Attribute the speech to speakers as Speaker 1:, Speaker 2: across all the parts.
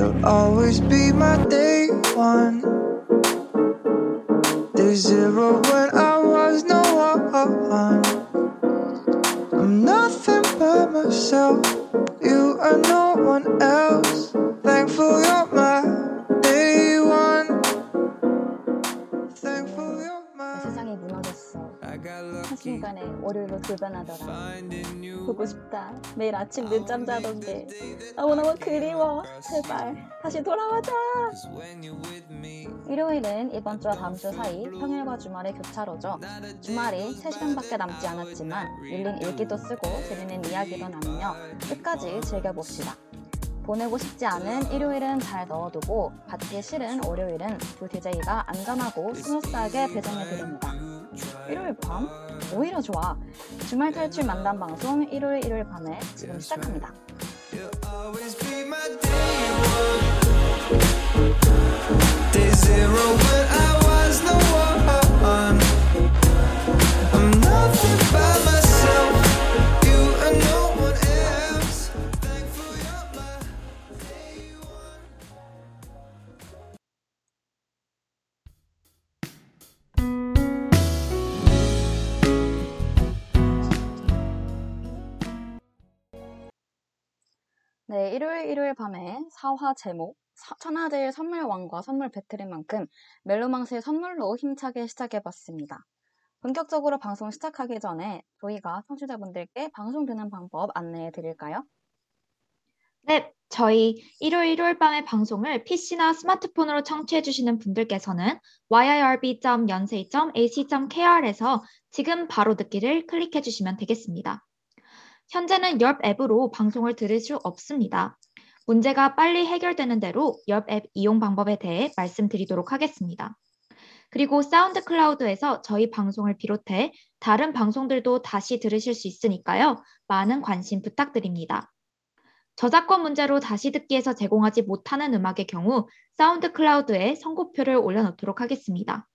Speaker 1: You'll always be my day one. Day zero when I was no one. I'm nothing but myself. You are no one else. Thankful you're my
Speaker 2: 순간에 월요일로 돌변하더라. 보고 싶다. 매일 아침 늦잠 자던 게 너무너무 그리워. 제발 다시
Speaker 1: 돌아와줘.
Speaker 2: 일요일은 이번 주와 다음 주 사이 평일과 주말의 교차로죠. 주말이 3시간밖에 남지 않았지만 밀린 일기도 쓰고 재밌는 이야기도 나누며 끝까지 즐겨봅시다. 보내고 싶지 않은 일요일은 잘 넣어두고 받기 싫은 월요일은 두 DJ가 안전하고 스무스하게 배정해드립니다. 일요일 밤? 오히려 좋아. 주말 탈출 만담 방송 일요일 일요일 밤에 지금 시작합니다.
Speaker 1: I'm nothing by myself.
Speaker 2: 네, 일요일 일요일 밤에 사화 제목 사- 천하제일 선물왕과 선물 배틀인 만큼 멜로망스의 선물로 힘차게 시작해봤습니다. 본격적으로 방송 시작하기 전에 저희가 청취자분들께 방송 듣는 방법 안내해 드릴까요?
Speaker 3: 네, 저희 일요일 일요일 밤의 방송을 PC나 스마트폰으로 청취해 주시는 분들께서는 yirb.연세.ac.kr에서 지금 바로 듣기를 클릭해 주시면 되겠습니다. 현재는 열 앱으로 방송을 들을 수 없습니다. 문제가 빨리 해결되는 대로 열 앱 이용 방법에 대해 말씀드리도록 하겠습니다. 그리고 SoundCloud에서 저희 방송을 비롯해 다른 방송들도 다시 들으실 수 있으니까요. 많은 관심 부탁드립니다. 저작권 문제로 다시 듣기에서 제공하지 못하는 음악의 경우 SoundCloud에 선곡표를 올려놓도록 하겠습니다.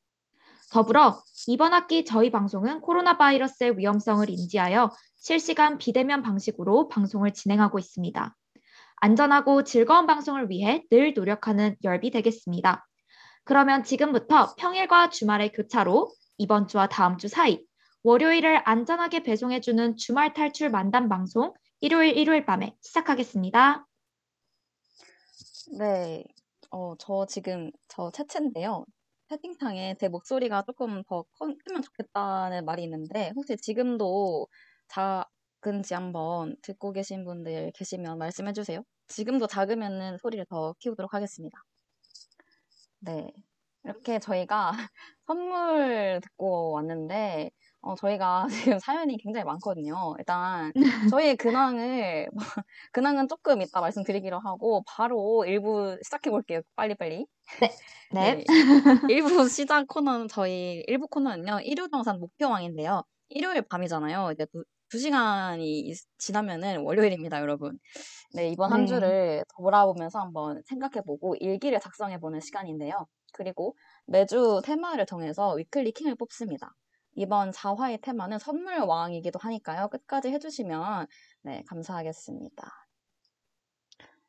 Speaker 3: 더불어 이번 학기 저희 방송은 코로나 바이러스의 위험성을 인지하여 실시간 비대면 방식으로 방송을 진행하고 있습니다. 안전하고 즐거운 방송을 위해 늘 노력하는 열비 되겠습니다. 그러면 지금부터 평일과 주말의 교차로 이번 주와 다음 주 사이 월요일을 안전하게 배송해주는 주말 탈출 만담 방송 일요일 일요일 밤에 시작하겠습니다.
Speaker 2: 네, 어, 저 지금 저 채채인데요. 채팅창에 제 목소리가 조금 더 커- 크면 좋겠다는 말이 있는데 혹시 지금도 작은지 한번 듣고 계신 분들 계시면 말씀해 주세요. 지금도 작으면은 소리를 더 키우도록 하겠습니다. 네, 이렇게 저희가 선물 듣고 왔는데 어, 저희가 지금 사연이 굉장히 많거든요. 일단 저희의 근황을 근황은 조금 이따 말씀드리기로 하고 바로 일부 시작해 볼게요. 빨리빨리.
Speaker 3: 네.
Speaker 2: 일부 시작 코너는 저희 일부 코너는요. 일요정산 목표왕인데요. 일요일 밤이잖아요. 이제 두, 두 시간이 있- 지나면은 월요일입니다, 여러분. 네, 이번 한
Speaker 3: 네.
Speaker 2: 주를 돌아보면서 한번 생각해보고 일기를 작성해보는 시간인데요. 그리고 매주 테마를 정해서 위클리 킹을 뽑습니다. 이번 4화의 테마는 선물 왕이기도 하니까요. 끝까지 해주시면 네, 감사하겠습니다.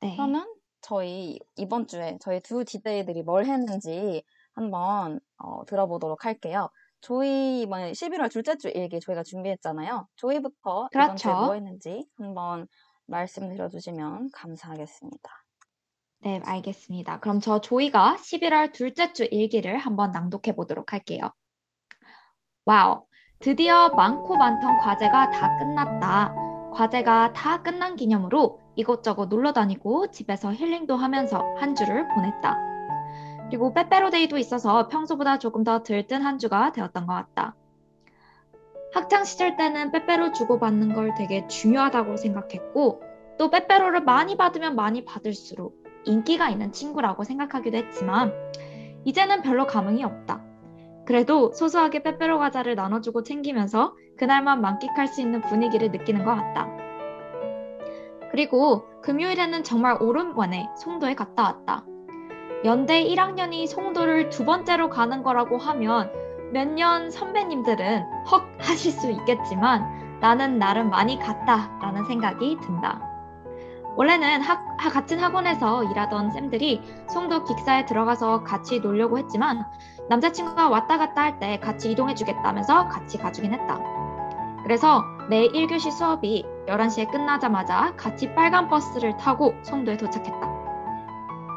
Speaker 3: 네.
Speaker 2: 그러면 저희 이번 주에 저희 두 DJ들이 뭘 했는지 한번 어, 들어보도록 할게요. 조이 이번에 11월 둘째 주 일기 저희가 준비했잖아요. 조이부터 이번 주에
Speaker 3: 그렇죠.
Speaker 2: 뭐 했는지 한번 말씀드려 주시면 감사하겠습니다.
Speaker 3: 네, 알겠습니다. 그럼 저 조이가 11월 둘째 주 일기를 한번 낭독해 보도록 할게요. 와우, 드디어 많고 많던 과제가 다 끝났다. 과제가 다 끝난 기념으로 이곳저곳 놀러 다니고 집에서 힐링도 하면서 한 주를 보냈다. 그리고 빼빼로데이도 있어서 평소보다 조금 더 들뜬 한 주가 되었던 것 같다. 학창 시절 때는 빼빼로 주고받는 걸 되게 중요하다고 생각했고 또 빼빼로를 많이 받으면 많이 받을수록 인기가 있는 친구라고 생각하기도 했지만 이제는 별로 감흥이 없다. 그래도 소소하게 빼빼로 과자를 나눠주고 챙기면서 그날만 만끽할 수 있는 분위기를 느끼는 것 같다. 그리고 금요일에는 정말 오랜만에 송도에 갔다 왔다. 연대 1학년이 송도를 두 번째로 가는 거라고 하면 몇 년 선배님들은 헉 하실 수 있겠지만 나는 나름 많이 갔다라는 생각이 든다. 원래는 학, 하- 같은 학원에서 일하던 쌤들이 송도 기숙사에 들어가서 같이 놀려고 했지만 남자친구가 왔다 갔다 할 때 같이 이동해주겠다면서 같이 가주긴 했다. 그래서 내 1교시 수업이 11시에 끝나자마자 같이 빨간 버스를 타고 송도에 도착했다.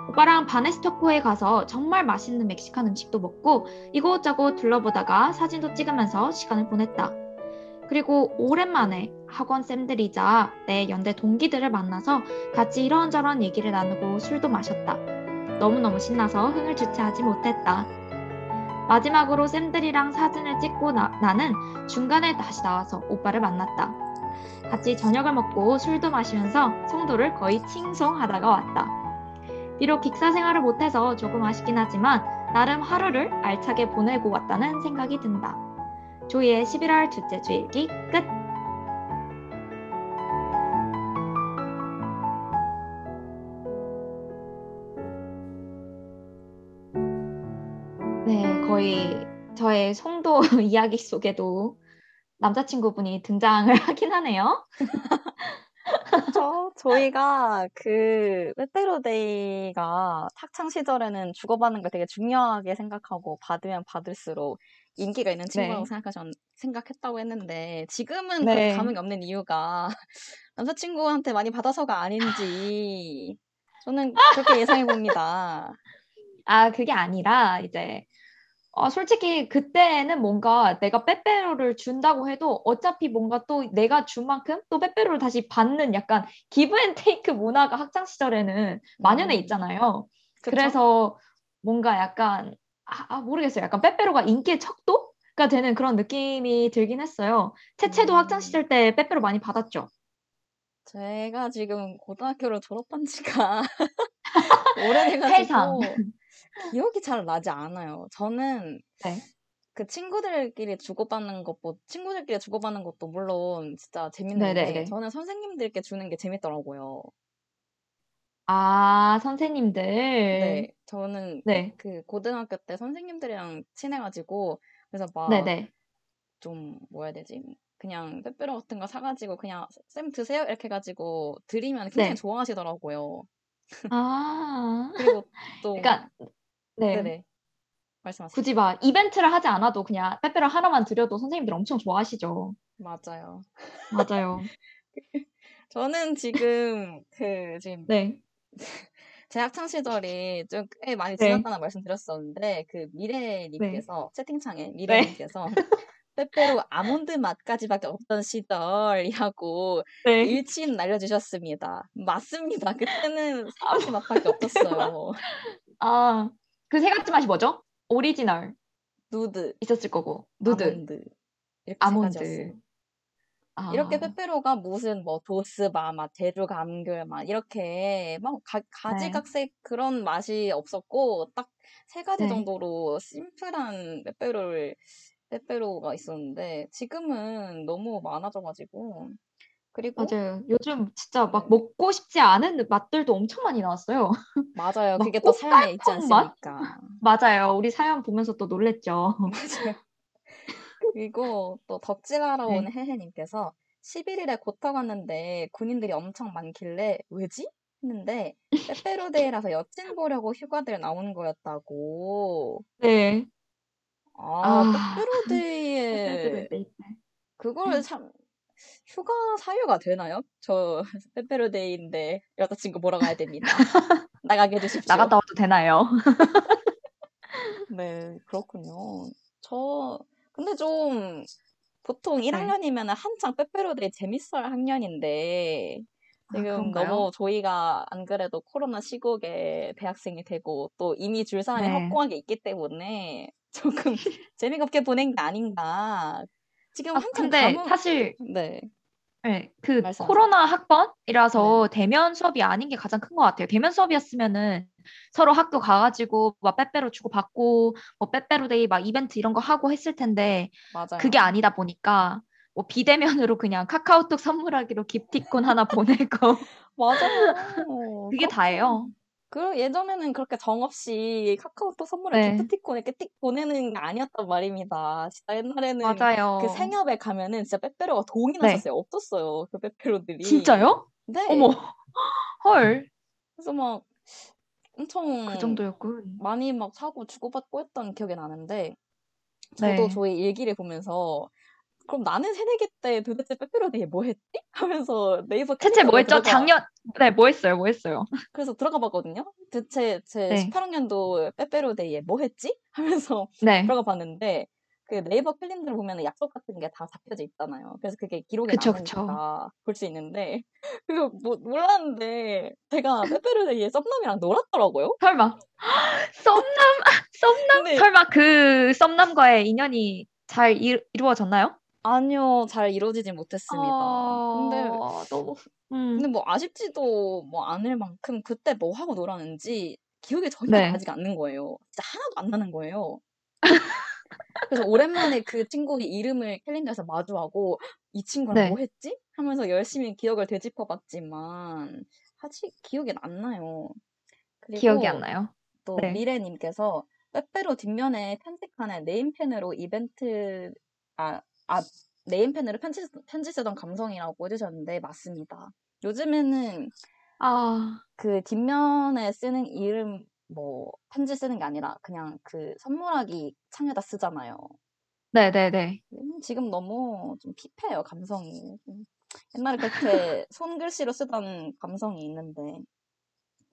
Speaker 3: 오빠랑 바네스토코에 가서 정말 맛있는 멕시칸 음식도 먹고 이곳저곳 둘러보다가 사진도 찍으면서 시간을 보냈다. 그리고 오랜만에 학원 쌤들이자 내 연대 동기들을 만나서 같이 이런저런 얘기를 나누고 술도 마셨다. 너무너무 신나서 흥을 주체하지 못했다. 마지막으로 쌤들이랑 사진을 찍고 나, 나는 중간에 다시 나와서 오빠를 만났다. 같이 저녁을 먹고 술도 마시면서 송도를 거의 칭송하다가 왔다. 비록 기숙사 생활을 못해서 조금 아쉽긴 하지만 나름 하루를 알차게 보내고 왔다는 생각이 든다. 조이의 11월 둘째 주 일기 끝! 네, 거의 저의 송도 이야기 속에도 남자친구분이 등장을 하긴 하네요.
Speaker 2: 저 저희가 그 빼빼로데이가 학창 시절에는 주고받는 걸 되게 중요하게 생각하고 받으면 받을수록 인기가 있는 친구라고
Speaker 3: 네.
Speaker 2: 생각하셨 생각했다고 했는데 지금은
Speaker 3: 네.
Speaker 2: 감흥이 없는 이유가 남자친구한테 많이 받아서가 아닌지 저는 그렇게 예상해 봅니다.
Speaker 3: 아, 그게 아니라 이제 어, 솔직히 그때는 뭔가 내가 빼빼로를 준다고 해도 어차피 뭔가 또 내가 준 만큼 또 빼빼로를 다시 받는 약간 give and take 문화가 학창 시절에는 만연해
Speaker 2: 음.
Speaker 3: 있잖아요.
Speaker 2: 그쵸?
Speaker 3: 그래서 뭔가 약간 아, 아, 모르겠어요. 약간 빼빼로가 인기의 척도가 되는 그런 느낌이 들긴 했어요. 채채도
Speaker 2: 음.
Speaker 3: 학창 시절 때 빼빼로 많이 받았죠.
Speaker 2: 제가 지금 고등학교를 졸업한 지가. 오래돼가지고 기억이 잘 나지 않아요. 저는
Speaker 3: 네.
Speaker 2: 그 친구들끼리 주고받는 것보 친구들끼리 주고받는 것도 물론 진짜 재밌는데
Speaker 3: 네네네.
Speaker 2: 저는 선생님들께 주는 게 재밌더라고요.
Speaker 3: 아, 선생님들.
Speaker 2: 네, 저는
Speaker 3: 네.
Speaker 2: 그 고등학교 때 선생님들이랑 친해가지고 그래서 막
Speaker 3: 네네.
Speaker 2: 좀 뭐라 해야 되지? 그냥 빼빼로 같은 거 사가지고 그냥 쌤 드세요 이렇게 해가지고 드리면 굉장히
Speaker 3: 네.
Speaker 2: 좋아하시더라고요.
Speaker 3: 아.
Speaker 2: 그리고 또
Speaker 3: 그러니까 네.
Speaker 2: 네네 말씀하세요.
Speaker 3: 굳이 막 이벤트를 하지 않아도 그냥 빼빼로 하나만 드려도 선생님들 엄청 좋아하시죠.
Speaker 2: 맞아요.
Speaker 3: 맞아요.
Speaker 2: 저는 지금 그 지금
Speaker 3: 네.
Speaker 2: 제 학창 시절이 좀 꽤 많이
Speaker 3: 네.
Speaker 2: 지났다는 말씀 드렸었는데 그 미래님께서 채팅창에 미래님께서 빼빼로 아몬드 맛까지밖에 없던 시절이라고
Speaker 3: 네.
Speaker 2: 일침 날려주셨습니다. 맞습니다. 그때는 세 가지 맛밖에 없었어요.
Speaker 3: 아, 그 세 가지 맛이 뭐죠? 오리지널
Speaker 2: 누드,
Speaker 3: 있었을 거고, 누드,
Speaker 2: 아몬드. 이렇게
Speaker 3: 아몬드. 아,
Speaker 2: 이렇게 빼빼로가 무슨 뭐 도스바 맛, 제주 감귤 맛 이렇게 막 가, 가지각색 그런 맛이 없었고 딱 세 가지
Speaker 3: 네.
Speaker 2: 정도로 심플한 빼빼로를 빼빼로가 있었는데 지금은 너무 많아져가지고 그리고
Speaker 3: 맞아요. 요즘 진짜 막
Speaker 2: 네.
Speaker 3: 먹고 싶지 않은 맛들도 엄청 많이 나왔어요.
Speaker 2: 맞아요.
Speaker 3: 막
Speaker 2: 그게 또 사연에 있지? 않습니까?
Speaker 3: 맞아요. 우리 사연 보면서 또 놀랬죠.
Speaker 2: 맞아요. 그리고 또 덕질하러
Speaker 3: 네.
Speaker 2: 온 혜혜님께서 11일에 고터 갔는데 군인들이 엄청 많길래 왜지? 했는데 빼빼로데이라서 여친 보려고 휴가들 나오는 거였다고.
Speaker 3: 네.
Speaker 2: 아,
Speaker 3: 아,
Speaker 2: 빼빼로데이에
Speaker 3: 네.
Speaker 2: 그걸 참 휴가 사유가 되나요? 저 빼빼로데이인데 여자친구 보러 가야 됩니다. 나가게 해주십시오.
Speaker 3: 나갔다 와도 되나요?
Speaker 2: 네, 그렇군요. 저, 근데 좀, 보통
Speaker 3: 네.
Speaker 2: 1학년이면 한창 빼빼로데이 재밌어할 학년인데,
Speaker 3: 아,
Speaker 2: 지금
Speaker 3: 그런가요?
Speaker 2: 너무 저희가 안 그래도 코로나 시국에 대학생이 되고, 또 이미 줄 사람이
Speaker 3: 네.
Speaker 2: 확고하게 있기 때문에, 조금 재미가 없게 보낸 게 아닌가. 지금
Speaker 3: 아,
Speaker 2: 한창
Speaker 3: 근데
Speaker 2: 감흥,
Speaker 3: 사실
Speaker 2: 네,
Speaker 3: 네, 그
Speaker 2: 말씀하세요.
Speaker 3: 코로나 학번이라서 대면 수업이 아닌 게 가장 큰 것 같아요. 대면 수업이었으면은 서로 학교 가가지고 막 빼빼로 주고 받고 뭐 빼빼로 데이 막 이벤트 이런 거 하고 했을 텐데
Speaker 2: 맞아요.
Speaker 3: 그게 아니다 보니까 뭐 비대면으로 그냥 카카오톡 선물하기로 기프티콘 하나 보내고
Speaker 2: 맞아요.
Speaker 3: 그게 다예요.
Speaker 2: 그 예전에는 그렇게 정없이 카카오톡 선물을
Speaker 3: 네.
Speaker 2: 기프티콘 이렇게 띡 보내는 게 아니었단 말입니다. 진짜 옛날에는
Speaker 3: 맞아요.
Speaker 2: 그 생협에 가면은 진짜 빼빼로가 동이
Speaker 3: 네.
Speaker 2: 났었어요. 없었어요. 그 빼빼로들이.
Speaker 3: 진짜요?
Speaker 2: 네.
Speaker 3: 어머, 헐,
Speaker 2: 그래서 막 엄청
Speaker 3: 그 정도였군.
Speaker 2: 많이 막 사고 주고받고 했던 기억이 나는데 저도
Speaker 3: 네.
Speaker 2: 저희 일기를 보면서 그럼 나는 새내기 때 도대체 빼빼로데이에 뭐 했지? 하면서 네이버
Speaker 3: 대체 뭐 했죠?
Speaker 2: 들어가
Speaker 3: 작년, 네, 뭐 했어요? 뭐 했어요?
Speaker 2: 그래서 들어가 봤거든요. 대체 제
Speaker 3: 네.
Speaker 2: 18학년도 빼빼로데이에 뭐 했지? 하면서
Speaker 3: 네.
Speaker 2: 들어가 봤는데 그 네이버 캘린더를 보면 약속 같은 게 다 잡혀져 있잖아요. 그래서 그게 기록에. 남으니까 볼 수 있는데 그거 뭐 몰랐는데 제가 빼빼로데이에 썸남이랑 놀았더라고요.
Speaker 3: 설마. 썸남, 썸남?
Speaker 2: 근데
Speaker 3: 설마 그 썸남과의 인연이 잘 이, 이루어졌나요?
Speaker 2: 아니요, 잘 이루어지진 못했습니다. 근데
Speaker 3: 아, 너무, 음,
Speaker 2: 근데 뭐 아쉽지도 뭐 않을 만큼 그때 뭐 하고 놀았는지 기억이 전혀
Speaker 3: 네.
Speaker 2: 나지가 않는 거예요. 진짜 하나도 안 나는 거예요. 그래서 오랜만에 그 친구의 이름을 캘린더에서 마주하고 이 친구랑
Speaker 3: 네.
Speaker 2: 뭐 했지? 하면서 열심히 기억을 되짚어 봤지만 아직 기억이 안 나요.
Speaker 3: 기억이 안 나요.
Speaker 2: 또
Speaker 3: 네.
Speaker 2: 미래님께서 빼빼로 뒷면에 편집칸에 네임펜으로 이벤트 아, 아 네임펜으로 편지 편지 쓰던 감성이라고 해주셨는데 맞습니다. 요즘에는
Speaker 3: 아,
Speaker 2: 그 뒷면에 쓰는 이름 뭐 편지 쓰는 게 아니라 그냥 그 선물하기 창에다 쓰잖아요.
Speaker 3: 네네네.
Speaker 2: 음, 지금 너무 좀 핍해요 감성이. 좀 옛날에 그렇게 손글씨로 쓰던 감성이 있는데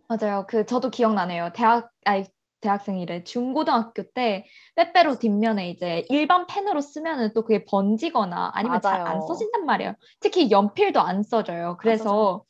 Speaker 3: 맞아요. 그, 저도 기억나네요. 대학, 아니, 대학생 이래. 중고등학교 때 빼빼로 뒷면에 이제 일반 펜으로 쓰면은 또 그게 번지거나 아니면 잘 안. 써진단 말이에요. 특히 연필도 안 써져요. 그래서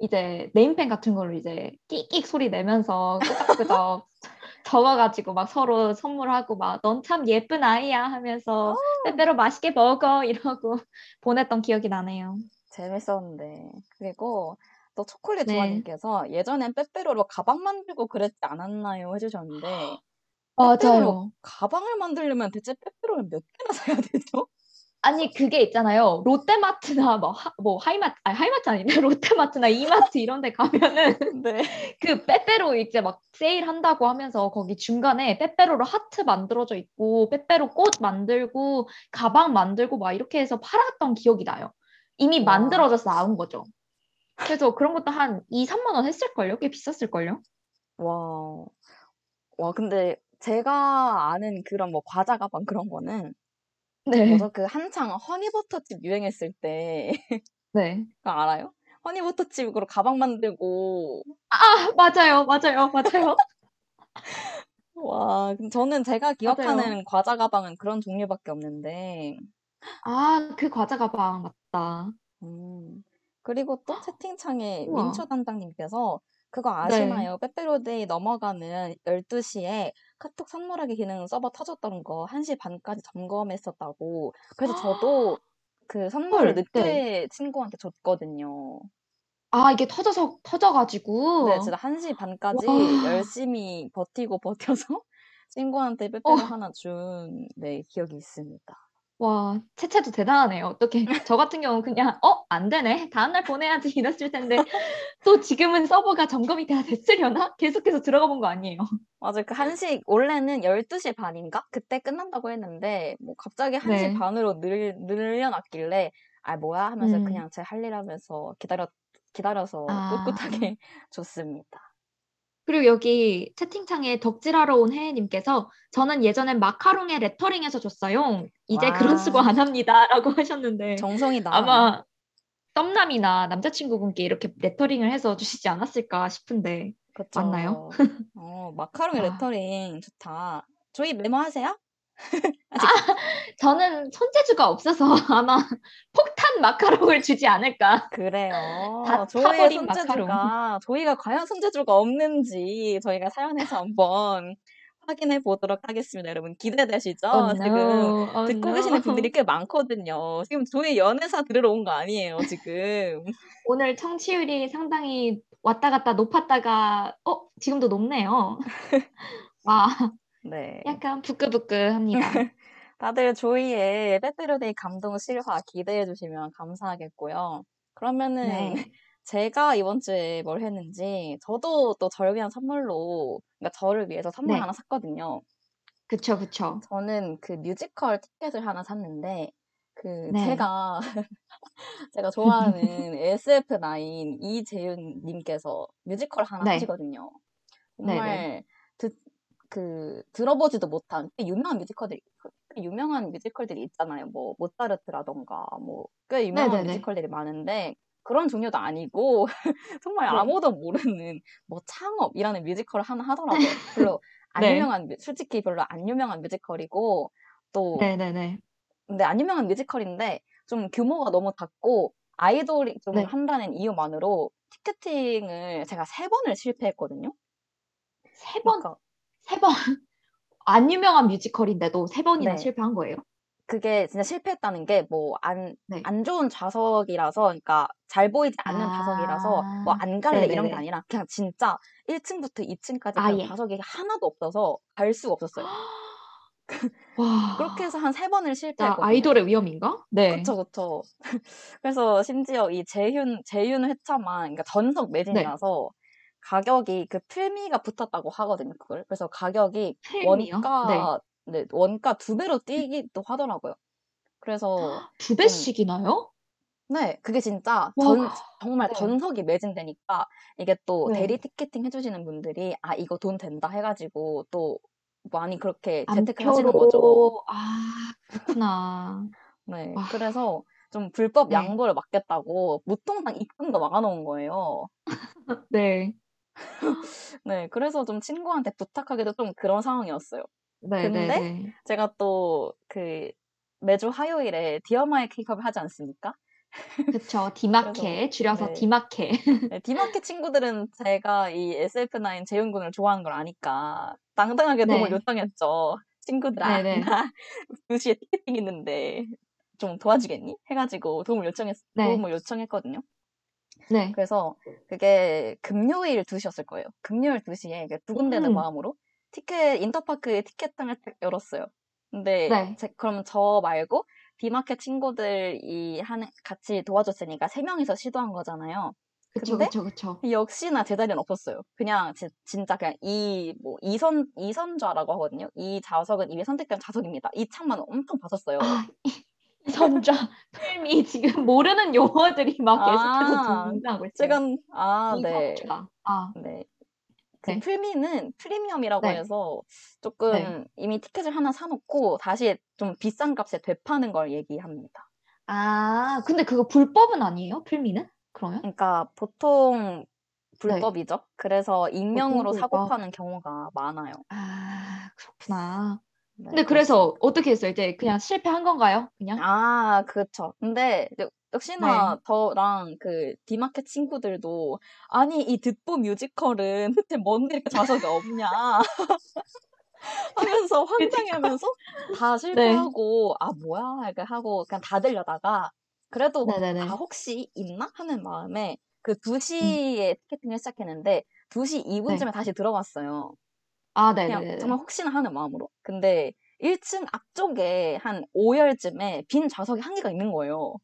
Speaker 3: 이제 네임펜 같은 걸로 이제 끽끽 소리 내면서 끄적끄적 적어가지고 막 서로 선물하고 막 넌 참 예쁜 아이야 하면서
Speaker 2: 아,
Speaker 3: 빼빼로 맛있게 먹어 이러고 보냈던 기억이 나네요.
Speaker 2: 재밌었는데 그리고 또 초콜릿
Speaker 3: 네.
Speaker 2: 조아님께서 예전엔 빼빼로로 가방 만들고 그랬지 않았나요 해주셨는데
Speaker 3: 맞아요.
Speaker 2: 가방을 만들려면 대체 빼빼로를 몇 개나 사야 되죠?
Speaker 3: 아니 그게 있잖아요. 롯데마트나 뭐, 하, 뭐 하이마트, 아니 하이마트 아닌데 롯데마트나 이마트 이런 데 가면은
Speaker 2: 네.
Speaker 3: 그 빼빼로 이제 막 세일한다고 하면서 거기 중간에 빼빼로로 하트 만들어져 있고 빼빼로 꽃 만들고 가방 만들고 막 이렇게 해서 팔았던 기억이 나요. 이미
Speaker 2: 와.
Speaker 3: 만들어져서 나온 거죠. 그래서 그런 것도 한 2, 3만 원 했을걸요? 꽤 비쌌을걸요?
Speaker 2: 와, 와 근데 제가 아는 그런 뭐 과자 가방 그런 거는
Speaker 3: 네.
Speaker 2: 뭐죠? 그 한창 허니버터칩 유행했을 때
Speaker 3: 네.
Speaker 2: 그거 알아요? 허니버터칩으로 가방 만들고
Speaker 3: 아, 맞아요. 맞아요. 맞아요.
Speaker 2: 와, 저는 제가
Speaker 3: 맞아요.
Speaker 2: 기억하는 과자 가방은 그런 종류밖에 없는데
Speaker 3: 아, 그 과자 가방 맞다.
Speaker 2: 음. 그리고 또 채팅창에
Speaker 3: 우와.
Speaker 2: 민초 단장님께서 그거
Speaker 3: 네.
Speaker 2: 아시나요? 빼빼로데이 넘어가는 12시에 카톡 선물하기 기능 서버 터졌던 거 1시 반까지 점검했었다고. 그래서 저도 그 선물을
Speaker 3: 헐,
Speaker 2: 늦게
Speaker 3: 네.
Speaker 2: 친구한테 줬거든요.
Speaker 3: 아, 이게 터져서,
Speaker 2: 네,
Speaker 3: 터져가지고.
Speaker 2: 진짜 1시 반까지
Speaker 3: 와.
Speaker 2: 열심히 버티고 버텨서 친구한테
Speaker 3: 어,
Speaker 2: 빼빼로 하나 준, 네, 기억이 있습니다.
Speaker 3: 와, 채채도 대단하네요. 어떻게, 저 같은 경우는 그냥, 어, 안 되네. 다음 날 보내야지 이랬을 텐데, 또 지금은 서버가 점검이 다 됐으려나? 계속해서 들어가 본 거 아니에요.
Speaker 2: 맞아요. 그 1시, 원래는 12시 반인가? 그때 끝난다고 했는데, 뭐, 갑자기 1시
Speaker 3: 네.
Speaker 2: 반으로 늘, 늘려놨길래, 아, 뭐야? 하면서
Speaker 3: 음.
Speaker 2: 그냥 제 할 일 하면서 기다려, 기다려서
Speaker 3: 아.
Speaker 2: 꿋꿋하게 줬습니다.
Speaker 3: 그리고 여기 채팅창에 덕질하러 온 혜혜님께서 저는 예전엔 마카롱에 레터링해서 줬어요. 이제
Speaker 2: 와.
Speaker 3: 그런 수고 안 합니다. 라고 하셨는데
Speaker 2: 정성이다.
Speaker 3: 아마 썸남이나 남자친구분께 이렇게 레터링을 해서 주시지 않았을까 싶은데
Speaker 2: 그쵸.
Speaker 3: 맞나요?
Speaker 2: 어, 마카롱에
Speaker 3: 아.
Speaker 2: 레터링 좋다. 저희 메모하세요?
Speaker 3: 저는 손재주가 없어서 아마 폭탄 마카롱을 주지 않을까.
Speaker 2: 그래요.
Speaker 3: 다
Speaker 2: 저희의 손재주가, 저희가 과연 손재주가 없는지 저희가 사연에서 한번 확인해 보도록 하겠습니다. 여러분 기대되시죠?
Speaker 3: Oh
Speaker 2: 지금
Speaker 3: no, oh
Speaker 2: 듣고 계시는
Speaker 3: no.
Speaker 2: 분들이 꽤 많거든요. 지금 저희 연애사 들으러 온 거 아니에요, 지금.
Speaker 3: 오늘 청취율이 상당히 왔다 갔다 높았다가 어 지금도 높네요. 와
Speaker 2: 네.
Speaker 3: 약간 부끄부끄합니다.
Speaker 2: 다들 조이의 빼빼로데이 감동 실화 기대해 주시면 감사하겠고요. 그러면은
Speaker 3: 네.
Speaker 2: 제가 이번 주에 뭘 했는지 저도 또 저를 위한 선물로 그러니까 저를 위해서 선물
Speaker 3: 네.
Speaker 2: 하나 샀거든요.
Speaker 3: 그쵸 그쵸.
Speaker 2: 저는 그 뮤지컬 티켓을 하나 샀는데 그
Speaker 3: 네.
Speaker 2: 제가 제가 좋아하는 SF9 이재윤 님께서 뮤지컬 하나
Speaker 3: 네.
Speaker 2: 하시거든요.
Speaker 3: 네네.
Speaker 2: 정말 듣, 그 들어보지도 못한 꽤 유명한 뮤지컬들이 꽤 유명한 뮤지컬들이 있잖아요. 뭐 모차르트라던가 뭐 꽤 유명한
Speaker 3: 네네네.
Speaker 2: 뮤지컬들이 많은데 그런 종류도 아니고 정말
Speaker 3: 네.
Speaker 2: 아무도 모르는 뭐 창업이라는 뮤지컬을 하나 하더라고요. 별로 안
Speaker 3: 네.
Speaker 2: 유명한 뮤- 솔직히 별로 안 유명한 뮤지컬이고 또
Speaker 3: 네네네.
Speaker 2: 근데 안 유명한 뮤지컬인데 좀 규모가 너무 작고 아이돌이 좀
Speaker 3: 네.
Speaker 2: 한다는 이유만으로 티켓팅을 제가 세 번을 실패했거든요.
Speaker 3: 세 번,
Speaker 2: 그러니까
Speaker 3: 세 번. 안 유명한 뮤지컬인데도 세 번이나
Speaker 2: 네.
Speaker 3: 실패한 거예요?
Speaker 2: 그게 진짜 실패했다는 게 뭐안
Speaker 3: 네.
Speaker 2: 안 좋은 좌석이라서 그러니까 잘 보이지 않는 좌석이라서 뭐
Speaker 3: 아,
Speaker 2: 안 갈래 이런 게
Speaker 3: 네네네.
Speaker 2: 아니라 그냥 진짜 1층부터 2층까지
Speaker 3: 아예.
Speaker 2: 그냥 좌석이 하나도 없어서 갈 수가 없었어요.
Speaker 3: 와,
Speaker 2: 그렇게 해서 한 세 번을 실패했거든요.
Speaker 3: 아이돌의 위험인가? 네.
Speaker 2: 그쵸, 그쵸. 그래서 심지어 이 재윤, 재윤 회차만, 그러니까 전석
Speaker 3: 네.
Speaker 2: 매진이라서 가격이 그 필미가 붙었다고 하거든요, 그걸. 그래서 가격이
Speaker 3: 필미요? 네.
Speaker 2: 원가, 네, 원가 두 배로 뛰기도 하더라고요. 그래서
Speaker 3: 두
Speaker 2: 좀,
Speaker 3: 배씩이나요?
Speaker 2: 네, 그게 진짜 전,
Speaker 3: 와,
Speaker 2: 정말
Speaker 3: 네.
Speaker 2: 전석이 매진되니까 이게 또
Speaker 3: 네.
Speaker 2: 대리 티켓팅 해주시는 분들이 아, 이거 돈 된다 해가지고 또 많이 그렇게
Speaker 3: 아,
Speaker 2: 재테크를 하시는 거죠.
Speaker 3: 아, 그렇구나.
Speaker 2: 네,
Speaker 3: 와,
Speaker 2: 그래서 좀 불법
Speaker 3: 네.
Speaker 2: 양도를 막겠다고 무통장 입금도 막아놓은 거예요.
Speaker 3: 네.
Speaker 2: 네, 그래서 좀 친구한테 부탁하기도 좀 그런 상황이었어요. 근데
Speaker 3: 네네네.
Speaker 2: 제가 또 그 매주 화요일에 Dear My K-POP을 하지 않습니까?
Speaker 3: 그쵸. 디마케, 줄여서
Speaker 2: 네,
Speaker 3: 디마케.
Speaker 2: 네, 디마케 친구들은 제가 이 SF9 재윤군을 좋아하는 걸 아니까 당당하게
Speaker 3: 네.
Speaker 2: 요청했죠. 친구들아,
Speaker 3: 네네.
Speaker 2: 나 2시에 티켓팅 있는데 좀 도와주겠니? 해가지고 도움을 요청했,
Speaker 3: 네.
Speaker 2: 도움을 요청했거든요.
Speaker 3: 네.
Speaker 2: 그래서 그게 금요일 2시였을 거예요. 금요일 2시에 두근대는
Speaker 3: 음,
Speaker 2: 마음으로 티켓, 인터파크 티켓장을 딱 열었어요. 근데
Speaker 3: 네.
Speaker 2: 제, 그럼 저 말고 디마켓 친구들이 하는, 같이 도와줬으니까 세 명이서 시도한 거잖아요.
Speaker 3: 그쵸,
Speaker 2: 근데
Speaker 3: 그쵸, 그쵸.
Speaker 2: 역시나 제 자리는 없었어요. 그냥 지- 진짜 그냥 이, 뭐, 이선, 이선좌라고 하거든요. 이 좌석은 이미 선택된 좌석입니다. 이 창만 엄청 봤었어요.
Speaker 3: 아, 이 선자, 필미, 지금 모르는 용어들이 막 계속해서
Speaker 2: 아,
Speaker 3: 등장하고 있어요.
Speaker 2: 제가, 아, 네.
Speaker 3: 아,
Speaker 2: 네. 그
Speaker 3: 네.
Speaker 2: 프리미는 프리미엄이라고
Speaker 3: 네.
Speaker 2: 해서
Speaker 3: 네.
Speaker 2: 조금 이미 티켓을 하나 사놓고 다시 좀 비싼 값에 되파는 걸 얘기합니다.
Speaker 3: 아, 근데 그거 불법은 아니에요? 필미는? 그러면?
Speaker 2: 그러니까 보통
Speaker 3: 네.
Speaker 2: 불법이죠. 그래서
Speaker 3: 보통
Speaker 2: 익명으로 사고. 파는 경우가 많아요.
Speaker 3: 아, 그렇구나.
Speaker 2: 네,
Speaker 3: 근데
Speaker 2: 그렇습니다.
Speaker 3: 그래서 어떻게 했어요? 이제 그냥 실패한 건가요? 그냥?
Speaker 2: 아, 그렇죠. 근데 이제
Speaker 3: 네.
Speaker 2: 역시나 저랑 그 디마켓 친구들도 아니 이 듣보 뮤지컬은 대체 뭔데 이렇게 좌석이 없냐 하면서 황당해하면서 다
Speaker 3: 네.
Speaker 2: 실패하고 아 뭐야 이렇게 하고 그냥 다 들려다가 그래도
Speaker 3: 네네네.
Speaker 2: 아 혹시 있나 하는 마음에 그
Speaker 3: 음.
Speaker 2: 2시에 티켓팅을 시작했는데 2시
Speaker 3: 네.
Speaker 2: 2분쯤에 다시 들어갔어요.
Speaker 3: 아,
Speaker 2: 그냥
Speaker 3: 네네네.
Speaker 2: 정말 혹시나 하는 마음으로. 근데 1층 앞쪽에 한 5열쯤에 빈 좌석이 한 개가 있는 거예요.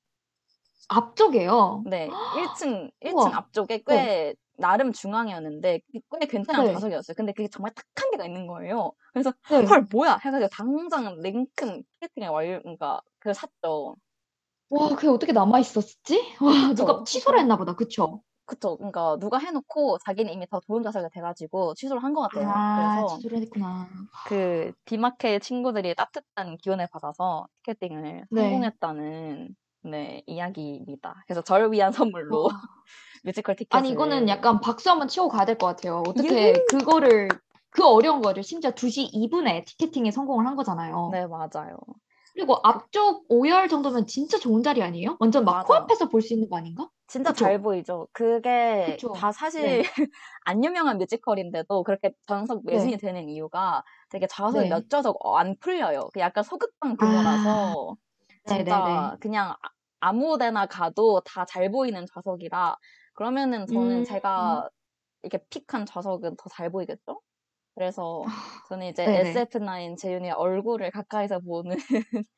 Speaker 3: 앞쪽에요.
Speaker 2: 네, 1층, 1층
Speaker 3: 우와.
Speaker 2: 앞쪽에
Speaker 3: 네.
Speaker 2: 꽤 나름 중앙이었는데 꽤 괜찮은
Speaker 3: 네.
Speaker 2: 좌석이었어요. 근데 그게 정말 딱 한 개가 있는 거예요. 그래서
Speaker 3: 네.
Speaker 2: 헐 뭐야 해가지고 당장 랭큼 티켓팅에 완료, 그러니까 그걸 샀죠.
Speaker 3: 와, 그게 어떻게 남아 있었지? 와, 누가
Speaker 2: 그쵸.
Speaker 3: 취소를 했나 보다. 그쵸?
Speaker 2: 그쵸. 그러니까 누가 해놓고 자기는 이미 더 좋은 좌석이 돼가지고 취소를 한 것 같아요.
Speaker 3: 아,
Speaker 2: 그래서
Speaker 3: 취소를 했구나.
Speaker 2: 그 디마케 친구들이 따뜻한 기운을 받아서 티켓팅을
Speaker 3: 네.
Speaker 2: 성공했다는 네 이야기입니다. 그래서 저를 위한 선물로
Speaker 3: 와.
Speaker 2: 뮤지컬
Speaker 3: 아니, 이거는 약간 박수 한번 치고 가야 될 것 같아요. 어떻게 그거를, 그 어려운 거를 심지어 2시 2분에 티켓팅에 성공을 한 거잖아요.
Speaker 2: 네 맞아요.
Speaker 3: 그리고 앞쪽 5열 정도면 진짜 좋은 자리 아니에요? 완전 막
Speaker 2: 맞아요.
Speaker 3: 코앞에서 볼 수 있는 거 아닌가?
Speaker 2: 진짜
Speaker 3: 그쵸?
Speaker 2: 잘 보이죠. 그게
Speaker 3: 그쵸?
Speaker 2: 다
Speaker 3: 네.
Speaker 2: 사실 안 유명한 뮤지컬인데도 그렇게 전석 매진이
Speaker 3: 네.
Speaker 2: 되는 이유가 되게 좌석이
Speaker 3: 네.
Speaker 2: 몇 좌석 어, 안 풀려요. 그 약간 소극장
Speaker 3: 아,
Speaker 2: 규모라서
Speaker 3: 네네네.
Speaker 2: 진짜 그냥 아- 아무 데나 가도 다 잘 보이는 좌석이라 그러면은 저는
Speaker 3: 음,
Speaker 2: 제가 이렇게 픽한 좌석은 더 잘 보이겠죠? 그래서 저는 이제
Speaker 3: 네네.
Speaker 2: SF9 재윤의 얼굴을 가까이서 보는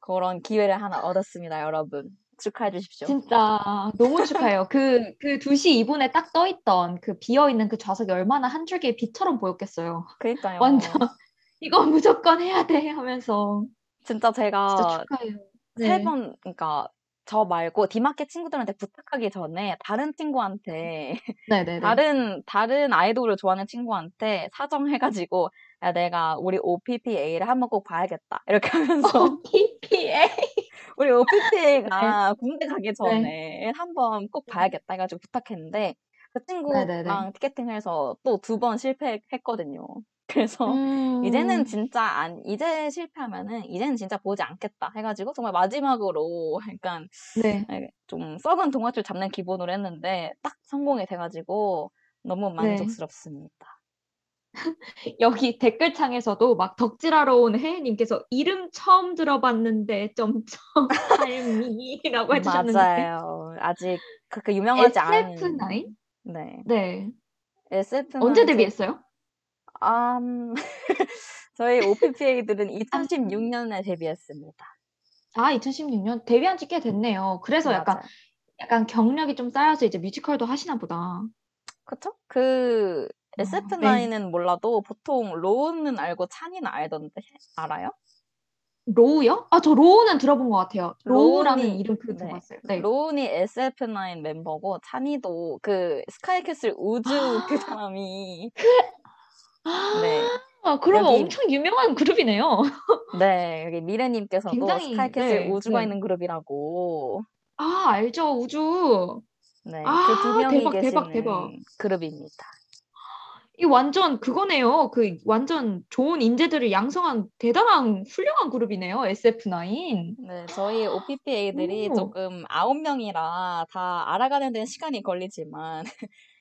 Speaker 2: 그런 기회를 하나 얻었습니다, 여러분. 축하해 주십시오.
Speaker 3: 진짜 너무 축하해요. 그, 그 2시 2분에 딱 떠 있던 그 비어 있는 그 좌석이 얼마나 한 줄기의 빛처럼 보였겠어요.
Speaker 2: 그러니까요.
Speaker 3: 완전 이거 무조건 해야 돼 하면서
Speaker 2: 진짜
Speaker 3: 진짜
Speaker 2: 제가
Speaker 3: 축하해요.
Speaker 2: 세
Speaker 3: 네.
Speaker 2: 번, 그러니까 저 말고 디마켓 친구들한테 부탁하기 전에 다른 친구한테
Speaker 3: 네네네.
Speaker 2: 다른 다른 아이돌을 좋아하는 친구한테 사정해 가지고 야 내가 우리 OPPA를 한번 꼭 봐야겠다 이렇게 하면서
Speaker 3: 어, PPA.
Speaker 2: 우리 OPPA가 군대 가기
Speaker 3: 네.
Speaker 2: 전에 한번 꼭 봐야겠다 해 가지고 부탁했는데 그
Speaker 3: 네네네.
Speaker 2: 친구랑 티켓팅해서 또 두 번 실패했거든요. 그래서 이제는
Speaker 3: 음,
Speaker 2: 진짜 안 이제 실패하면은 이제는 진짜 보지 않겠다 해가지고 정말 마지막으로 약간
Speaker 3: 네.
Speaker 2: 예, 좀 썩은 동아줄 잡는 기본으로 했는데 딱 성공이 돼가지고 너무
Speaker 3: 네.
Speaker 2: 만족스럽습니다.
Speaker 3: 여기 댓글창에서도 막 덕질하러 온 혜혜님께서 이름 처음 들어봤는데 점점 할미라고 해주셨는데
Speaker 2: 맞아요. 아직 그렇게 유명하지 않은
Speaker 3: SF9?
Speaker 2: 네
Speaker 3: 네.
Speaker 2: SF9
Speaker 3: 언제 데뷔했어요?
Speaker 2: 음, 저희 오빠들은 2016년에 데뷔했습니다.
Speaker 3: 아, 2016년 데뷔한 지 꽤 됐네요. 그래서 약간
Speaker 2: 맞아요.
Speaker 3: 약간 경력이 좀 쌓여서 이제 뮤지컬도 하시나 보다.
Speaker 2: 그쵸? 그
Speaker 3: 어,
Speaker 2: SF9은 몰라도 보통 로운은 알고 찬이는 알던데 알아요?
Speaker 3: 로운요? 아, 저 로운은 들어본 것 같아요. 로운이라는
Speaker 2: 로운이
Speaker 3: 이름 그
Speaker 2: 네.
Speaker 3: 들어봤어요. 네.
Speaker 2: 로운이 SF9 멤버고 찬이도 그 스카이캐슬 우주 그 사람이 네.
Speaker 3: 아, 그러면
Speaker 2: 여기-
Speaker 3: 엄청 유명한 그룹이네요.
Speaker 2: 네, 여기 미래님께서도
Speaker 3: 굉장히,
Speaker 2: 스카이캐슬
Speaker 3: 네,
Speaker 2: 우주가
Speaker 3: 네.
Speaker 2: 있는 그룹이라고
Speaker 3: 아, 알죠, 우주.
Speaker 2: 네,
Speaker 3: 아,
Speaker 2: 그두 명이
Speaker 3: 대박,
Speaker 2: 계시는
Speaker 3: 대박, 대박.
Speaker 2: 그룹입니다.
Speaker 3: 이 완전 그거네요. 그 완전 좋은 인재들을 양성한 대단한 훌륭한 그룹이네요. SF9.
Speaker 2: 네, 저희 OPPA들이
Speaker 3: 오.
Speaker 2: 조금 아홉 명이라 다 알아가는 데는 시간이 걸리지만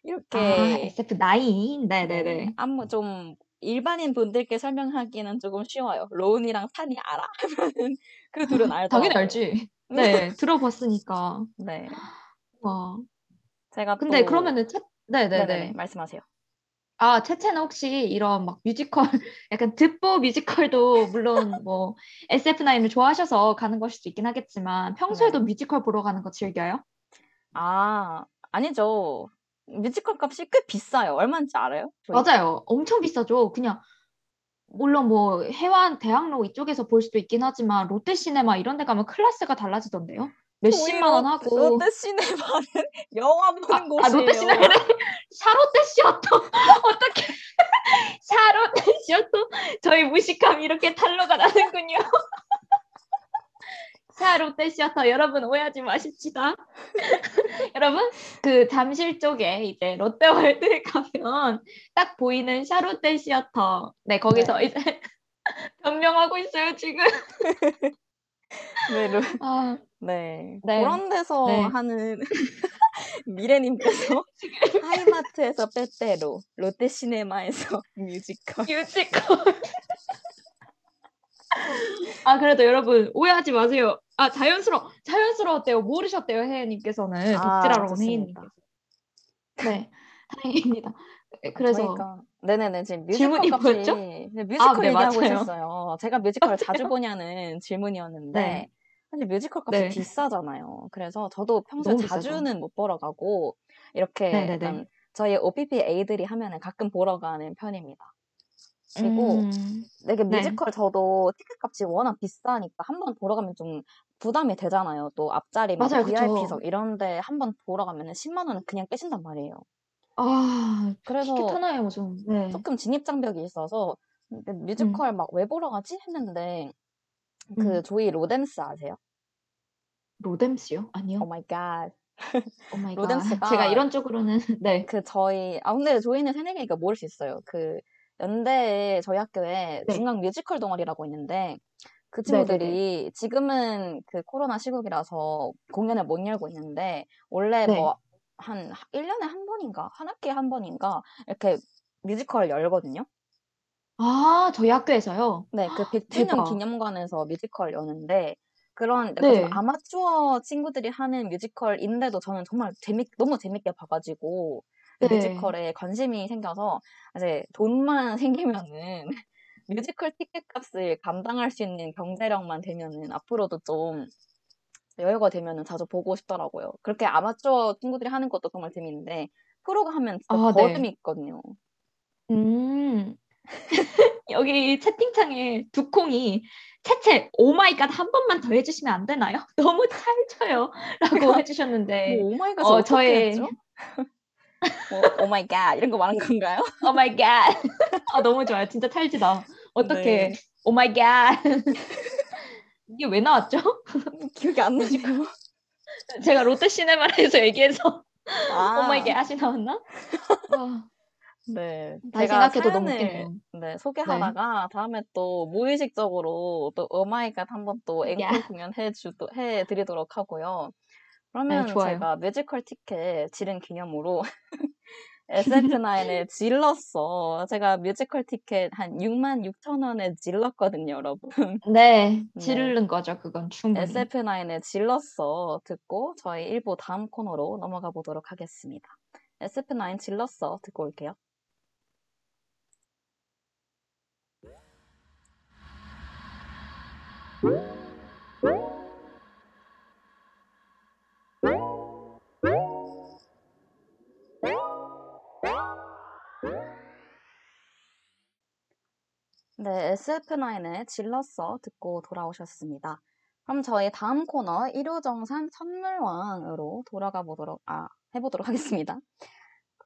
Speaker 2: 이렇게
Speaker 3: 아, SF9.
Speaker 2: 네,
Speaker 3: 네네네.
Speaker 2: 아무 좀 일반인 분들께 설명하기는 조금 쉬워요. 로운이랑 찬이 알아? 그 둘은 알더라고요.
Speaker 3: 당연히 알지. 네, 들어봤으니까.
Speaker 2: 네,
Speaker 3: 와.
Speaker 2: 제가
Speaker 3: 근데
Speaker 2: 또
Speaker 3: 그러면은 채, 네네네.
Speaker 2: 네네네, 말씀하세요.
Speaker 3: 아, 채채는 혹시 이런 막 뮤지컬, 약간 듣보 뮤지컬도 물론 뭐 SF9을 좋아하셔서 가는 것일 수 있긴 하겠지만 평소에도
Speaker 2: 네.
Speaker 3: 뮤지컬 보러 가는 거 즐겨요?
Speaker 2: 아, 아니죠. 뮤지컬 값이 꽤 비싸요. 얼마인지 알아요? 저희?
Speaker 3: 맞아요. 엄청 비싸죠. 그냥 물론 뭐 혜화 대학로 이쪽에서 볼 수도 있긴 하지만 롯데시네마 이런 데 가면 클래스가 달라지던데요. 몇십만 원 하고.
Speaker 2: 롯데시네마는 영화 보는
Speaker 3: 아,
Speaker 2: 곳이에요.
Speaker 3: 아 롯데시네마는 샤롯데 시어터 어떻게 샤롯데 시어터 저희 무식함 이렇게 탄로가 나는군요. 샤롯데 시어터 여러분 오해하지 마십시다. 여러분 그 잠실 쪽에 이제 롯데월드에 가면 딱 보이는 샤롯데 시어터 네 거기서 이제 변명하고 있어요 지금.
Speaker 2: 네, 로-
Speaker 3: 아,
Speaker 2: 네.
Speaker 3: 네.
Speaker 2: 그런 데서
Speaker 3: 네.
Speaker 2: 하는 미래님께서 하이마트에서 빼빼로, 롯데시네마에서 뮤지컬.
Speaker 3: 뮤지컬. 아, 그래도 여러분, 오해하지 마세요. 아, 자연스러워, 자연스러웠대요. 모르셨대요, 혜연님께서는.
Speaker 2: 아,
Speaker 3: 덕질하러. 혜연님께서. 네, 다행입니다. 그래서,
Speaker 2: 저희가 네네네 지금 뮤지컬
Speaker 3: 질문이 뭐였죠?
Speaker 2: 네, 뮤지컬
Speaker 3: 아, 네,
Speaker 2: 얘기하고
Speaker 3: 맞아요.
Speaker 2: 있었어요. 제가 뮤지컬을 자주 보냐는 질문이었는데
Speaker 3: 네.
Speaker 2: 사실 뮤지컬 값이
Speaker 3: 네.
Speaker 2: 비싸잖아요. 그래서 저도 평소에
Speaker 3: 비싸죠.
Speaker 2: 자주는 못 보러 가고 이렇게
Speaker 3: 네네네.
Speaker 2: 약간 저희 오빠들이 하면은 가끔 보러 가는 편입니다. 그리고
Speaker 3: 음,
Speaker 2: 되게
Speaker 3: 네.
Speaker 2: 뮤지컬 저도 티켓 값이 워낙 비싸니까 한 번 보러 가면 좀 부담이 되잖아요. 또 앞자리 막
Speaker 3: 맞아요.
Speaker 2: VIP석 이런데 한 번 보러 가면은 10만 원 그냥 깨진단 말이에요.
Speaker 3: 아,
Speaker 2: 그래서
Speaker 3: 티켓 하나에 무슨, 네.
Speaker 2: 조금 진입 장벽이 있어서 근데 뮤지컬 막 왜 보러 가지 했는데 그
Speaker 3: 음.
Speaker 2: 조이 로뎀스 아세요?
Speaker 3: 로뎀스요? 아니요.
Speaker 2: Oh my
Speaker 3: God. Oh my God.
Speaker 2: 로뎀스가
Speaker 3: 제가 이런 쪽으로는, 네.
Speaker 2: 그 저희 아 근데 조이는 새내기니까 모를 수 있어요. 그 연대에 저희 학교에
Speaker 3: 네.
Speaker 2: 중앙 뮤지컬 동아리라고 있는데 그. 친구들이 지금은 그 코로나 시국이라서 공연을 못 열고 있는데 원래
Speaker 3: 네.
Speaker 2: 뭐 한 1년에 한 번인가 한 학기에 한 번인가 이렇게 뮤지컬 열거든요.
Speaker 3: 아, 저희 학교에서요?
Speaker 2: 네, 그 100주년
Speaker 3: 대박.
Speaker 2: 기념관에서 뮤지컬 여는데 그런 약간
Speaker 3: 네.
Speaker 2: 좀 아마추어 친구들이 하는 뮤지컬인데도 저는 정말 재밌 너무 재밌게 봐가지고 그
Speaker 3: 네.
Speaker 2: 뮤지컬에 관심이 생겨서 이제 돈만 생기면은 뮤지컬 티켓 값을 감당할 수 있는 경제력만 되면은 앞으로도 좀 여유가 되면은 자주 보고 싶더라고요. 그렇게 아마추어 친구들이 하는 것도 정말 재밌는데 프로가 하면 진짜
Speaker 3: 아,
Speaker 2: 더
Speaker 3: 네.
Speaker 2: 재밌거든요.
Speaker 3: 음, 여기 채팅창에 두콩이 채채 oh my God 한 번만 더 해주시면 안 되나요? 너무 찰져요. 라고 해주셨는데
Speaker 2: 뭐 oh my God
Speaker 3: 어, 저의-
Speaker 2: 했죠? 뭐 oh my God 이런 거 말한 건가요?
Speaker 3: Oh my God 아 너무 좋아요. 진짜 찰지다. 어떻게
Speaker 2: 네.
Speaker 3: 오마이 갓 이게 왜 나왔죠?
Speaker 2: 기억이 안 나지고.
Speaker 3: 제가 롯데 시네마에서 얘기해서
Speaker 2: 아,
Speaker 3: oh my God이 나왔나? 아,
Speaker 2: 네.
Speaker 3: 다시
Speaker 2: 제가
Speaker 3: 생각해도 너무 웃기네요.
Speaker 2: 네, 소개하다가 다음에 또 무의식적으로 또 oh my God 한번 또 앵콜
Speaker 3: 야.
Speaker 2: 공연 해주도 해드리도록 하고요. 그러면
Speaker 3: 네, 좋아요.
Speaker 2: 제가 뮤지컬 티켓 지른 기념으로 SF9에 질렀어. 제가 뮤지컬 티켓 한 6만 6천 원에 질렀거든요, 여러분.
Speaker 3: 네,
Speaker 2: 네.
Speaker 3: 지르는 거죠. 그건 충분히.
Speaker 2: SF9에 질렀어 듣고 저희 1부 다음 코너로 넘어가 보도록 하겠습니다. SF9 질렀어 듣고 올게요. 네, SF9의 질렀어 듣고 돌아오셨습니다. 그럼 저희 다음 코너 일요정산 선물왕으로 돌아가 보도록, 아, 해보도록 하겠습니다.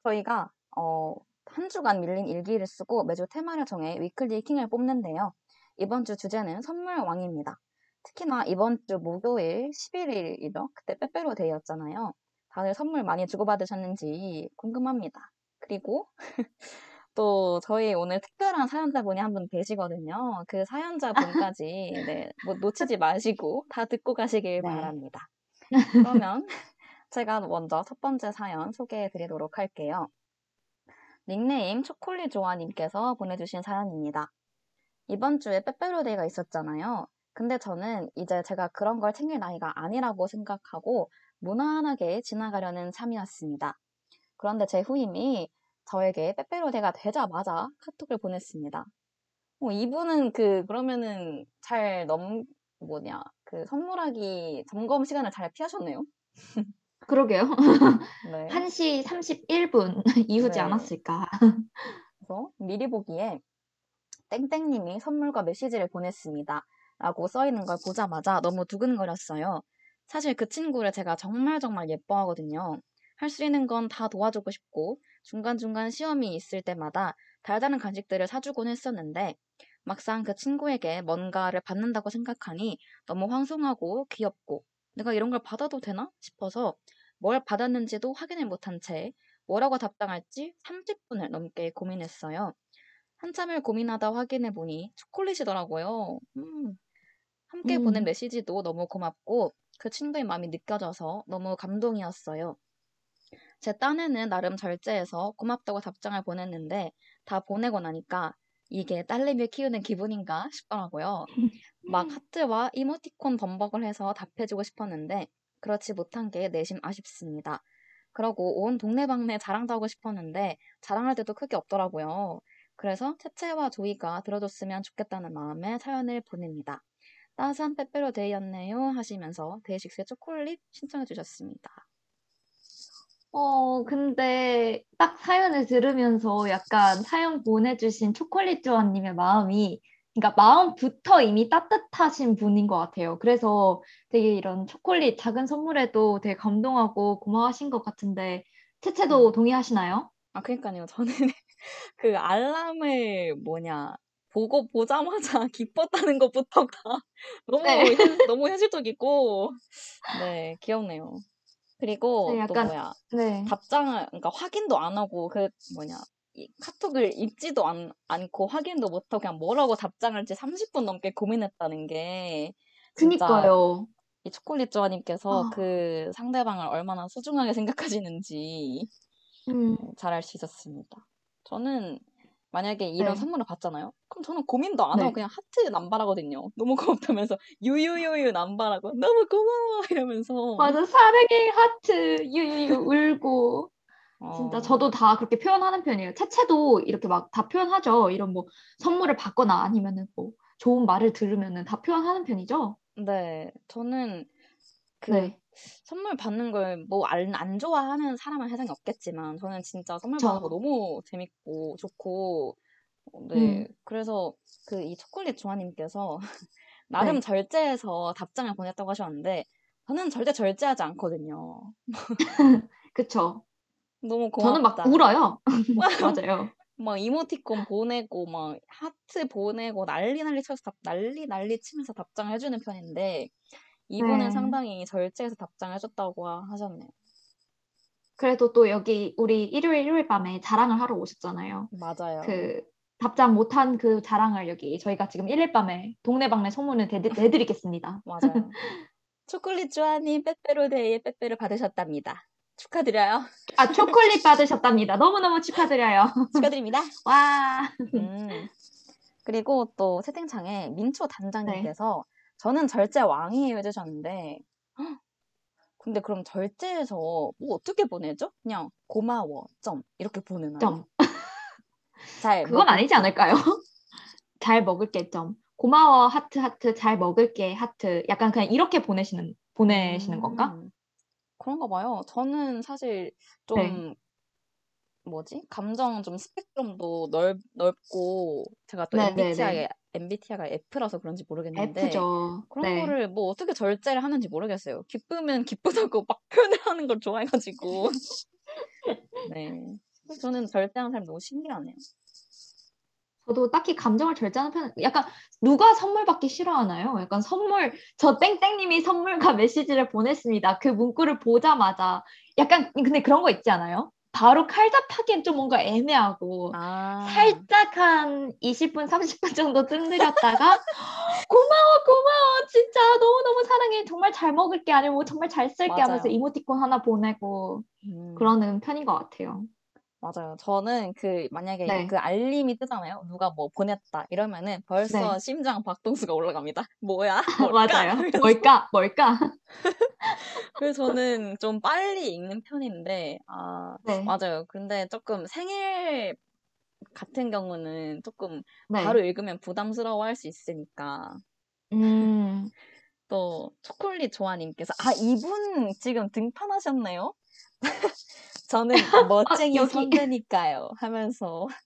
Speaker 2: 저희가, 어, 한 주간 밀린 일기를 쓰고 매주 테마를 정해 weekly king을 뽑는데요. 이번 주 주제는 선물왕입니다. 특히나 이번 주 목요일 11일이죠. 그때 빼빼로 데이였잖아요. 다들 선물 많이 주고받으셨는지 궁금합니다. 그리고 또 저희 오늘 특별한 사연자분이 한 분 계시거든요. 그 사연자분까지 네, 뭐 놓치지 마시고 다 듣고 가시길
Speaker 3: 네.
Speaker 2: 바랍니다. 그러면 제가 먼저 첫 번째 사연 소개해 드리도록 할게요. 닉네임 초콜릿 조아님께서 보내주신 사연입니다. 이번 주에 빼빼로데이가 있었잖아요. 근데 저는 이제 제가 그런 걸 챙길 나이가 아니라고 생각하고 무난하게 지나가려는 참이었습니다. 그런데 제 후임이 저에게 빼빼로데이가 되자마자 카톡을 보냈습니다. 어, 이분은 그 그러면은 잘 넘 뭐냐 그 선물하기 점검 시간을 잘 피하셨네요.
Speaker 3: 그러게요.
Speaker 2: 네.
Speaker 3: 1시 31분 이후지
Speaker 2: 네.
Speaker 3: 않았을까.
Speaker 2: 그래서 미리 보기에 땡땡님이 선물과 메시지를 보냈습니다. 라고 써있는 걸 보자마자 너무 두근거렸어요. 사실 그 친구를 제가 정말 정말 예뻐하거든요. 할 수 있는 건 다 도와주고 싶고 중간중간 시험이 있을 때마다 달달한 간식들을 사주곤 했었는데 막상 그 친구에게 뭔가를 받는다고 생각하니 너무 황송하고 귀엽고 내가 이런 걸 받아도 되나 싶어서 뭘 받았는지도 확인을 못한 채 뭐라고 답장할지 30분을 넘게 고민했어요. 한참을 고민하다 확인해 보니 초콜릿이더라고요. 음. 함께
Speaker 3: 음.
Speaker 2: 보낸 메시지도 너무 고맙고 그 친구의 마음이 느껴져서 너무 감동이었어요. 제 딴에는 나름 절제해서 고맙다고 답장을 보냈는데 다 보내고 나니까 이게 딸내미 키우는 기분인가 싶더라고요. 막 하트와 이모티콘 범벅을 해서 답해주고 싶었는데 그렇지 못한 게 내심 아쉽습니다. 그러고 온 동네방네 자랑도 하고 싶었는데 자랑할 데도 크게 없더라고요. 그래서 채채와 조이가 들어줬으면 좋겠다는 마음에 사연을 보냅니다. 따스한 빼빼로 데이였네요 하시면서 데이식스의 초콜릿 신청해 주셨습니다.
Speaker 3: 어, 근데 딱 사연을 들으면서 약간 사연 보내주신 초콜릿 조아님의 마음이, 그러니까 마음부터 이미 따뜻하신 분인 것 같아요. 그래서 되게 이런 초콜릿 작은 선물에도 되게 감동하고 고마워하신 것 같은데, 채채도 동의하시나요?
Speaker 2: 아, 그러니까요. 저는 그 알람을 뭐냐 보고 보자마자 기뻤다는 것부터가 너무
Speaker 3: 네.
Speaker 2: 현, 너무 현실적이고 네 귀엽네요. 그리고
Speaker 3: 네,
Speaker 2: 또
Speaker 3: 약간-
Speaker 2: 뭐야
Speaker 3: 네.
Speaker 2: 답장을 그러니까 확인도 안 하고 그 뭐냐 이 카톡을 읽지도 않, 않고 확인도 못하고 그냥 뭐라고 답장 할지 30분 넘게 고민했다는 게
Speaker 3: 그니까요.
Speaker 2: 이 초콜릿 조아님께서
Speaker 3: 아.
Speaker 2: 그 상대방을 얼마나 소중하게 생각하시는지
Speaker 3: 음,
Speaker 2: 잘알 수 있었습니다. 저는 만약에 이런
Speaker 3: 네.
Speaker 2: 선물을 받잖아요? 그럼 저는 고민도 안 하고
Speaker 3: 네.
Speaker 2: 그냥 하트 남발하고든요. 너무 고맙다면서 유유유유 남발하고 너무 고마워 이러면서
Speaker 3: 맞아. 사랑해, 하트, 유유유, 울고. 진짜
Speaker 2: 어,
Speaker 3: 저도 다 그렇게 표현하는 편이에요. 채채도 이렇게 막 다 표현하죠. 이런 뭐 선물을 받거나 아니면은 뭐 좋은 말을 들으면은 다 표현하는 편이죠.
Speaker 2: 네, 저는 그
Speaker 3: 네.
Speaker 2: 선물 받는 걸뭐안 좋아하는 사람은 세상에 없겠지만 저는 진짜 선물 받는 거
Speaker 3: 저-
Speaker 2: 너무 재밌고 좋고 네.
Speaker 3: 음.
Speaker 2: 그래서 그 이 초콜릿 조아님께서 나름
Speaker 3: 네.
Speaker 2: 절제해서 답장을 보냈다고 하셨는데 저는 절대 절제하지 않거든요.
Speaker 3: 그쵸.
Speaker 2: 너무
Speaker 3: 저는 막
Speaker 2: 고맙다.
Speaker 3: 울어요. 맞아요.
Speaker 2: 막 이모티콘 보내고 막 하트 보내고 난리 난리 쳐서 답, 난리 난리 치면서 답장을 해주는 편인데 이분은
Speaker 3: 네.
Speaker 2: 상당히 절제해서 답장을 해줬다고 하셨네요.
Speaker 3: 그래도 또 여기 우리 일요일 일요일 밤에 자랑을 하러 오셨잖아요.
Speaker 2: 맞아요.
Speaker 3: 그 답장 못한 그 자랑을 여기 저희가 지금 일요일 밤에 동네방네 소문을 대, 내드리겠습니다.
Speaker 2: 맞아요. 초콜릿 조아님 빼빼로데이에 빼빼로 받으셨답니다. 축하드려요.
Speaker 3: 아 초콜릿 받으셨답니다. 너무너무 축하드려요.
Speaker 2: 축하드립니다.
Speaker 3: 와.
Speaker 2: 음. 그리고 또 채팅창에 민초
Speaker 3: 네.
Speaker 2: 단장님께서 저는 절제 왕이에요 해주셨는데 헉, 근데 그럼 절제해서 뭐 어떻게 보내죠? 그냥 고마워 점 이렇게 보내나요?
Speaker 3: 점.
Speaker 2: 잘
Speaker 3: 그건
Speaker 2: 먹-
Speaker 3: 아니지 않을까요? 잘 먹을게 점. 고마워 하트 하트 잘 먹을게 하트. 약간 그냥 이렇게 보내시는 보내시는 건가?
Speaker 2: 음, 그런가 봐요. 저는 사실 좀
Speaker 3: 네.
Speaker 2: 뭐지? 감정 좀 스펙트럼도 넓, 넓고 제가 또
Speaker 3: 네,
Speaker 2: MBTI,
Speaker 3: 네,
Speaker 2: MBTI가 F라서 그런지 모르겠는데
Speaker 3: F죠.
Speaker 2: 그런
Speaker 3: 네.
Speaker 2: 거를 뭐 어떻게 절제를 하는지 모르겠어요. 기쁘면 기쁘다고 막 표현을 하는 걸 좋아해가지고. 네. 저는 절제하는 사람 너무 신기하네요.
Speaker 3: 저도 딱히 감정을 절제하는 편은 약간 누가 선물 받기 싫어하나요? 약간 선물 저 땡땡님이 선물과 메시지를 보냈습니다. 그 문구를 보자마자 약간 근데 그런 거 있지 않아요? 바로 칼답하기엔 좀 뭔가 애매하고
Speaker 2: 아,
Speaker 3: 살짝 한 20분, 30분 정도 뜸들였다가 고마워, 고마워, 진짜 너무너무 사랑해. 정말 잘 먹을게. 아니면 뭐 정말 잘 쓸게
Speaker 2: 맞아요.
Speaker 3: 하면서 이모티콘 하나 보내고
Speaker 2: 음,
Speaker 3: 그러는 편인 것 같아요.
Speaker 2: 맞아요. 저는 그 만약에
Speaker 3: 네.
Speaker 2: 그 알림이 뜨잖아요. 누가 뭐 보냈다 이러면은 벌써
Speaker 3: 네.
Speaker 2: 심장 박동수가 올라갑니다. 뭐야?
Speaker 3: 맞아요. 뭘까? 뭘까?
Speaker 2: 그래서 저는 좀 빨리 읽는 편인데, 아,
Speaker 3: 네.
Speaker 2: 맞아요. 근데 조금 생일 같은 경우는 조금
Speaker 3: 네.
Speaker 2: 바로 읽으면 부담스러워 할 수 있으니까.
Speaker 3: 음,
Speaker 2: 또, 초콜릿 조아님께서, 아, 이분 지금 등판하셨네요? 저는 멋쟁이
Speaker 3: 여기.
Speaker 2: 선배니까요. 하면서,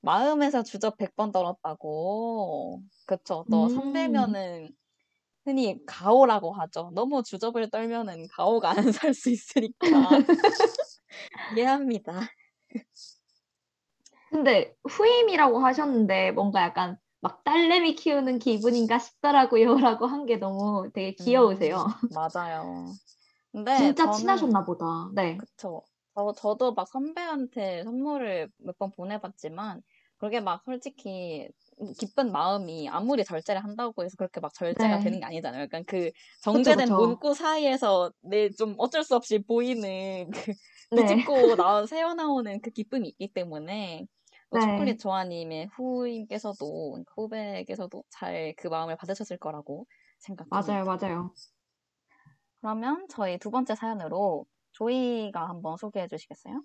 Speaker 2: 마음에서 주접 100번 떨었다고. 그쵸. 또
Speaker 3: 음.
Speaker 2: 선배면은 흔히 가오라고 하죠. 너무 주접을 떨면은 가오가 안 살 수 있으니까. 이해합니다.
Speaker 3: 근데 후임이라고 하셨는데 뭔가 약간 막 딸내미 키우는 기분인가 싶더라고요. 라고 한 게 너무 되게 귀여우세요.
Speaker 2: 음, 맞아요. 근데
Speaker 3: 진짜
Speaker 2: 저는-
Speaker 3: 친하셨나 보다. 네.
Speaker 2: 그쵸. 저, 저도 막 선배한테 선물을 몇 번 보내봤지만, 그게 막 솔직히 기쁜 마음이 아무리 절제를 한다고 해서 그렇게 막 절제가
Speaker 3: 네.
Speaker 2: 되는 게 아니잖아요. 약간 그 정제된
Speaker 3: 그쵸.
Speaker 2: 문구 사이에서 내 좀 어쩔 수 없이 보이는 그
Speaker 3: 네.
Speaker 2: 비집고 나 새어나오는 그 기쁨이 있기 때문에 또
Speaker 3: 네.
Speaker 2: 초콜릿 조아님의 후임께서도 후배께서도 잘 그 마음을 받으셨을 거라고 생각합니다.
Speaker 3: 맞아요, 맞아요.
Speaker 2: 그러면 저희 두 번째 사연으로 조이가 한번 소개해 주시겠어요?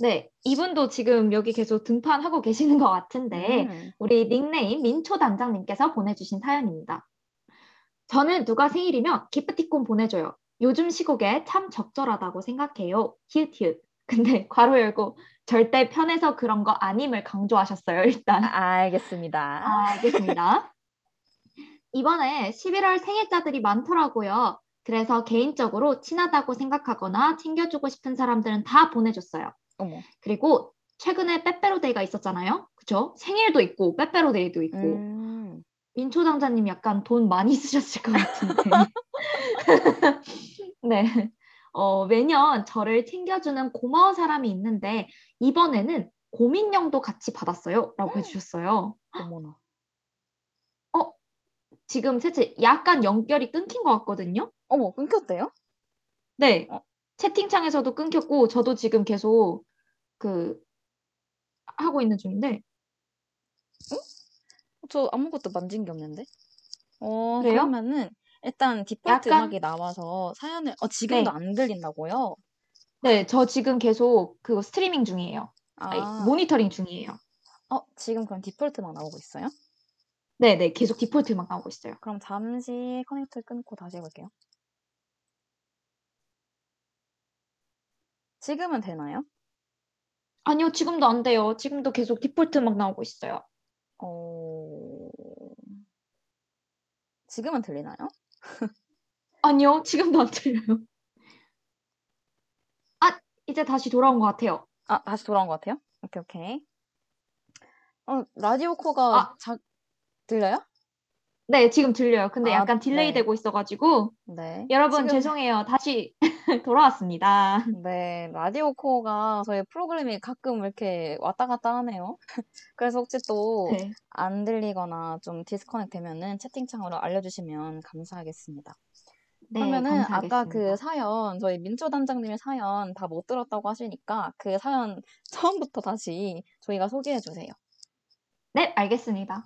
Speaker 3: 네. 이분도 지금 여기 계속 등판하고 계시는 것 같은데,
Speaker 2: 음,
Speaker 3: 우리 닉네임 민초 단장님께서 보내주신 사연입니다. 저는 누가 생일이면 기프티콘 보내줘요. 요즘 시국에 참 적절하다고 생각해요. 히읗히읗. 근데 괄호 열고 절대 편해서 그런 거 아님을 강조하셨어요, 일단.
Speaker 2: 알겠습니다.
Speaker 3: 아, 알겠습니다. 이번에 11월 생일자들이 많더라고요. 그래서 개인적으로 친하다고 생각하거나 챙겨주고 싶은 사람들은 다 보내줬어요.
Speaker 2: 어머.
Speaker 3: 그리고 최근에 빼빼로데이가 있었잖아요. 그쵸? 생일도 있고 빼빼로데이도 있고.
Speaker 2: 음,
Speaker 3: 민초 당자님 약간 돈 많이 쓰셨을 것 같은데. 네. 어, 매년 저를 챙겨주는 고마운 사람이 있는데 이번에는 고민령도 같이 받았어요. 라고 해주셨어요.
Speaker 2: 어머나.
Speaker 3: 지금 채채 약간 연결이 끊긴 것 같거든요.
Speaker 2: 어머, 끊겼대요?
Speaker 3: 네.
Speaker 2: 어.
Speaker 3: 채팅창에서도 끊겼고 저도 지금 계속 그 하고 있는 중인데
Speaker 2: 저 아무것도 만진 게 없는데? 어,
Speaker 3: 그래요?
Speaker 2: 그러면은 일단 디폴트
Speaker 3: 약간-
Speaker 2: 음악이 나와서 사연을, 어, 지금도
Speaker 3: 네.
Speaker 2: 안 들린다고요?
Speaker 3: 네, 저 지금 계속 그 스트리밍 중이에요. 아니,
Speaker 2: 아,
Speaker 3: 모니터링 중이에요.
Speaker 2: 어, 지금 그럼 디폴트 음악 나오고 있어요?
Speaker 3: 네, 네, 계속 디폴트만 나오고 있어요.
Speaker 2: 그럼 잠시 connect 끊고 다시 해볼게요. 지금은 되나요?
Speaker 3: 아니요, 지금도 안 돼요. 지금도 계속 디폴트 막 나오고 있어요.
Speaker 2: 어... 지금은 들리나요?
Speaker 3: 아니요, 지금도 안 들려요. 아, 이제 다시 돌아온 것 같아요.
Speaker 2: 아, 다시 돌아온 것 같아요? 오케이, 오케이. 어, 라디오 코가
Speaker 3: 아.
Speaker 2: 자, 들려요?
Speaker 3: 네, 지금 들려요. 근데
Speaker 2: 아,
Speaker 3: 약간 delay
Speaker 2: 네.
Speaker 3: 되고 있어가지고
Speaker 2: 네.
Speaker 3: 여러분
Speaker 2: 지금-
Speaker 3: 죄송해요. 다시 돌아왔습니다.
Speaker 2: 네, 라디오 코가 저희 프로그램이 가끔 이렇게 왔다 갔다 하네요. 그래서 혹시 또
Speaker 3: 네.
Speaker 2: 안 들리거나 좀 디스커넥 되면은 채팅창으로 알려주시면 감사하겠습니다.
Speaker 3: 네,
Speaker 2: 그러면은 아까
Speaker 3: 감사하겠습니다.
Speaker 2: 그 사연, 저희 민초 단장님의 사연 다 못 들었다고 하시니까 그 사연 처음부터 다시 저희가 소개해 주세요.
Speaker 3: 네, 알겠습니다.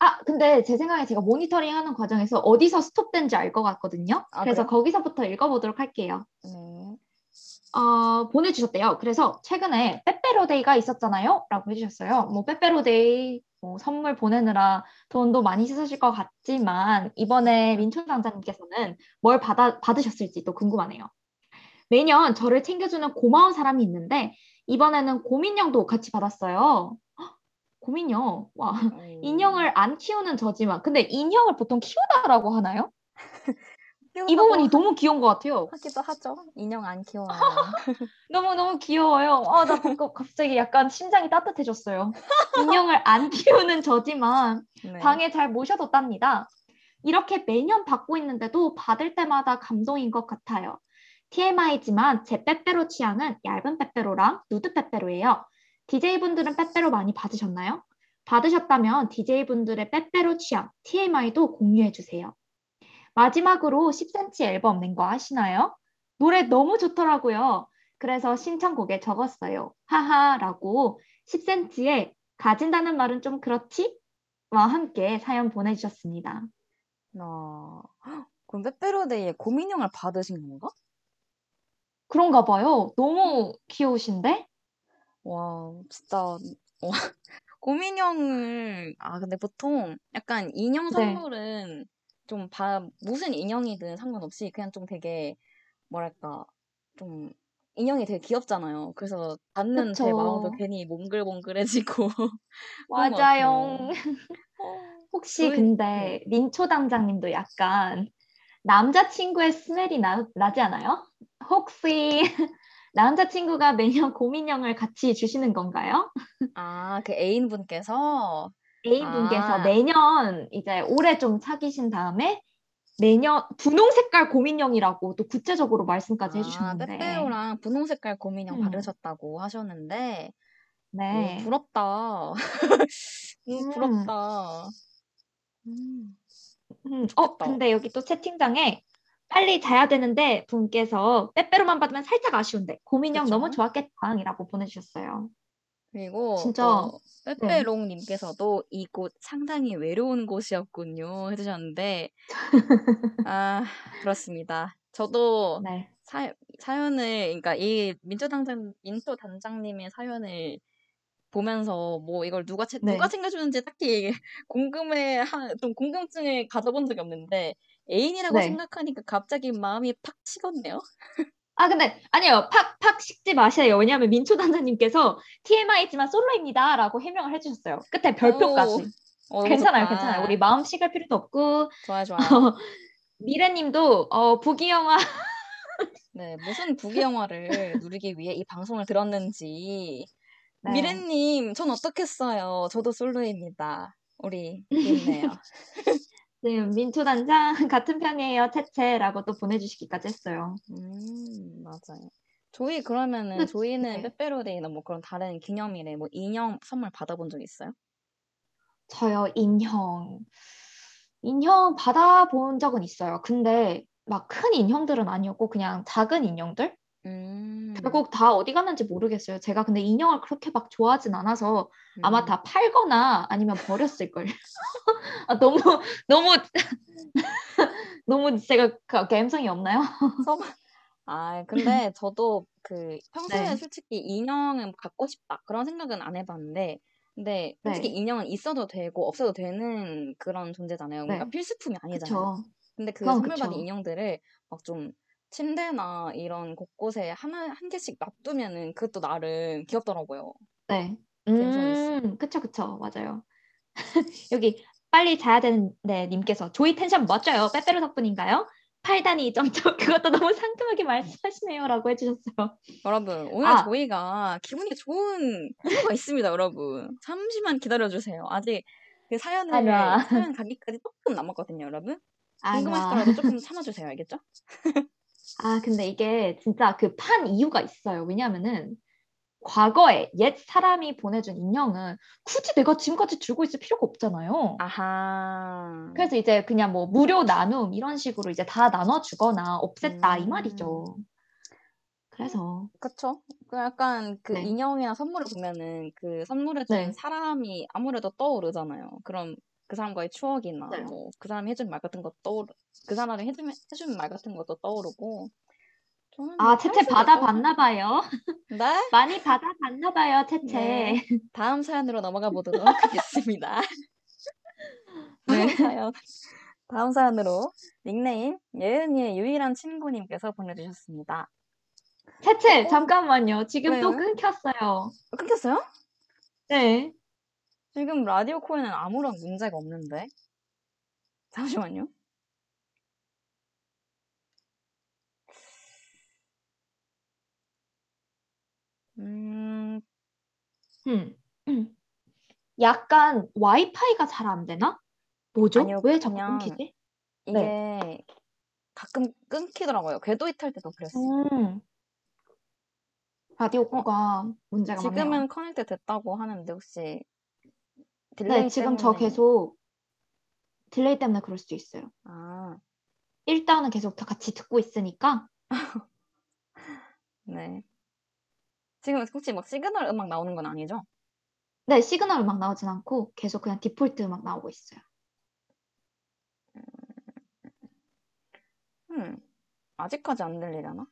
Speaker 3: 아, 근데 제 생각에 제가 모니터링 하는 과정에서 어디서 스톱된지 알 것 같거든요.
Speaker 2: 아,
Speaker 3: 그래서
Speaker 2: 그래요?
Speaker 3: 거기서부터 읽어보도록 할게요.
Speaker 2: 네.
Speaker 3: 어, 보내주셨대요. 그래서 최근에 빼빼로데이가 있었잖아요. 라고 해주셨어요. 뭐 빼빼로데이 뭐 선물 보내느라 돈도 많이 쓰실 것 같지만 이번에 민초 당장님께서는 뭘 받아, 받으셨을지 또 궁금하네요. 매년 저를 챙겨주는 고마운 사람이 있는데 이번에는 곰인형도 같이 받았어요. 헉, 곰인형. 와.
Speaker 2: 음,
Speaker 3: 인형을 안 키우는 저지만 근데 인형을 보통 키우다라고 하나요? 이 부분이 너무 귀여운 것 같아요.
Speaker 2: 하기도 하죠. 인형 안 키워요.
Speaker 3: 너무 너무 귀여워요. 아, 나 갑자기 약간 심장이 따뜻해졌어요. 인형을 안 키우는 저지만
Speaker 2: 네.
Speaker 3: 방에 잘 모셔뒀답니다. 이렇게 매년 받고 있는데도 받을 때마다 감동인 것 같아요. TMI지만 제 빼빼로 취향은 얇은 빼빼로랑 누드 빼빼로예요. DJ분들은 빼빼로 많이 받으셨나요? 받으셨다면 DJ분들의 빼빼로 취향, TMI도 공유해주세요. 마지막으로 10cm 앨범 낸 거 아시나요? 노래 너무 좋더라고요. 그래서 신청곡에 적었어요. 하하라고 10cm에 가진다는 말은 좀 그렇지? 와 함께 사연 보내주셨습니다.
Speaker 2: 어, 그럼 빼빼로데이에 곰인형을 받으신 건가?
Speaker 3: 그런가 봐요. 너무 귀여우신데?
Speaker 2: 와, 진짜, 와, 곰인형을, 아, 근데 보통 약간 인형
Speaker 3: 네.
Speaker 2: 선물은 좀 바, 무슨 인형이든 상관없이 그냥 좀 되게, 뭐랄까, 좀, 인형이 되게 귀엽잖아요. 그래서 받는 제
Speaker 3: 그쵸.
Speaker 2: 마음도 괜히 몽글몽글해지고.
Speaker 3: 맞아요.
Speaker 2: 같아요.
Speaker 3: 혹시 근데 민초 당장님도 약간 남자친구의 스멜이 나, 나지 않아요? 혹시 남자친구가 매년 곰인형을 같이 주시는 건가요?
Speaker 2: 아, 그 애인분께서,
Speaker 3: 애인분께서
Speaker 2: 아.
Speaker 3: 매년 이제 올해 좀 사귀신 다음에 매년 분홍 색깔 곰인형이라고 또 구체적으로 말씀까지
Speaker 2: 아,
Speaker 3: 해주셨는데
Speaker 2: 빼빼로랑 분홍 색깔 곰인형
Speaker 3: 음.
Speaker 2: 받으셨다고 하셨는데,
Speaker 3: 네.
Speaker 2: 오, 부럽다. 음,
Speaker 3: 음.
Speaker 2: 부럽다. 음.
Speaker 3: 음, 어. 근데 여기 또 채팅장에 빨리 자야 되는데 분께서 빼빼로만 받으면 살짝 아쉬운데 곰인형
Speaker 2: 그쵸?
Speaker 3: 너무 좋았겠다이라고 보내주셨어요.
Speaker 2: 그리고
Speaker 3: 진짜,
Speaker 2: 또
Speaker 3: 네.
Speaker 2: 빼빼롱님께서도 이곳 상당히 외로운 곳이었군요 해주셨는데 아 그렇습니다. 저도
Speaker 3: 네.
Speaker 2: 사, 사연을 그러니까 이 민초 단장 민초 단장님의 사연을 보면서 뭐 이걸 누가 채,
Speaker 3: 네.
Speaker 2: 누가 챙겨주는지 딱히 궁금해 하, 좀 궁금증을 가져본 적이 없는데 애인이라고
Speaker 3: 네.
Speaker 2: 생각하니까 갑자기 마음이 팍 식었네요.
Speaker 3: 아 근데 아니요 팍 팍 식지 마세요. 왜냐하면 민초 단장님께서 TMI지만 솔로입니다라고 해명을 해주셨어요. 끝에 별표까지.
Speaker 2: 오, 어, 너무
Speaker 3: 괜찮아요,
Speaker 2: 좋다.
Speaker 3: 괜찮아요. 우리 마음 식을 필요도 없고
Speaker 2: 좋아요, 좋아요.
Speaker 3: 미래님도 어, 부기 영화
Speaker 2: 네, 무슨 부귀 영화를 누리기 위해 이 방송을 들었는지.
Speaker 3: 네.
Speaker 2: 미래님, 전 어떻겠어요? 저도 솔로입니다. 우리 있네요.
Speaker 3: 네, 민초 단장 같은 편이에요, 채채라고 또 보내주시기까지 했어요.
Speaker 2: 음, 맞아요. 조이 그러면은 조이는
Speaker 3: 네.
Speaker 2: 빼빼로데이나 뭐 그런 다른 기념일에 뭐 인형 선물 받아본 적 있어요?
Speaker 3: 저요, 인형. 인형 받아본 적은 있어요. 근데 막 큰 인형들은 아니었고 그냥 작은 인형들?
Speaker 2: 음,
Speaker 3: 결국 다 어디 갔는지 모르겠어요. 제가 근데 인형을 그렇게 막 좋아하진 않아서 아마
Speaker 2: 음,
Speaker 3: 다 팔거나 아니면 버렸을 걸. 아, 너무, 너무, 너무 제가 그 감성이 없나요?
Speaker 2: 서- 아, 근데 저도 그 평소에
Speaker 3: 네.
Speaker 2: 솔직히 인형은 갖고 싶다 그런 생각은 안 해봤는데 근데 솔직히
Speaker 3: 네.
Speaker 2: 인형은 있어도 되고 없어도 되는 그런 존재잖아요. 뭔가
Speaker 3: 네.
Speaker 2: 필수품이 아니잖아요.
Speaker 3: 그쵸.
Speaker 2: 근데 그 선물 받은. 인형들을 막 좀 침대나 이런 곳곳에 하나 한 개씩 놔두면은 그것도 나름 귀엽더라고요.
Speaker 3: 네. 음, 그쵸, 그쵸. 맞아요. 여기 빨리 자야 되는데 님께서 조이 텐션 멋져요. 빼빼로 덕분인가요? 팔다니 점점 그것도 너무 상큼하게 말씀하시네요라고 해주셨어요.
Speaker 2: 여러분, 오늘
Speaker 3: 아.
Speaker 2: 저희가 기분이 좋은 코너가 있습니다, 여러분. 잠시만 기다려주세요. 아직 그 사연을,
Speaker 3: 아니야.
Speaker 2: 사연 가기까지 조금 남았거든요, 여러분. 궁금하시더라도 조금 참아주세요, 알겠죠?
Speaker 3: 아, 근데 이게 진짜 그 판 이유가 있어요. 왜냐면은 과거에 옛 사람이 보내준 인형은 굳이 내가 지금까지 들고 있을 필요가 없잖아요.
Speaker 2: 아하.
Speaker 3: 그래서 이제 그냥 뭐 무료 나눔 이런 식으로 이제 다 나눠주거나 없앴다 이
Speaker 2: 음.
Speaker 3: 말이죠. 그래서
Speaker 2: 그쵸? 그 약간 그
Speaker 3: 네.
Speaker 2: 인형이나 선물을 보면은 그 선물해준
Speaker 3: 네.
Speaker 2: 사람이 아무래도 떠오르잖아요. 그럼 그 사람과의 추억이나
Speaker 3: 네.
Speaker 2: 뭐그 사람이 해준 말 같은 것도 떠오르, 그 사람이 해준, 해준 말 같은 것도 떠오르고. 아할
Speaker 3: 채채 받아봤나 봐요.
Speaker 2: 네?
Speaker 3: 많이 받아봤나 봐요 채채.
Speaker 2: 네. 다음 사연으로 넘어가 보도록 하겠습니다. 다음
Speaker 3: 네.
Speaker 2: 사연. 다음 사연으로 닉네임 예은이의 유일한 친구님께서 보내주셨습니다.
Speaker 3: 채채 잠깐만요. 지금 또
Speaker 2: 왜요?
Speaker 3: 끊겼어요.
Speaker 2: 어, 끊겼어요?
Speaker 3: 네.
Speaker 2: 지금 라디오 코에는 아무런 문제가 없는데. 잠시만요. 음,
Speaker 3: 음. 음. 약간 와이파이가 잘 안 되나? 뭐죠?
Speaker 2: 아니요,
Speaker 3: 왜 자꾸
Speaker 2: 그냥
Speaker 3: 끊기지?
Speaker 2: 이게
Speaker 3: 네.
Speaker 2: 가끔 끊기더라고요. 궤도 이탈 때도 그랬어요.
Speaker 3: 음. 라디오 코가 문제가 많네요.
Speaker 2: 지금은 connect 됐다고 하는데 혹시 delay
Speaker 3: 네, 지금 저
Speaker 2: 때문에-
Speaker 3: 계속 delay 때문에 그럴 수도 있어요.
Speaker 2: 아,
Speaker 3: 일단은 계속 다 같이 듣고 있으니까
Speaker 2: 네. 지금 혹시 막 시그널 음악 나오는 건 아니죠?
Speaker 3: 네, 시그널 음악 나오진 않고 계속 그냥 디폴트 음악 나오고 있어요.
Speaker 2: 음, 아직까지 안 들리려나?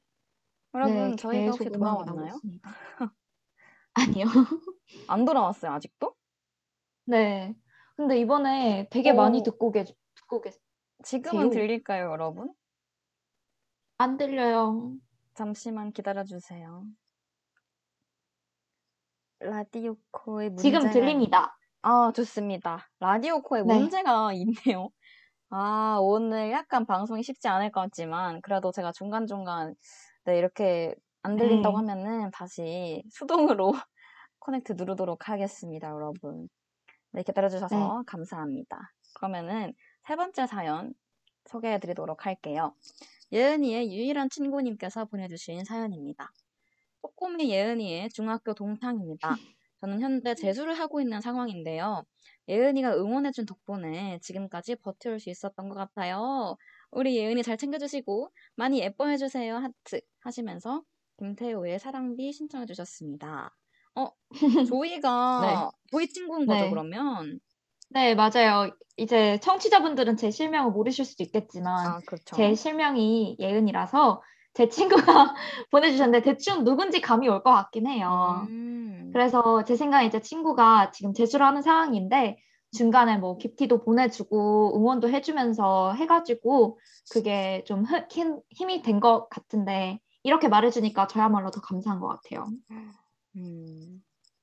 Speaker 2: 여러분,
Speaker 3: 네,
Speaker 2: 저희가 혹시 돌아왔나요?
Speaker 3: 아니요.
Speaker 2: 안 돌아왔어요, 아직도?
Speaker 3: 네. 근데 이번에 되게 많이
Speaker 2: 오.
Speaker 3: 듣고 계 듣고 계
Speaker 2: 지금은. 들릴까요, 여러분?
Speaker 3: 안 들려요.
Speaker 2: 잠시만 기다려 주세요. 라디오 코의
Speaker 3: 지금
Speaker 2: 문제가
Speaker 3: 들립니다.
Speaker 2: 아, 좋습니다. 라디오 코에
Speaker 3: 네.
Speaker 2: 문제가 있네요. 아, 오늘 약간 방송이 쉽지 않을 것 같지만, 그래도 제가 중간중간, 네, 이렇게 안 들린다고
Speaker 3: 네.
Speaker 2: 하면은 다시 수동으로 커넥트 누르도록 하겠습니다, 여러분. 네, 기다려주셔서 감사합니다. 그러면은 세 번째 사연 소개해 드리도록 할게요. 예은이의 유일한 친구님께서 보내주신 사연입니다. 쪼꼬미 예은이의 중학교 동창입니다. 저는 현재 재수를 하고 있는 상황인데요. 예은이가 응원해준 덕분에 지금까지 버텨올 수 있었던 것 같아요. 우리 예은이 잘 챙겨주시고 많이 예뻐해주세요. 하트 하시면서 김태호의 사랑비 신청해주셨습니다. 어, 조이가 조이 친구인 거죠,
Speaker 3: 네.
Speaker 2: 그러면?
Speaker 3: 네, 맞아요. 이제 청취자분들은 제 실명을 모르실 수도 있겠지만
Speaker 2: 아, 그렇죠.
Speaker 3: 제 실명이 예은이라서 제 친구가 보내주셨는데 대충 누군지 감이 올 것 같긴 해요.
Speaker 2: 음,
Speaker 3: 그래서 제 생각에 제 친구가 지금 재수를 하는 상황인데 중간에 뭐 기프티도 보내주고 응원도 해주면서 해가지고 그게 좀 흐- 힘, 힘이 된 것 같은데 이렇게 말해주니까 저야말로 더 감사한 것 같아요.
Speaker 2: 음.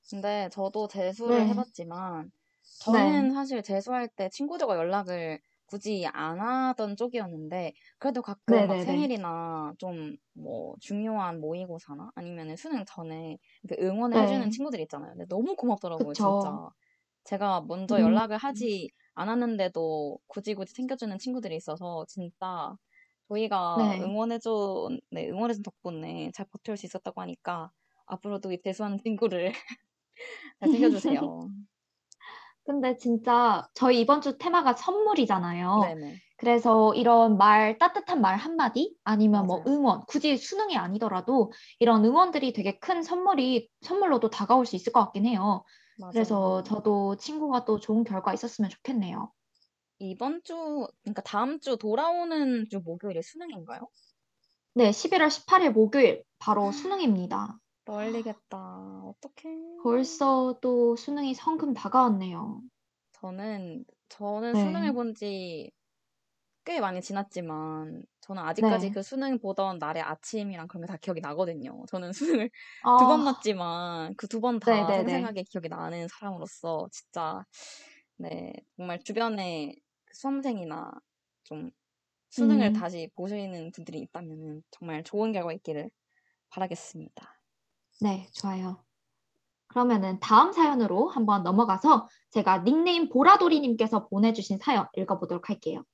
Speaker 2: 근데 저도 재수를
Speaker 3: 네.
Speaker 2: 해봤지만, 저는 사실 재수할 때 친구들과 연락을 굳이 안 하던 쪽이었는데, 그래도 가끔 막. 생일이나 좀 뭐 중요한 모의고사나 아니면 수능 전에 응원해주는
Speaker 3: 네.
Speaker 2: 친구들 있잖아요. 근데 너무 고맙더라고요,
Speaker 3: 그쵸.
Speaker 2: 진짜. 제가 먼저
Speaker 3: 음.
Speaker 2: 연락을 하지 않았는데도 굳이 굳이 챙겨주는 친구들이 있어서 진짜 저희가
Speaker 3: 네.
Speaker 2: 응원해준, 네, 응원해준 덕분에 잘 버틸 수 있었다고 하니까 앞으로도 이 재수하는 친구를 잘 챙겨주세요.
Speaker 3: 근데 진짜 저희 이번 주 테마가 선물이잖아요.
Speaker 2: 네네.
Speaker 3: 그래서 이런 말, 따뜻한 말 한마디? 아니면 뭐
Speaker 2: 맞아요.
Speaker 3: 응원, 굳이 수능이 아니더라도 이런 응원들이 되게 큰 선물이, 선물로도 다가올 수 있을 것 같긴 해요. 그래서
Speaker 2: 맞아요.
Speaker 3: 저도 친구가 또 좋은 결과 있었으면 좋겠네요.
Speaker 2: 이번 주, 그러니까 다음 주 돌아오는 주 목요일에 수능인가요?
Speaker 3: 네, 11월 18일 목요일 바로 수능입니다.
Speaker 2: 떨리겠다. 어떡해.
Speaker 3: 벌써 또 수능이 성큼 다가왔네요.
Speaker 2: 저는, 저는
Speaker 3: 네.
Speaker 2: 수능 해본 지 꽤 많이 지났지만 저는 아직까지
Speaker 3: 네.
Speaker 2: 그 수능 보던 날의 아침이랑 그런 게 다 기억이 나거든요. 저는 수능을
Speaker 3: 아,
Speaker 2: 두번 맞지만 그 두 번다
Speaker 3: 네네네.
Speaker 2: 생생하게 기억이 나는 사람으로서 진짜 네 정말 주변에 그 수험생이나 좀 수능을
Speaker 3: 음.
Speaker 2: 다시 보시는 분들이 있다면 정말 좋은 결과 있기를 바라겠습니다.
Speaker 3: 네, 좋아요. 그러면은 다음 사연으로 한번 넘어가서 제가 닉네임 보라돌이님께서 보내주신 사연 읽어보도록 할게요.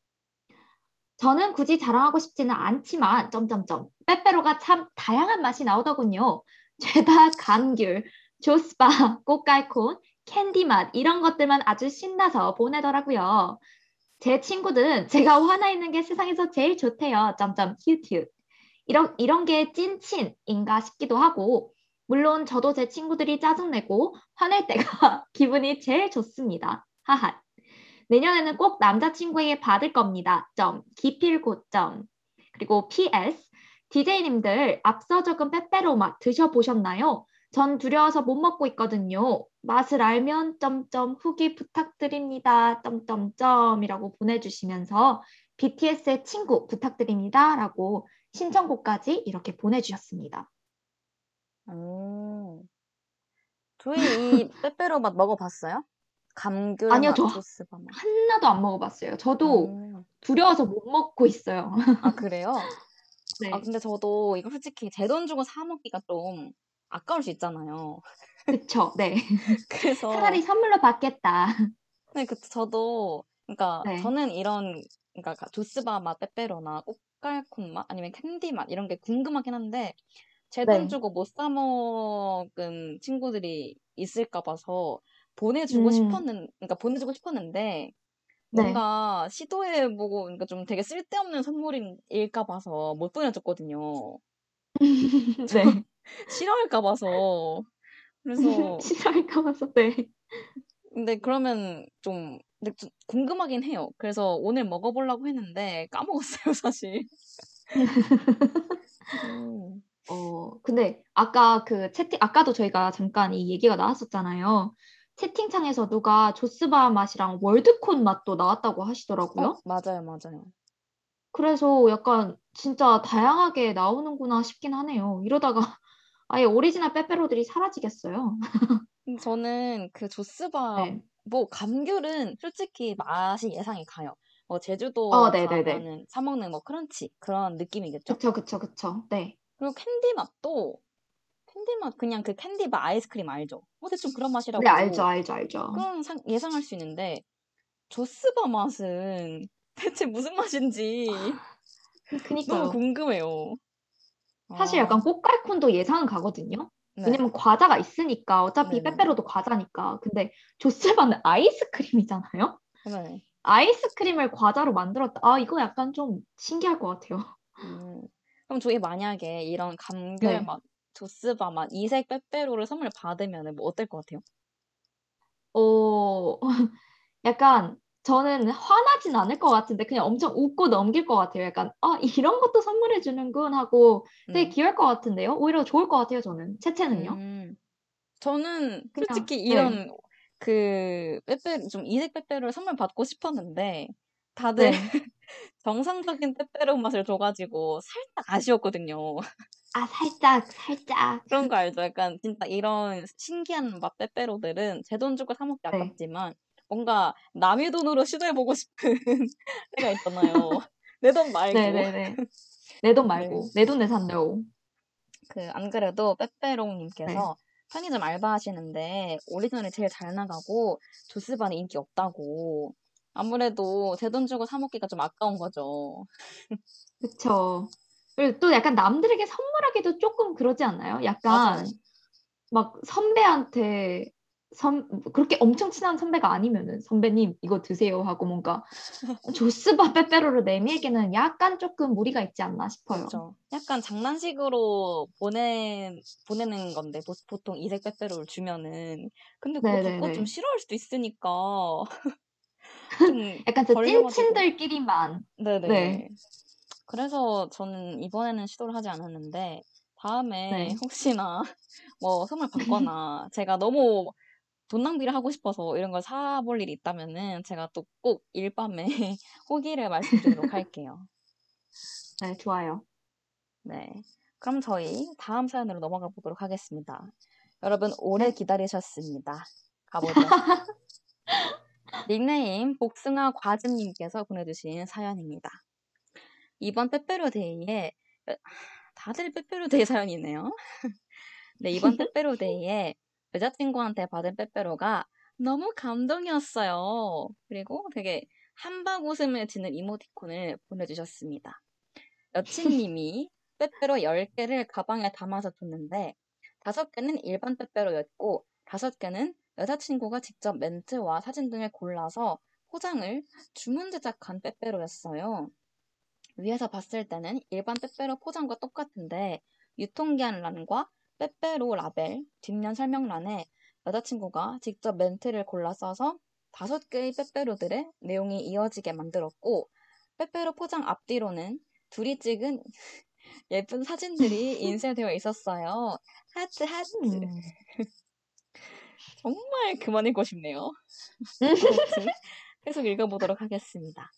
Speaker 3: 저는 굳이 자랑하고 싶지는 않지만 점점점 빼빼로가 참 다양한 맛이 나오더군요. 죄다 감귤, 조스바, 꽃갈콘, 캔디 맛 이런 것들만 아주 신나서 보내더라고요. 제 친구들은 제가 화나 있는 게 세상에서 제일 좋대요. 점점 휴휴. 이런 이런 게 찐친인가 싶기도 하고 물론 저도 제 친구들이 짜증내고 화낼 때가 기분이 제일 좋습니다. 하하. 내년에는 꼭 남자친구에게 받을 겁니다. 점. 기필 고점. 그리고 PS. DJ님들 앞서 적은 빼빼로 맛 드셔보셨나요? 전 두려워서 못 먹고 있거든요. 맛을 알면 점점 후기 부탁드립니다. 점점점이라고 보내주시면서 BTS의 친구 부탁드립니다라고 신청곡까지 이렇게 보내주셨습니다.
Speaker 2: 오. 조이 이 빼빼로 맛 먹어봤어요? 감귤
Speaker 3: 아니요,
Speaker 2: 맛,
Speaker 3: 저
Speaker 2: 조스바 맛.
Speaker 3: 하나도 안 먹어봤어요. 저도
Speaker 2: 오.
Speaker 3: 두려워서 못 먹고 있어요.
Speaker 2: 아 그래요?
Speaker 3: 네.
Speaker 2: 아 근데 저도 이거 솔직히 제 돈 주고 사 먹기가 좀 아까울 수 있잖아요.
Speaker 3: 그쵸. 네.
Speaker 2: 그래서
Speaker 3: 차라리 선물로 받겠다.
Speaker 2: 네, 그 저도 그러니까
Speaker 3: 네.
Speaker 2: 저는 이런 그러니까 조스바 맛 빼빼로나 꽃갈콘 맛 아니면 캔디 맛 이런 게 궁금하긴 한데 제돈
Speaker 3: 네.
Speaker 2: 주고 못 사 먹은 친구들이 있을까 봐서 보내주고
Speaker 3: 음.
Speaker 2: 싶었는 그러니까 보내주고 싶었는데
Speaker 3: 네.
Speaker 2: 뭔가 시도해보고 그러니까 좀 되게 쓸데없는 선물일까 봐서 못 보내줬거든요.
Speaker 3: 네.
Speaker 2: 싫어할까 봐서 그래서
Speaker 3: 싫어할까 봐서, 네.
Speaker 2: 근데 그러면 좀, 근데 좀 궁금하긴 해요. 그래서 오늘 먹어보려고 했는데 까먹었어요, 사실. 음,
Speaker 3: 어, 근데 아까 그 채팅, 아까도 저희가 잠깐 이 얘기가 나왔었잖아요. 채팅창에서 누가 조스바 맛이랑 월드콘 맛도 나왔다고 하시더라고요.
Speaker 2: 어, 맞아요, 맞아요.
Speaker 3: 그래서 약간 진짜 다양하게 나오는구나 싶긴 하네요. 이러다가 아예 오리지널 빼빼로들이 사라지겠어요.
Speaker 2: 근데 저는 그 조스바,
Speaker 3: 네.
Speaker 2: 뭐 감귤은 솔직히 맛이 예상이 가요. 뭐 제주도
Speaker 3: 어.
Speaker 2: 가면은 사 먹는 뭐 crunch 그런 느낌이겠죠?
Speaker 3: 그쵸, 그쵸, 그쵸. 네.
Speaker 2: 그리고 캔디 맛도 캔디 맛 그냥 그 캔디 맛 아이스크림 알죠? 어, 대충 그런 맛이라고.
Speaker 3: 네, 알죠, 알죠, 알죠.
Speaker 2: 그럼 상- 예상할 수 있는데 조스바 맛은 대체 무슨 맛인지 너무
Speaker 3: 그니까요.
Speaker 2: 궁금해요.
Speaker 3: 사실
Speaker 2: 아,
Speaker 3: 약간 꽃갈콘도 예상은 가거든요.
Speaker 2: 네.
Speaker 3: 왜냐면 과자가 있으니까 어차피
Speaker 2: 네네네.
Speaker 3: 빼빼로도 과자니까. 근데 조스바는 아이스크림이잖아요.
Speaker 2: 네.
Speaker 3: 아이스크림을 과자로 만들었다. 아, 이거 약간 좀 신기할 것 같아요.
Speaker 2: 음. 그럼 저희 만약에 이런 감귤
Speaker 3: 네.
Speaker 2: 맛, 조스바 맛, 이색 빼빼로를 선물 받으면 뭐 어떨 것 같아요?
Speaker 3: 어, 약간 저는 화나진 않을 것 같은데 그냥 엄청 웃고 넘길 것 같아요. 약간 아, 이런 것도 선물해 주는군 하고 되게
Speaker 2: 음.
Speaker 3: 귀여울 것 같은데요. 오히려 좋을 것 같아요, 저는. 채채는요?
Speaker 2: 음. 저는
Speaker 3: 그냥,
Speaker 2: 솔직히
Speaker 3: 네.
Speaker 2: 이런 그 빼빼 좀 이색 빼빼로를 선물 받고 싶었는데 다들
Speaker 3: 네.
Speaker 2: 정상적인 빼빼로 맛을 줘가지고 살짝 아쉬웠거든요.
Speaker 3: 아, 살짝, 살짝.
Speaker 2: 그런 거 알죠? 약간 진짜 이런 신기한 맛 빼빼로들은 제 돈 주고 사 먹기
Speaker 3: 네.
Speaker 2: 아깝지만 뭔가 남의 돈으로 시도해보고 싶은 때가 있잖아요. 내 돈 말고.
Speaker 3: 네네네. 내돈
Speaker 2: 네.
Speaker 3: 말고, 내돈 내산다고.
Speaker 2: 그 안 그래도
Speaker 3: 네.
Speaker 2: 빼빼롱님께서 편의점 알바하시는데 오리지널이 제일 잘 나가고 조스바는 인기 없다고. 아무래도 제 돈 주고 사 먹기가 좀 아까운 거죠.
Speaker 3: 그쵸. 그리고 또 약간 남들에게 선물하기도 조금 그러지 않나요? 약간
Speaker 2: 맞아요.
Speaker 3: 막 선배한테 선 그렇게 엄청 친한 선배가 아니면은 선배님 이거 드세요 하고 뭔가 조스바 빼빼로를 내밀기는 약간 조금 무리가 있지 않나 싶어요.
Speaker 2: 그렇죠. 약간 장난식으로 보내 보내는 건데 보, 보통 이색 빼빼로를 주면은 근데 그거
Speaker 3: 네네네.
Speaker 2: 좀 싫어할 수도 있으니까 좀
Speaker 3: 약간 저
Speaker 2: 걸려가지고.
Speaker 3: 찐친들끼리만
Speaker 2: 네네.
Speaker 3: 네.
Speaker 2: 그래서 저는 이번에는 시도를 하지 않았는데 다음에
Speaker 3: 네.
Speaker 2: 혹시나 뭐 선물 받거나 제가 너무 돈 낭비를 하고 싶어서 이런 걸 사볼 일이 있다면은 제가 또 꼭 일밤에 후기를 말씀드리도록 할게요.
Speaker 3: 네, 좋아요.
Speaker 2: 네. 그럼 저희 다음 사연으로 넘어가 보도록 하겠습니다. 여러분, 오래
Speaker 3: 네.
Speaker 2: 기다리셨습니다. 가보죠. 닉네임 복숭아 과즙님께서 보내주신 사연입니다. 이번 빼빼로데이에 여- 다들 빼빼로데이 사연이네요. 네, 이번 빼빼로데이에 여자친구한테 받은 빼빼로가 너무 감동이었어요. 그리고 되게 한박 웃음을 지는 이모티콘을 보내주셨습니다. 여친님이 빼빼로 10개를 가방에 담아서 줬는데 5개는 일반 빼빼로였고 5개는 여자친구가 직접 멘트와 사진 등을 골라서 포장을 주문 제작한 빼빼로였어요. 위에서 봤을 때는 일반 빼빼로 포장과 똑같은데 유통기한란과 빼빼로 라벨, 뒷면 설명란에 여자친구가 직접 멘트를 골라 써서 다섯 개의 빼빼로들의 내용이 이어지게 만들었고 빼빼로 포장 앞뒤로는 둘이 찍은 예쁜 사진들이 인쇄되어 있었어요. 하트 하트.
Speaker 3: 음.
Speaker 2: 정말 그만 읽고 싶네요. 계속 읽어보도록 하겠습니다.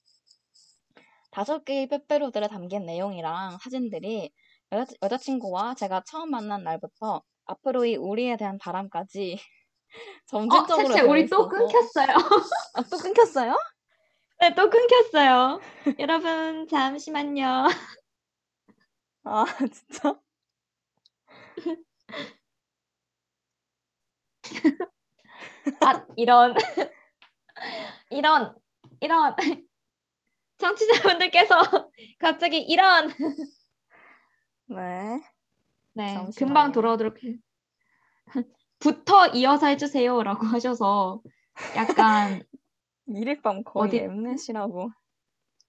Speaker 2: 다섯 개의 빼빼로들에 담긴 내용이랑 사진들이 여자, 여자친구와 제가 처음 만난 날부터 앞으로의 우리에 대한 바람까지
Speaker 3: 어,
Speaker 2: 점진적으로
Speaker 3: 셋째, 우리 또 끊겼어요.
Speaker 2: 아, 또 끊겼어요?
Speaker 3: 네, 또 끊겼어요. 여러분, 잠시만요.
Speaker 2: 아, 진짜?
Speaker 3: 아, 이런, 이런, 이런. 청취자분들께서 갑자기 이런.
Speaker 2: 네.
Speaker 3: 네,
Speaker 2: 잠시만요.
Speaker 3: 금방 돌아오도록 해. 부터 이어서 해주세요라고 하셔서 약간
Speaker 2: 일일 밤 거의
Speaker 3: 어디-
Speaker 2: 엠넷이라고.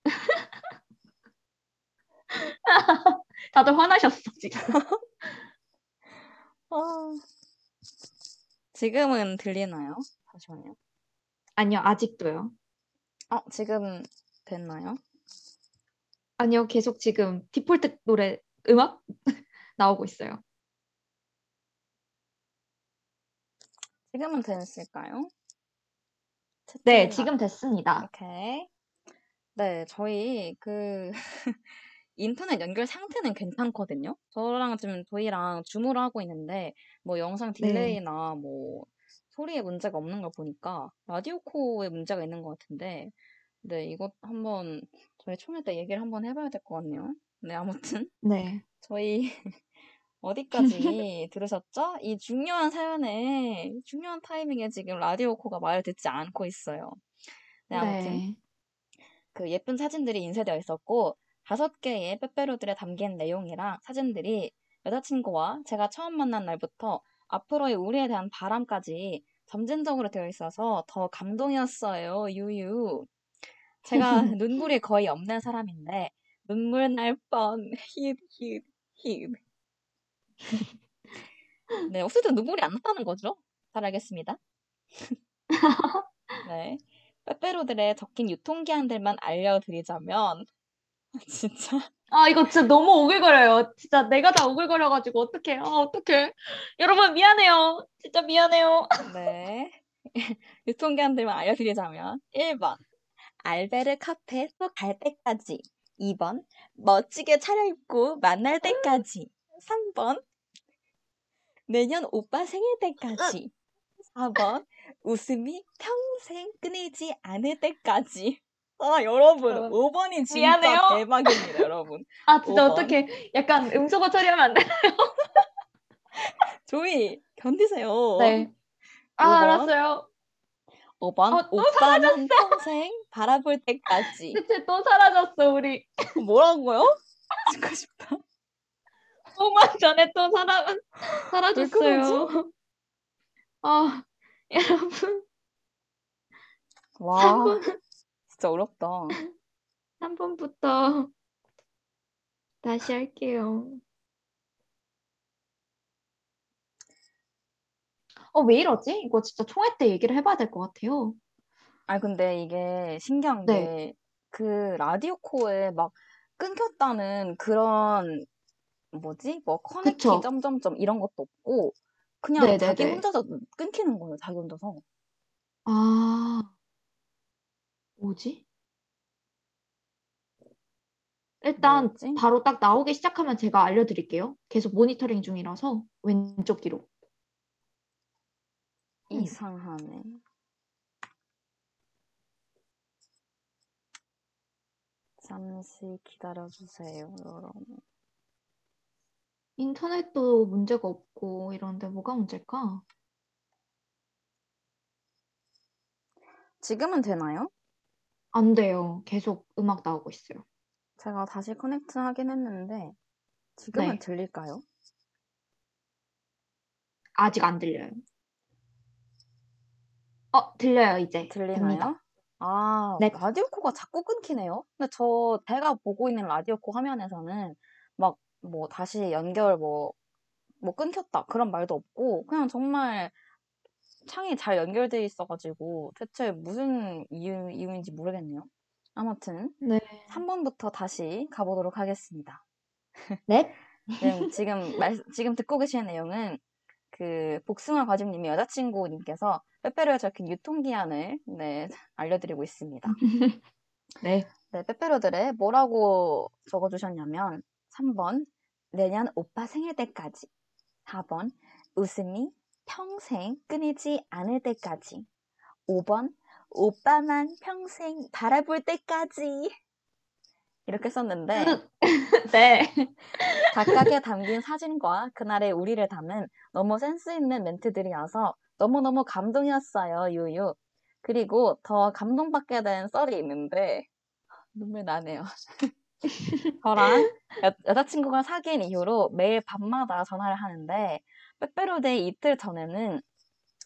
Speaker 3: 다들 화나셨어, 지금.
Speaker 2: 아. 지금은 들리나요? 잠시만요.
Speaker 3: 아니요, 아직도요.
Speaker 2: 어, 지금 됐나요?
Speaker 3: 아니요, 계속 지금 디폴트 노래, 음악 나오고 있어요.
Speaker 2: 지금은 됐을까요?
Speaker 3: 네,
Speaker 2: 채팅이나-
Speaker 3: 지금 됐습니다.
Speaker 2: 오케이. 네, 저희 그 인터넷 연결 상태는 괜찮거든요. 저랑 지금 저희랑 줌으로 하고 있는데 뭐 영상
Speaker 3: 네.
Speaker 2: delay나 뭐 소리에 문제가 없는 걸 보니까 라디오코에 문제가 있는 것 같은데 네, 이것 한번 저희 총회 때 얘기를 한번 해봐야 될 것 같네요. 네, 아무튼
Speaker 3: 네.
Speaker 2: 저희 어디까지 들으셨죠? 이 중요한 사연에 중요한 타이밍에 지금 라디오코가 말을 듣지 않고 있어요. 네, 아무튼
Speaker 3: 네.
Speaker 2: 그 예쁜 사진들이 인쇄되어 있었고 다섯 개의 빼빼로들에 담긴 내용이랑 사진들이 여자친구와 제가 처음 만난 날부터 앞으로의 우리에 대한 바람까지 점진적으로 되어 있어서 더 감동이었어요. 유유. 제가 눈물이 거의 없는 사람인데 눈물 날 뻔. 힛, 힛, 힛. 네, 어쨌든 눈물이 안 났다는 거죠. 잘 알겠습니다. 네. 빼빼로들의 적힌 유통기한들만 알려드리자면 진짜
Speaker 3: 아, 이거 진짜 너무 오글거려요. 진짜 내가 다 오글거려가지고 어떡해. 아, 어떡해. 여러분, 미안해요. 진짜 미안해요.
Speaker 2: 네. 유통기한들만 알려드리자면 1번 알베르 카페 또갈 때까지 2번 멋지게 차려입고 만날 때까지 3번 내년 오빠 생일 때까지 4번 웃음이 평생 끊이지 않을 때까지 아 여러분
Speaker 3: 여러분,
Speaker 2: 5번이 진짜
Speaker 3: 미안해요.
Speaker 2: 대박입니다 여러분
Speaker 3: 아, 진짜
Speaker 2: 오번.
Speaker 3: 어떡해. 약간 음소거 처리하면 안 돼?
Speaker 2: 조이 견디세요
Speaker 3: 네. 아,
Speaker 2: 오번.
Speaker 3: 알았어요.
Speaker 2: 5번
Speaker 3: 어, 또
Speaker 2: 오빠는 평생 바라볼 때까지
Speaker 3: 대체 또 사라졌어, 우리.
Speaker 2: 뭐라고요? 듣고 싶다.
Speaker 3: 5분 전에 또 사라, 사라졌어요. 아, 여러분.
Speaker 2: 와, 진짜 어렵다.
Speaker 3: 3번부터 다시 할게요. 어, 왜 이러지? 이거 진짜 총회 때 얘기를 해봐야 될 것 같아요.
Speaker 2: 아, 근데 이게 신기한
Speaker 3: 네.
Speaker 2: 게, 그 라디오 코에 막 끊겼다는 그런, 뭐지? 뭐
Speaker 3: 그쵸.
Speaker 2: 점점점 이런 것도 없고, 그냥 자기
Speaker 3: 네네네.
Speaker 2: 혼자서 끊기는 거예요. 자기 혼자서.
Speaker 3: 아, 뭐지? 일단
Speaker 2: 뭐였지?
Speaker 3: 바로 딱 나오기 시작하면 제가 알려드릴게요. 계속 모니터링 중이라서 왼쪽 뒤로. 음.
Speaker 2: 이상하네. 잠시 기다려주세요, 여러분.
Speaker 3: 인터넷도 문제가 없고 이런데 뭐가 문제일까?
Speaker 2: 지금은 되나요?
Speaker 3: 안 돼요. 계속 음악 나오고 있어요.
Speaker 2: 제가 다시 커넥트 하긴 했는데, 지금은
Speaker 3: 네.
Speaker 2: 들릴까요?
Speaker 3: 아직 안 들려요. 어, 들려요, 이제.
Speaker 2: 들리나요? 아,
Speaker 3: 네.
Speaker 2: 라디오 코가 자꾸 끊기네요? 근데 저, 제가 보고 있는 라디오 코 화면에서는 막, 뭐, 다시 연결 뭐, 뭐 끊겼다. 그런 말도 없고, 그냥 정말 창이 잘 연결돼 있어가지고, 대체 무슨 이유, 이유인지 모르겠네요. 아무튼,
Speaker 3: 네.
Speaker 2: 3번부터 다시 가보도록 하겠습니다.
Speaker 3: 네?
Speaker 2: 네, 지금 말, 지금 듣고 계시는 내용은 그 복숭아 과즙님이 여자친구님께서 빼빼로에 적힌 유통기한을 네, 알려드리고 있습니다.
Speaker 3: 네.
Speaker 2: 네, 빼빼로들에 뭐라고 적어주셨냐면 3번 내년 오빠 생일 때까지 4번 웃음이 평생 끊이지 않을 때까지 5번 오빠만 평생 바라볼 때까지 이렇게 썼는데
Speaker 3: 네.
Speaker 2: 각각에 담긴 사진과 그날의 우리를 담은 너무 센스 있는 멘트들이어서 너무너무 감동이었어요, 유유. 그리고 더 감동받게 된 썰이 있는데, 눈물 나네요. 저랑 여, 여자친구가 사귄 이후로 매일 밤마다 전화를 하는데, 빼빼로데이 이틀 전에는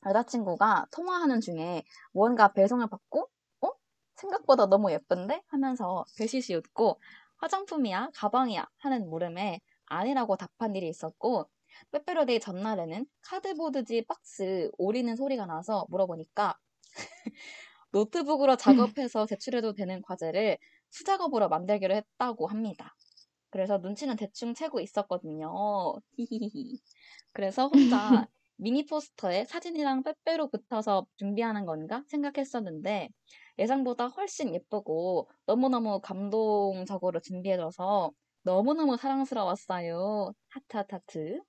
Speaker 2: 여자친구가 통화하는 중에 무언가 배송을 받고, 어? 생각보다 너무 예쁜데? 하면서 배시시 웃고, 화장품이야? 가방이야? 하는 물음에 아니라고 답한 일이 있었고, 빼빼로데이 전날에는 카드보드지 박스 오리는 소리가 나서 물어보니까 노트북으로 작업해서 제출해도 되는 과제를 수작업으로 만들기로 했다고 합니다. 그래서 눈치는 대충 채고 있었거든요. 히히히. 그래서 혼자 미니 포스터에 사진이랑 빼빼로 붙어서 준비하는 건가 생각했었는데 예상보다 훨씬 예쁘고 너무너무 감동적으로 준비해줘서 너무너무 사랑스러웠어요. 하트 하트 하트.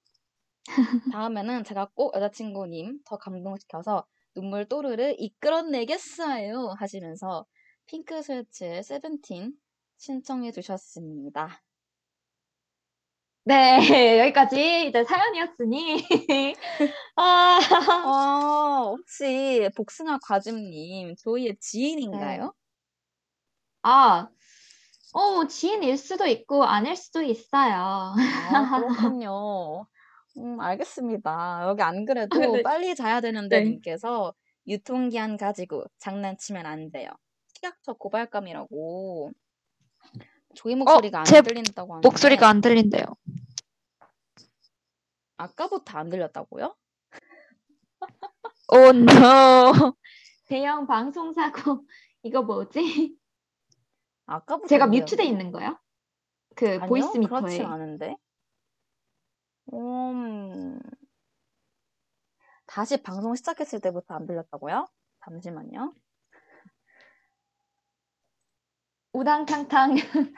Speaker 2: 다음에는 제가 꼭 여자친구님 더 감동시켜서 눈물 또르르 이끌어내겠어요 하시면서 핑크 스웨츠의 세븐틴 신청해 주셨습니다.
Speaker 3: 네, 여기까지 이제 사연이었으니. 아,
Speaker 2: 아, 혹시 복숭아 과즙님 조이의 지인인가요?
Speaker 3: 아, 어, 지인일 수도 있고 아닐 수도 있어요.
Speaker 2: 아, 그렇군요. 음, 알겠습니다. 여기 안 그래도
Speaker 3: 네.
Speaker 2: 빨리 자야 되는데
Speaker 3: 네.
Speaker 2: 님께서 유통기한 가지고 장난치면 안 돼요. 시각적 고발감이라고 조이 목소리가 안
Speaker 3: 제
Speaker 2: 들린다고 하는데
Speaker 3: 목소리가 안 들린대요.
Speaker 2: 아까부터 안 들렸다고요?
Speaker 3: Oh, no. 대형 방송 사고. 이거 뭐지?
Speaker 2: 아까부터
Speaker 3: 제가
Speaker 2: 안
Speaker 3: mute돼? 있는 거요? 그
Speaker 2: 아니요,
Speaker 3: voice
Speaker 2: 그렇진. 않은데. 음, 다시 방송 시작했을 때부터 안 들렸다고요? 잠시만요.
Speaker 3: 우당탕탕.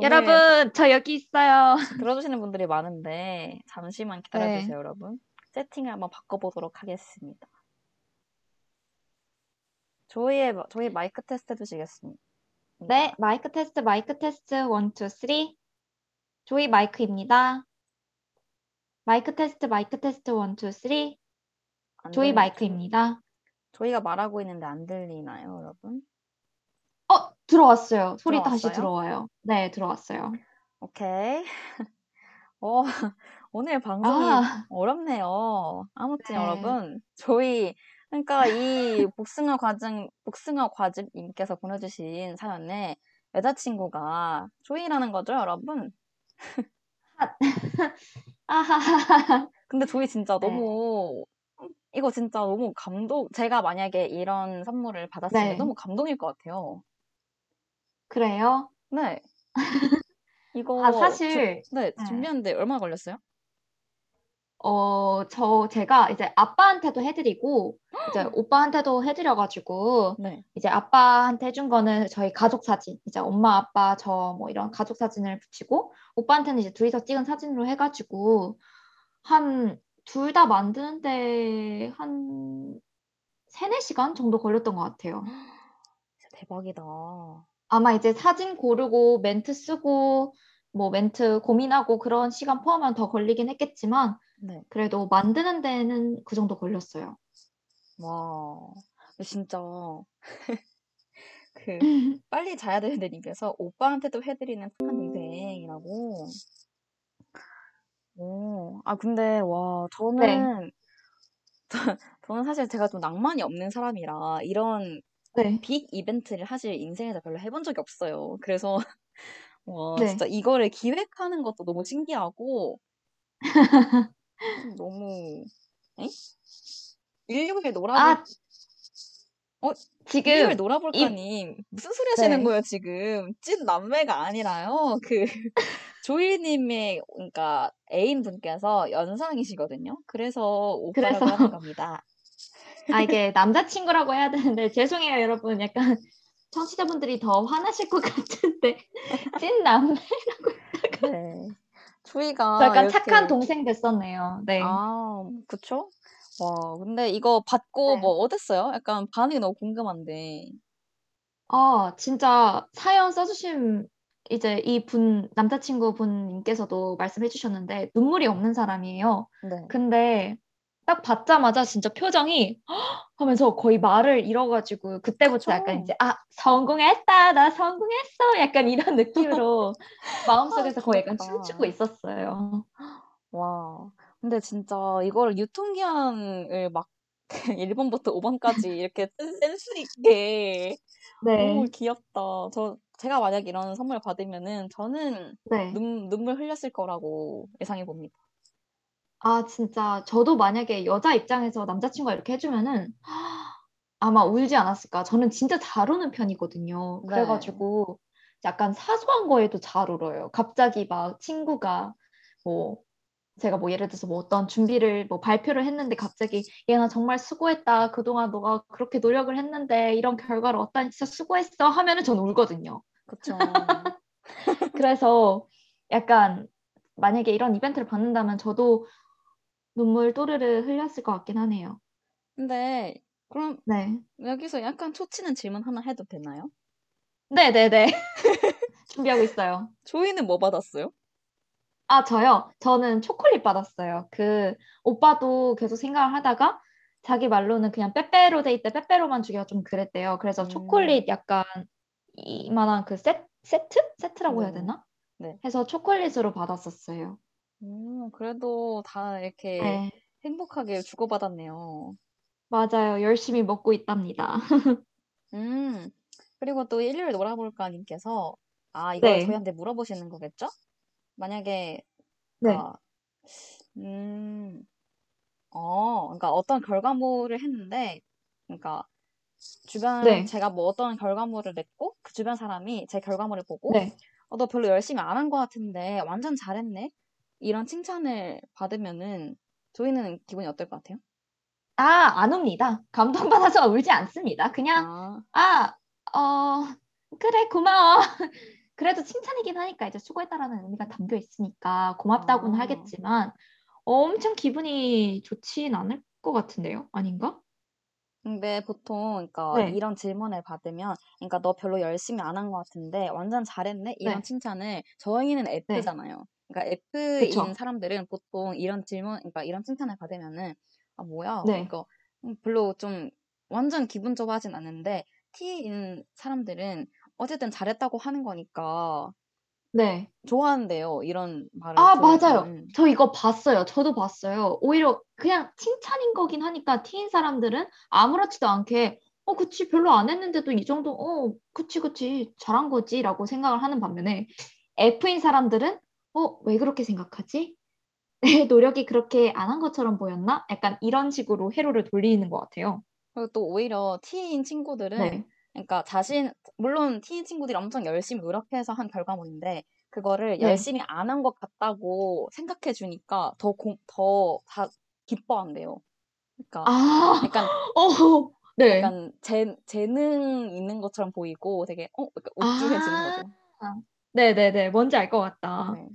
Speaker 3: 여러분, 저 여기 있어요.
Speaker 2: 들어주시는 분들이 많은데 잠시만 기다려주세요,
Speaker 3: 네.
Speaker 2: 여러분. 세팅을 한번 바꿔보도록 하겠습니다. 조이의 조이 마이크 테스트 해주시겠습니다.
Speaker 3: 네, 마이크 테스트, 마이크 테스트, one, two, three. 조이 마이크입니다. 마이크 테스트, 마이크 테스트, one, two, three.
Speaker 2: 안
Speaker 3: 조이
Speaker 2: 들리-
Speaker 3: 마이크입니다.
Speaker 2: 조이가 말하고 있는데 안 들리나요, 여러분?
Speaker 3: 어, 들어왔어요. 소리 다시
Speaker 2: 들어왔어요?
Speaker 3: 들어와요. 네, 들어왔어요.
Speaker 2: 오케이. 어, 오늘 방송이
Speaker 3: 아,
Speaker 2: 어렵네요. 아무튼
Speaker 3: 네.
Speaker 2: 여러분, 저희 그러니까 이 복숭아 과즙 복숭아 과즙님께서 보내주신 사연에 여자친구가 조이라는 거죠, 여러분.
Speaker 3: 아하하하.
Speaker 2: 근데 조이 진짜
Speaker 3: 네.
Speaker 2: 너무 이거 진짜 너무 감동. 제가 만약에 이런 선물을 받았으면
Speaker 3: 네.
Speaker 2: 너무 감동일 것 같아요.
Speaker 3: 그래요?
Speaker 2: 네. 이거
Speaker 3: 아,
Speaker 2: 주-
Speaker 3: 사실,
Speaker 2: 네,
Speaker 3: 네.
Speaker 2: 준비하는데 얼마나 걸렸어요?
Speaker 3: 어, 저, 제가 이제 아빠한테도 해드리고, 이제 오빠한테도 해드려가지고,
Speaker 2: 네.
Speaker 3: 이제 아빠한테 해준 거는 저희 가족 사진, 이제 엄마, 아빠, 저 뭐 이런 가족 사진을 붙이고, 오빠한테는 이제 둘이서 찍은 사진으로 해가지고, 한, 둘 다 만드는데 한 세네 시간 정도 걸렸던 것 같아요.
Speaker 2: 진짜 대박이다.
Speaker 3: 아마 이제 사진 고르고 멘트 쓰고 뭐 멘트 고민하고 그런 시간 포함하면 더 걸리긴 했겠지만
Speaker 2: 네.
Speaker 3: 그래도 만드는 데는 그 정도 걸렸어요.
Speaker 2: 와. 진짜 그 빨리 자야 되는 데 님께서 오빠한테도 해드리는 착한 동생이라고. 오. 아 근데 와
Speaker 3: 네.
Speaker 2: 저는 저는 사실 제가 좀 낭만이 없는 사람이라 이런
Speaker 3: 네.
Speaker 2: 빅 이벤트를 사실 인생에서 별로 해본 적이 없어요. 그래서 와
Speaker 3: 네.
Speaker 2: 진짜 이거를 기획하는 것도 너무 신기하고 좀 너무 에? 일요일 놀아볼
Speaker 3: 아,
Speaker 2: 어
Speaker 3: 지금 이
Speaker 2: 놀아볼까님 무슨 소리 하시는
Speaker 3: 네.
Speaker 2: 거예요 지금 찐 남매가 아니라요 그 조이님의 그러니까 애인 분께서 연상이시거든요 그래서 오빠라고
Speaker 3: 그래서
Speaker 2: 하는 겁니다
Speaker 3: 아 이게 남자친구라고 해야 되는데 죄송해요 여러분 약간 청취자분들이 더 화나실 것 같은데 찐 남매 네저
Speaker 2: 조이가
Speaker 3: 약간 착한
Speaker 2: 이렇게
Speaker 3: 동생 됐었네요. 네.
Speaker 2: 아 그쵸? 와 근데 이거 받고
Speaker 3: 네.
Speaker 2: 뭐 어땠어요? 약간 반응이 너무 궁금한데
Speaker 3: 아, 진짜 사연 써주신 이제 이 분, 남자친구 분님께서도 말씀해 주셨는데 눈물이 없는 사람이에요.
Speaker 2: 네
Speaker 3: 근데 딱 받자마자 진짜 표정이 "헉!" 하면서 거의 말을 잃어가지고 그때부터 약간
Speaker 2: 그쵸?
Speaker 3: 이제 아, 성공했다, 나 성공했어. 약간 이런 느낌으로
Speaker 2: 아
Speaker 3: 마음속에서 거의 약간
Speaker 2: 귀엽다
Speaker 3: 춤추고 있었어요.
Speaker 2: 와 근데 진짜 이거를 유통기한을 막 1번부터 5번까지 이렇게 센스 있게 너무
Speaker 3: 네,
Speaker 2: 귀엽다. 저 제가 만약 이런 선물 받으면은 저는
Speaker 3: 네.
Speaker 2: 눈, 눈물 흘렸을 거라고 예상해 봅니다.
Speaker 3: 아, 진짜 저도 만약에 여자 입장에서 남자친구가 이렇게 해주면은 아마 울지 않았을까. 저는 진짜 잘 우는 편이거든요.
Speaker 2: 네.
Speaker 3: 그래가지고 약간 사소한 거에도 잘 울어요. 갑자기 막 친구가 뭐 제가 뭐 예를 들어서 뭐 어떤 준비를 뭐 발표를 했는데 갑자기 얘나 정말 수고했다. 그동안 너가 그렇게 노력을 했는데 이런 결과를 얻다니 진짜 수고했어 하면은 전 울거든요.
Speaker 2: 그쵸.
Speaker 3: 그래서 약간 만약에 이런 이벤트를 받는다면 저도 눈물 또르르 흘렸을 것 같긴 하네요.
Speaker 2: 근데 그럼
Speaker 3: 네.
Speaker 2: 여기서 약간 초치는 질문 하나 해도 되나요?
Speaker 3: 네네네. 준비하고 있어요.
Speaker 2: 조이는 뭐 받았어요?
Speaker 3: 아, 저요? 저는 초콜릿 받았어요. 그, 오빠도 계속 생각을 하다가 자기 말로는 그냥 빼빼로 돼 있대, 빼빼로만 주기가 좀 그랬대요. 그래서
Speaker 2: 음,
Speaker 3: 초콜릿 약간 이만한 그 세, 세트? 세트라고 해야
Speaker 2: 네네.
Speaker 3: 되나?
Speaker 2: 네.
Speaker 3: 해서 초콜릿으로 받았었어요.
Speaker 2: 음, 그래도 다 이렇게
Speaker 3: 네.
Speaker 2: 행복하게 주고받았네요.
Speaker 3: 맞아요. 열심히 먹고 있답니다.
Speaker 2: 음, 그리고 또 일요일 놀아볼까 님께서 아, 이걸
Speaker 3: 네.
Speaker 2: 저희한테 물어보시는 거겠죠? 만약에,
Speaker 3: 네.
Speaker 2: 그러니까, 음, 어, 그러니까 어떤 결과물을 했는데, 그러니까 주변
Speaker 3: 네.
Speaker 2: 제가 뭐 어떤 결과물을 냈고 그 주변 사람이 제 결과물을 보고
Speaker 3: 네.
Speaker 2: 어, 너 별로 열심히 안 한 것 같은데 완전 잘했네? 이런 칭찬을 받으면은 저희는 기분이 어떨 것 같아요?
Speaker 3: 아, 안 웁니다. 감동받아서 울지 않습니다. 그냥,
Speaker 2: 아,
Speaker 3: 아, 어, 그래, 고마워. 그래도 칭찬이긴 하니까 이제 수고했다라는 의미가 담겨 있으니까 고맙다고는
Speaker 2: 아.
Speaker 3: 하겠지만 엄청 기분이 좋진 않을 것 같은데요? 아닌가?
Speaker 2: 근데 보통 그러니까
Speaker 3: 네.
Speaker 2: 이런 질문을 받으면 그러니까 너 별로 열심히 안 한 것 같은데 완전 잘했네? 이런
Speaker 3: 네.
Speaker 2: 칭찬을 저희는 F잖아요. 그러니까 F인
Speaker 3: 그쵸.
Speaker 2: 사람들은 보통 이런 질문, 그러니까 이런 칭찬을 받으면은 아 뭐야?
Speaker 3: 네.
Speaker 2: 그러니까 음, 별로 좀 완전 기분 좋아하진 않는데 T인 사람들은 어쨌든 잘했다고 하는 거니까
Speaker 3: 네.
Speaker 2: 좋아한대요. 이런 말을
Speaker 3: 아, 맞아요.
Speaker 2: 들으면은.
Speaker 3: 저 이거 봤어요. 저도 봤어요. 오히려 그냥 칭찬인 거긴 하니까 T인 사람들은 아무렇지도 않게 어, 그치, 별로 안 했는데도 이 정도, 어, 그치, 그치, 잘한 거지, 라고 생각을 하는 반면에 F인 사람들은 어, 왜 그렇게 생각하지? 내 노력이 그렇게 안 한 것처럼 보였나? 약간 이런 식으로 회로를 돌리는 것 같아요.
Speaker 2: 그리고 또 오히려 T인 친구들은
Speaker 3: 네.
Speaker 2: 그러니까 자신 물론 T인 친구들이 엄청 열심히 노력해서 한 결과물인데 그거를
Speaker 3: 네.
Speaker 2: 열심히 안 한 것 같다고 생각해 주니까 더 공, 더다 기뻐한대요. 그러니까
Speaker 3: 아,
Speaker 2: 약간
Speaker 3: 어, 네.
Speaker 2: 약간 재, 재능 있는 것처럼 보이고 되게 어 약간 우쭐해지는
Speaker 3: 아,
Speaker 2: 거죠.
Speaker 3: 네네네. 뭔지 알 것 같다.
Speaker 2: 네.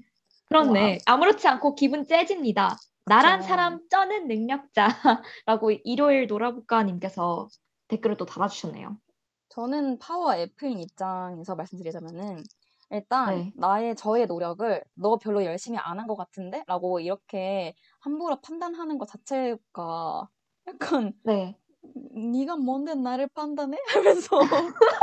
Speaker 3: 그렇네. 아무렇지 않고 기분 째집니다. 나란. 사람 쩌는 능력자라고 일요일 놀아볼까님께서 댓글을 또 달아주셨네요.
Speaker 2: 저는 파워 F인 입장에서 말씀드리자면은 일단
Speaker 3: 네.
Speaker 2: 나의 저의 노력을 너 별로 열심히 안 한 것 같은데? 라고 이렇게 함부로 판단하는 것 자체가 약간
Speaker 3: 네.
Speaker 2: 네가 뭔데 나를 판단해? 하면서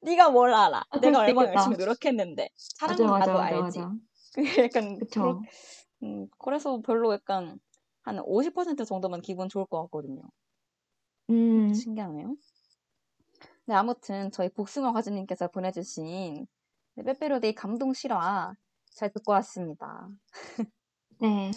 Speaker 2: 네가 뭘 알아?
Speaker 3: 아,
Speaker 2: 내가
Speaker 3: 수
Speaker 2: 얼마나. 열심히 노력했는데
Speaker 3: 맞아,
Speaker 2: 사람은
Speaker 3: 맞아,
Speaker 2: 나도
Speaker 3: 맞아,
Speaker 2: 알지.
Speaker 3: 맞아.
Speaker 2: 그게 약간
Speaker 3: 그쵸.
Speaker 2: 그렇- 음, 그래서 별로 약간 한 50% 정도만 기분 좋을 것 같거든요.
Speaker 3: 음,
Speaker 2: 신기하네요. 네, 아무튼 저희 복숭아 과주님께서 보내주신 네, 빼빼로데이 감동 실화 잘 듣고 왔습니다.
Speaker 3: 네.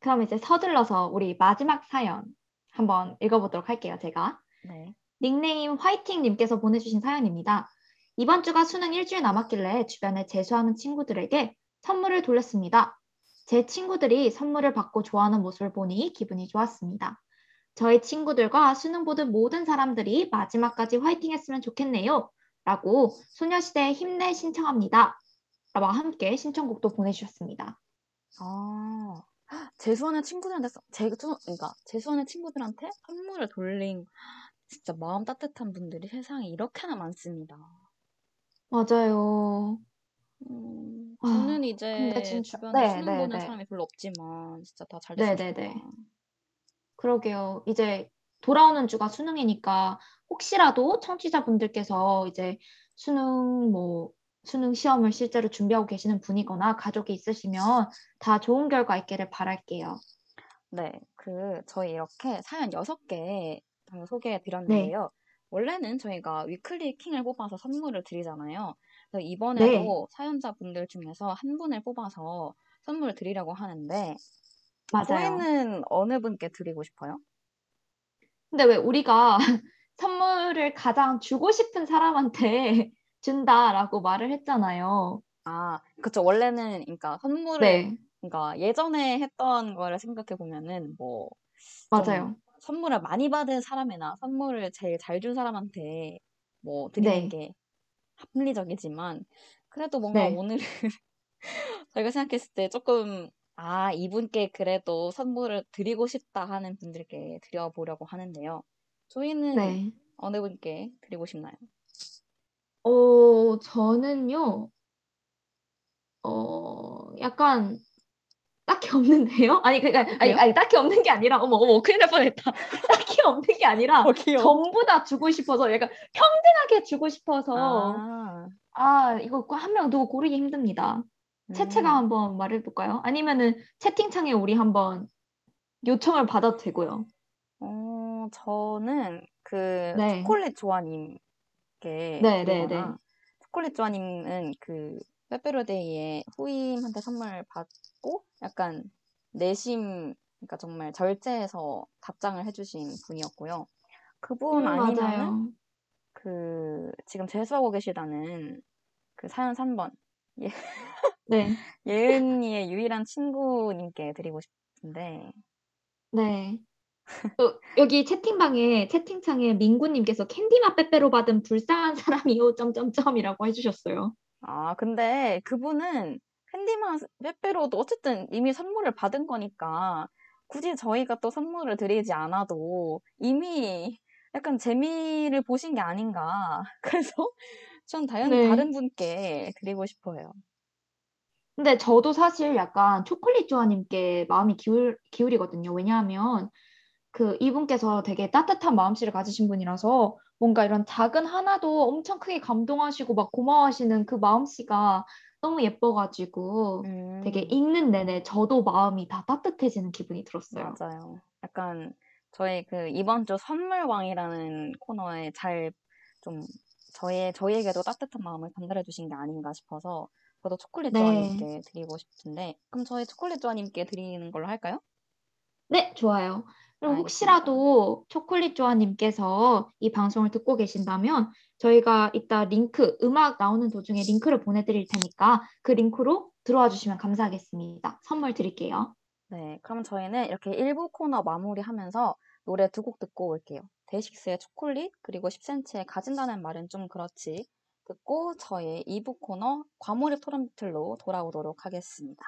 Speaker 3: 그럼 이제 서둘러서 우리 마지막 사연 한번 읽어보도록 할게요, 제가.
Speaker 2: 네.
Speaker 3: 닉네임 화이팅님께서 보내주신 사연입니다. 이번 주가 수능 일주일 남았길래 주변에 재수하는 친구들에게 선물을 돌렸습니다. 제 친구들이 선물을 받고 좋아하는 모습을 보니 기분이 좋았습니다. 저희 친구들과 수능 보던 모든 사람들이 마지막까지 화이팅 했으면 좋겠네요. 라고 소녀시대의 힘내 신청합니다. 라고 함께 신청곡도 보내주셨습니다.
Speaker 2: 아, 재수하는 친구들한테, 써- 제, 그러니까 재수하는 친구들한테 선물을 돌린 진짜 마음 따뜻한 분들이 세상에 이렇게나 많습니다.
Speaker 3: 맞아요.
Speaker 2: 음,
Speaker 3: 아,
Speaker 2: 저는
Speaker 3: 근데
Speaker 2: 이제
Speaker 3: 진짜-
Speaker 2: 주변에
Speaker 3: 네,
Speaker 2: 수능
Speaker 3: 네,
Speaker 2: 보는
Speaker 3: 네.
Speaker 2: 사람이 별로 없지만 진짜 다잘
Speaker 3: 네,
Speaker 2: 됐으면
Speaker 3: 네, 네.
Speaker 2: 좋겠다.
Speaker 3: 그러게요. 이제 돌아오는 주가 수능이니까 혹시라도 청취자분들께서 이제 수능 뭐 수능 시험을 실제로 준비하고 계시는 분이거나 가족이 있으시면 다 좋은 결과 있기를 바랄게요.
Speaker 2: 네, 그 저희 이렇게 사연 6개 방금 소개해
Speaker 3: 네.
Speaker 2: 드렸는데요. 원래는 저희가 위클리 킹을 뽑아서 선물을 드리잖아요. 그래서 이번에도
Speaker 3: 네.
Speaker 2: 사연자분들 중에서 한 분을 뽑아서 선물을 드리려고 하는데
Speaker 3: 맞아요.
Speaker 2: 저희는 어느 분께 드리고 싶어요?
Speaker 3: 근데 왜 우리가 선물을 가장 주고 싶은 사람한테 준다라고 말을 했잖아요.
Speaker 2: 아, 그쵸. 원래는 그러니까 선물을
Speaker 3: 네,
Speaker 2: 그러니까 예전에 했던 거를 생각해 보면은 뭐
Speaker 3: 맞아요.
Speaker 2: 선물을 많이 받은 사람이나 선물을 제일 잘 준 사람한테 뭐 드리는
Speaker 3: 네.
Speaker 2: 게 합리적이지만 그래도 뭔가
Speaker 3: 네.
Speaker 2: 오늘은 저희가 생각했을 때 조금 아 이분께 그래도 선물을 드리고 싶다 하는 분들께 드려보려고 하는데요. 저희는
Speaker 3: 네.
Speaker 2: 어느 분께 드리고 싶나요?
Speaker 3: 어, 저는요, 어, 약간 딱히 없는데요? 아니, 그러니까, 아니,
Speaker 2: 그래요?
Speaker 3: 아니, 딱히 없는 게 아니라, 어머, 어머, 큰일 날 뻔했다. 딱히 없는 게 아니라,
Speaker 2: 어.
Speaker 3: 전부 다 주고 싶어서, 약간 평등하게 주고 싶어서,
Speaker 2: 아,
Speaker 3: 아, 이거 한 명 누구 고르기 힘듭니다. 채채가
Speaker 2: 음.
Speaker 3: 한번 말해볼까요? 아니면은 채팅창에 우리 한번 요청을 받아도 되고요.
Speaker 2: 어, 저는 그
Speaker 3: 네.
Speaker 2: 초콜릿 조아님께
Speaker 3: 네, 네,
Speaker 2: 드리거나
Speaker 3: 네.
Speaker 2: 초콜릿 조아님은 그 빼빼로데이에 후임한테 선물 받 고 약간 내심 그러니까 정말 절제해서 답장을 해주신 분이었고요. 그분
Speaker 3: 음, 맞아요.
Speaker 2: 그 지금 재수하고 계시다는 그 사연 3번
Speaker 3: 네,
Speaker 2: 예은이의 유일한 친구님께 드리고 싶은데
Speaker 3: 네. 또 여기 채팅방에 채팅창에 민구님께서 캔디맛 빼빼로 받은 불쌍한 사람이요 점점점이라고 해주셨어요.
Speaker 2: 아 근데 그분은 캔디만 빼빼로도 어쨌든 이미 선물을 받은 거니까 굳이 저희가 또 선물을 드리지 않아도 이미 약간 재미를 보신 게 아닌가 그래서 전 다른
Speaker 3: 네.
Speaker 2: 다른 분께 드리고 싶어요.
Speaker 3: 근데 저도 사실 약간 초콜릿 조아님께 마음이 기울, 기울이거든요. 왜냐하면 그 이분께서 되게 따뜻한 마음씨를 가지신 분이라서 뭔가 이런 작은 하나도 엄청 크게 감동하시고 막 고마워하시는 그 마음씨가 너무 예뻐가지고 되게
Speaker 2: 음.
Speaker 3: 읽는 내내 저도 마음이 다 따뜻해지는 기분이 들었어요.
Speaker 2: 맞아요. 약간 저희 그 이번 주 선물왕이라는 코너에 잘 좀 저희 저희에게도 따뜻한 마음을 전달해 주신 게 아닌가 싶어서 저도 초콜릿
Speaker 3: 네.
Speaker 2: 조아님께 드리고 싶은데 그럼 저희 초콜릿 조아님께 드리는 걸로 할까요?
Speaker 3: 네, 좋아요. 그리고
Speaker 2: 알겠습니다.
Speaker 3: 혹시라도 초콜릿 조아님께서 이 방송을 듣고 계신다면 저희가 이따 링크, 음악 나오는 도중에 링크를 보내드릴 테니까 그 링크로 들어와 주시면 감사하겠습니다. 선물 드릴게요.
Speaker 2: 네, 그럼 저희는 이렇게 1부 코너 마무리하면서 노래 두 곡 듣고 올게요. 데이식스의 초콜릿, 그리고 10cm의 가진다는 말은 좀 그렇지. 듣고 저희 2부 코너 과몰입 토론 배틀로 돌아오도록 하겠습니다.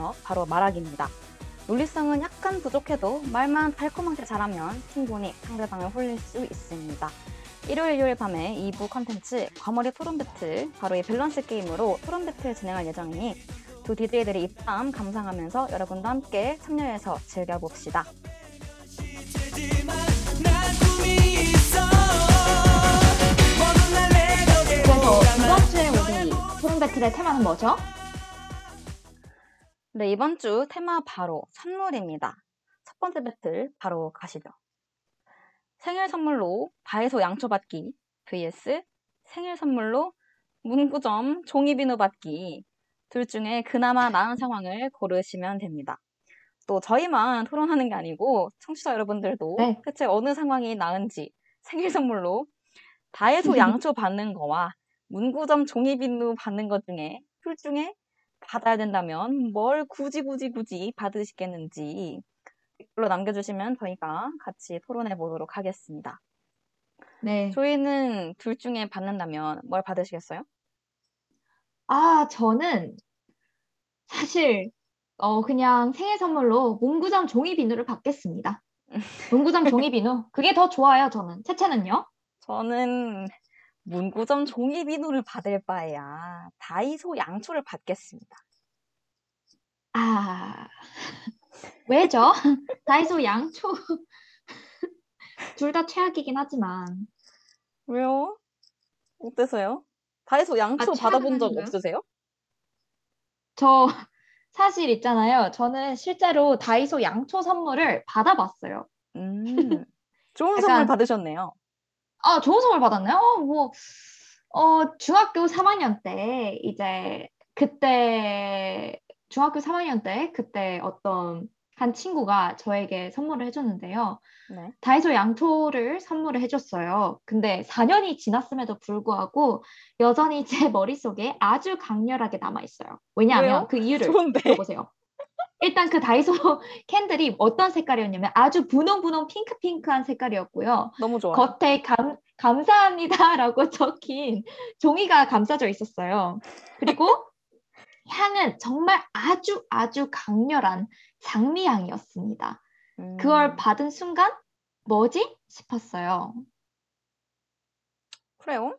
Speaker 2: 능력, 바로 말하기입니다. 논리성은 약간 부족해도 말만 달콤하게 잘하면 충분히 상대방을 홀릴 수 있습니다. 일요일, 일요일 밤에 2부 컨텐츠 과몰입 토론 배틀, 바로 이 밸런스 게임으로 토론 배틀 진행할 예정이니 두 DJ들의 입담 감상하면서 여러분도 함께 참여해서 즐겨봅시다.
Speaker 3: 그래서 이번 주에 우리 토론 배틀의 테마는 뭐죠?
Speaker 2: 네, 이번 주 테마 바로 선물입니다. 첫 번째 배틀 바로 가시죠. 생일 선물로 다이소 양초 받기 vs 생일 선물로 문구점 종이비누 받기 둘 중에 그나마 나은 상황을 고르시면 됩니다. 또 저희만 토론하는 게 아니고 청취자 여러분들도
Speaker 3: 네.
Speaker 2: 대체 어느 상황이 나은지 생일 선물로 다이소 양초 받는 거와 문구점 종이비누 받는 것 중에 둘 중에 받아야 된다면 뭘 굳이 굳이 굳이 받으시겠는지 댓글로 남겨주시면 저희가 같이 토론해 보도록 하겠습니다.
Speaker 3: 네.
Speaker 2: 저희는 둘 중에 받는다면 뭘 받으시겠어요?
Speaker 3: 아, 저는 사실 어 그냥 생일 선물로 문구점 종이 비누를 받겠습니다. 문구점 종이 비누. 그게 더 좋아요, 저는. 채채는요?
Speaker 2: 저는 문구점 종이 비누를 받을 바에야 다이소 양초를 받겠습니다.
Speaker 3: 아, 왜죠? 다이소 양초. 둘 다 최악이긴 하지만.
Speaker 2: 왜요? 어때서요? 다이소 양초
Speaker 3: 아,
Speaker 2: 받아본 적 없으세요?
Speaker 3: 저 사실 있잖아요. 저는 실제로 다이소 양초 선물을 받아봤어요.
Speaker 2: 음, 좋은 선물 받으셨네요.
Speaker 3: 아, 좋은 선물 받았나요? 어, 뭐, 어, 중학교 3학년 때, 이제, 그때, 중학교 3학년 때, 그때 어떤 한 친구가 저에게 선물을 해줬는데요.
Speaker 2: 네.
Speaker 3: 다이소 양초를 선물을 해줬어요. 근데 4년이 지났음에도 불구하고 여전히 제 머릿속에 아주 강렬하게 남아있어요. 왜냐하면
Speaker 2: 왜요?
Speaker 3: 그 이유를
Speaker 2: 좋은데.
Speaker 3: 들어보세요. 일단 그 다이소 캔들이 어떤 색깔이었냐면 아주 분홍분홍 핑크핑크한 색깔이었고요.
Speaker 2: 너무 좋아요.
Speaker 3: 겉에 감, 감사합니다라고 적힌 종이가 감싸져 있었어요. 그리고 향은 정말 아주 아주 강렬한 장미향이었습니다. 그걸
Speaker 2: 음,
Speaker 3: 받은 순간 뭐지? 싶었어요.
Speaker 2: 그래요?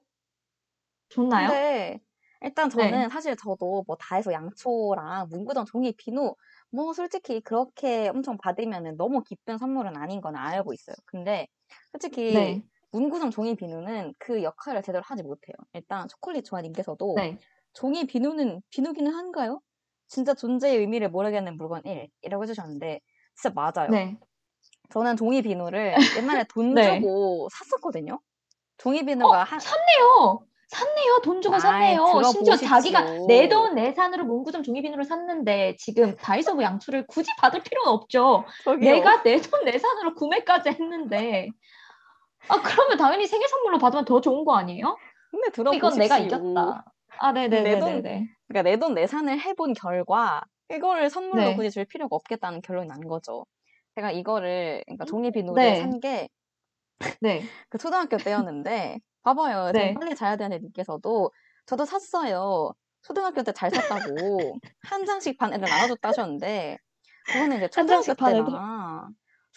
Speaker 3: 좋나요?
Speaker 2: 근데 일단
Speaker 3: 네.
Speaker 2: 저는 사실 저도 뭐 다해서 양초랑 문구점 종이 비누 뭐 솔직히 그렇게 엄청 받으면은 너무 기쁜 선물은 아닌 건 알고 있어요. 근데 솔직히
Speaker 3: 네.
Speaker 2: 문구점 종이 비누는 그 역할을 제대로 하지 못해요. 일단 초콜릿 조아님께서도
Speaker 3: 네.
Speaker 2: 종이 비누는 비누기는 한가요? 진짜 존재의 의미를 모르겠는 물건 1 이라고 해주셨는데 진짜 맞아요.
Speaker 3: 네.
Speaker 2: 저는 종이 비누를 옛날에 돈
Speaker 3: 네.
Speaker 2: 주고 샀었거든요. 종이 비누가 한
Speaker 3: 샀네요. 샀네요. 돈 주고
Speaker 2: 아이,
Speaker 3: 샀네요. 심지어
Speaker 2: 들어보십시오.
Speaker 3: 자기가 내 돈 내산으로 문구점 종이비누를 샀는데 지금 다이소브 양초를 굳이 받을 필요는 없죠.
Speaker 2: 저기요.
Speaker 3: 내가 내 돈 내산으로 구매까지 했는데 아 그러면 당연히 생일 선물로 받으면 더 좋은 거 아니에요?
Speaker 2: 근데 들어보십시오.
Speaker 3: 이건 내가 이겼다.
Speaker 2: 아내
Speaker 3: 네네네네.
Speaker 2: 돈- 그러니까 내 돈 내산을 해본 결과 이거를 선물로
Speaker 3: 네.
Speaker 2: 굳이 줄 필요가 없겠다는 결론이 난 거죠. 제가 이거를 그러니까 종이 비누를
Speaker 3: 네.
Speaker 2: 산게 그
Speaker 3: 네.
Speaker 2: 초등학교 때였는데 봐봐요.
Speaker 3: 네.
Speaker 2: 지금 빨리 자야 되는 님께서도 저도 샀어요. 초등학교 때 잘 샀다고 한 장씩 반에를 나눠줬다 하셨는데 그거는 이제
Speaker 3: 한
Speaker 2: 초등학교
Speaker 3: 장씩 반에도?
Speaker 2: 때나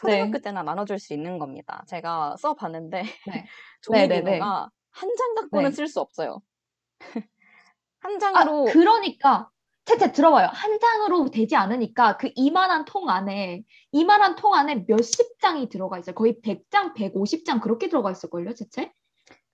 Speaker 3: 네.
Speaker 2: 초등학교 때나 나눠줄 수 있는 겁니다. 제가 써봤는데
Speaker 3: 네.
Speaker 2: 종이
Speaker 3: 네네네.
Speaker 2: 비누가 한 장 갖고는
Speaker 3: 네.
Speaker 2: 쓸 수 없어요. 한
Speaker 3: 아,
Speaker 2: 장으로
Speaker 3: 그러니까 채채 들어봐요. 한 장으로 되지 않으니까 그 이만한 통 안에 이만한 통 안에 몇십 장이 들어가 있어요. 거의 100장, 150장 그렇게 들어가 있을 걸요, 채채?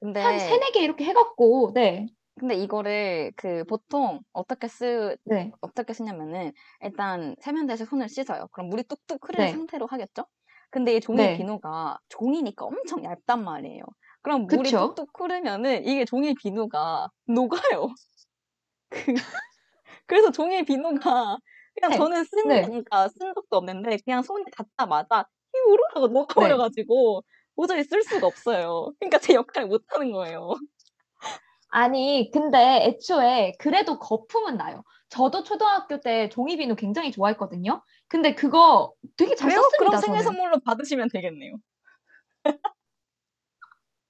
Speaker 2: 근데
Speaker 3: 한 세네 개 이렇게 해갖고 네,
Speaker 2: 근데 이거를 그 보통 어떻게 쓰
Speaker 3: 네,
Speaker 2: 어떻게 쓰냐면은 일단 세면대에서 손을 씻어요. 그럼 물이 뚝뚝 흐르는
Speaker 3: 네.
Speaker 2: 상태로 하겠죠? 근데 이 종이
Speaker 3: 네.
Speaker 2: 비누가 종이니까 엄청 얇단 말이에요. 그럼 물이
Speaker 3: 그쵸?
Speaker 2: 뚝뚝 흐르면은 이게 종이 비누가 녹아요. 그, 그래서 종이 비누가 그냥
Speaker 3: 네.
Speaker 2: 저는 쓴,
Speaker 3: 네.
Speaker 2: 그러니까 쓴 적도 없는데 그냥 손에 닿자마자 히우르 하고
Speaker 3: 네.
Speaker 2: 녹아버려가지고 도저히 쓸 수가 없어요. 그러니까 제 역할을 못 하는 거예요.
Speaker 3: 아니, 근데 애초에 그래도 거품은 나요. 저도 초등학교 때 종이비누 굉장히 좋아했거든요. 근데 그거 되게 잘
Speaker 2: 그래요? 그럼
Speaker 3: 썼습니다,
Speaker 2: 생일. 선물로 받으시면 되겠네요.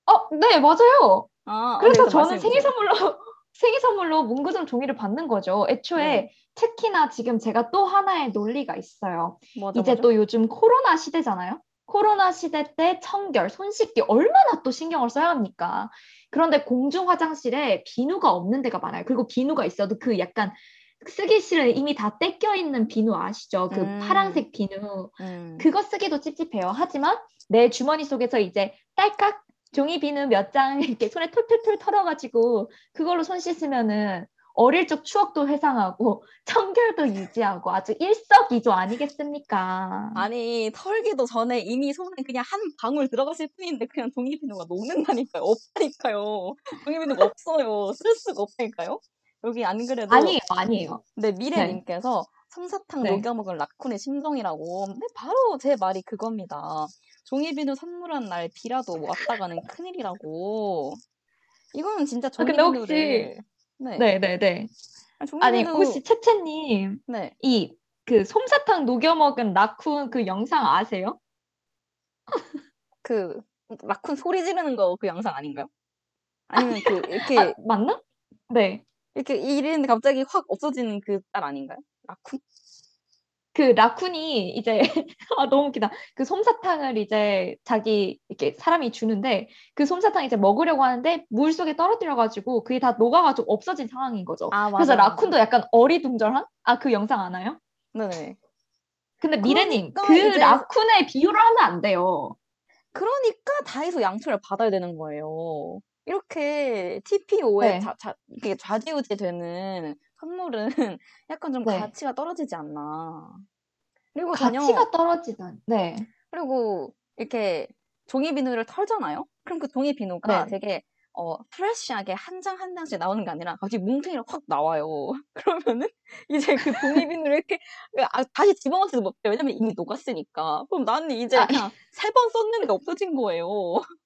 Speaker 3: 어, 네, 맞아요.
Speaker 2: 아,
Speaker 3: 그래서
Speaker 2: 네,
Speaker 3: 저는 생일. 선물로 생일 선물로 문구점 종이를 받는 거죠. 애초에
Speaker 2: 네.
Speaker 3: 특히나 지금 제가 또 하나의 논리가 있어요.
Speaker 2: 뭐죠,
Speaker 3: 이제
Speaker 2: 뭐죠?
Speaker 3: 또 요즘 코로나 시대잖아요. 코로나 시대 때 청결, 손 씻기 얼마나 또 신경을 써야 합니까? 그런데 공중 화장실에 비누가 없는 데가 많아요. 그리고 비누가 있어도 그 약간 쓰기 싫은 이미 다 떼껴 있는 비누 아시죠? 그
Speaker 2: 음.
Speaker 3: 파란색 비누.
Speaker 2: 음.
Speaker 3: 그거 쓰기도 찝찝해요. 하지만 내 주머니 속에서 이제 딸깍 종이 비누 몇 장 이렇게 손에 툴툴툴 털어가지고 그걸로 손 씻으면은 어릴 적 추억도 회상하고 청결도 유지하고 아주 일석이조 아니겠습니까?
Speaker 2: 아니, 털기도 전에 이미 손에 그냥 한 방울 들어갔을 뿐인데 그냥 종이비누가 녹는다니까요. 없다니까요. 종이비누가 없어요. 쓸 수가 없다니까요. 여기 안 그래도
Speaker 3: 아니에요, 아니에요.
Speaker 2: 네, 미래님께서 솜사탕
Speaker 3: 네.
Speaker 2: 녹여 먹은 라쿤의 심정이라고. 근데 바로 제 말이 그겁니다. 종이비누 선물한 날 비라도 왔다 가는 큰일이라고. 이거는 진짜
Speaker 3: 아, 근데 혹시-
Speaker 2: 네.
Speaker 3: 네, 네, 네.
Speaker 2: 종이비누
Speaker 3: 아니 혹시 채채님
Speaker 2: 네.
Speaker 3: 이 그 솜사탕 녹여 먹은 라쿤 그 영상 아세요?
Speaker 2: 그 라쿤 소리 지르는 거 그 영상 아닌가요? 아니면 그 이렇게
Speaker 3: 아, 맞나? 네.
Speaker 2: 이렇게 이랬는데 갑자기 확 없어지는 그 딸 아닌가요? 라쿤?
Speaker 3: 그 라쿤이 이제 아 너무 웃기다. 그 솜사탕을 이제 자기 이렇게 사람이 주는데 그 솜사탕 이제 먹으려고 하는데 물 속에 떨어뜨려 가지고 그게 다 녹아 가지고 없어진 상황인 거죠.
Speaker 2: 아,
Speaker 3: 그래서. 라쿤도 약간 어리둥절한? 아 그 영상 아나요?
Speaker 2: 네네.
Speaker 3: 근데 미래님
Speaker 2: 그러니까
Speaker 3: 그
Speaker 2: 이제-
Speaker 3: 라쿤의 비유를 하면 안 돼요.
Speaker 2: 그러니까 다해서 양초를 받아야 되는 거예요. 이렇게 TPO에
Speaker 3: 네.
Speaker 2: 자, 자, 이게 좌지우지 되는 선물은 약간 좀
Speaker 3: 네.
Speaker 2: 가치가 떨어지지 않나. 그리고
Speaker 3: 가치가 떨어지던. 네.
Speaker 2: 그리고 이렇게 종이 비누를 털잖아요. 그럼 그 종이 비누가
Speaker 3: 네.
Speaker 2: 되게 어 프레시하게 한 장 한 장씩 나오는 게 아니라 갑자기 뭉텅이로 확 나와요. 그러면은 이제 그 종이 비누를 이렇게 아, 다시 집어넣지도 못해요. 왜냐면 이미 녹았으니까. 그럼 나는 이제
Speaker 3: 아.
Speaker 2: 그냥 세 번 썼는데 없어진 거예요.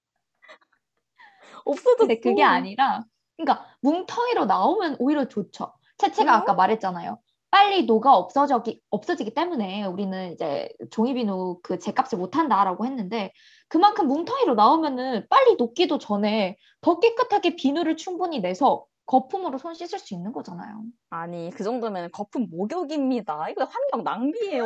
Speaker 2: 없어졌어.
Speaker 3: 근데 그게 아니라, 그러니까 뭉텅이로 나오면 오히려 좋죠. 채채가
Speaker 2: 음?
Speaker 3: 아까 말했잖아요. 빨리 녹아 없어지기, 없어지기 때문에 우리는 이제 종이비누 그 제값을 못한다라고 했는데 그만큼 뭉텅이로 나오면은 빨리 녹기도 전에 더 깨끗하게 비누를 충분히 내서 거품으로 손 씻을 수 있는 거잖아요.
Speaker 2: 아니 그 정도면 거품 목욕입니다. 이거 환경 낭비예요.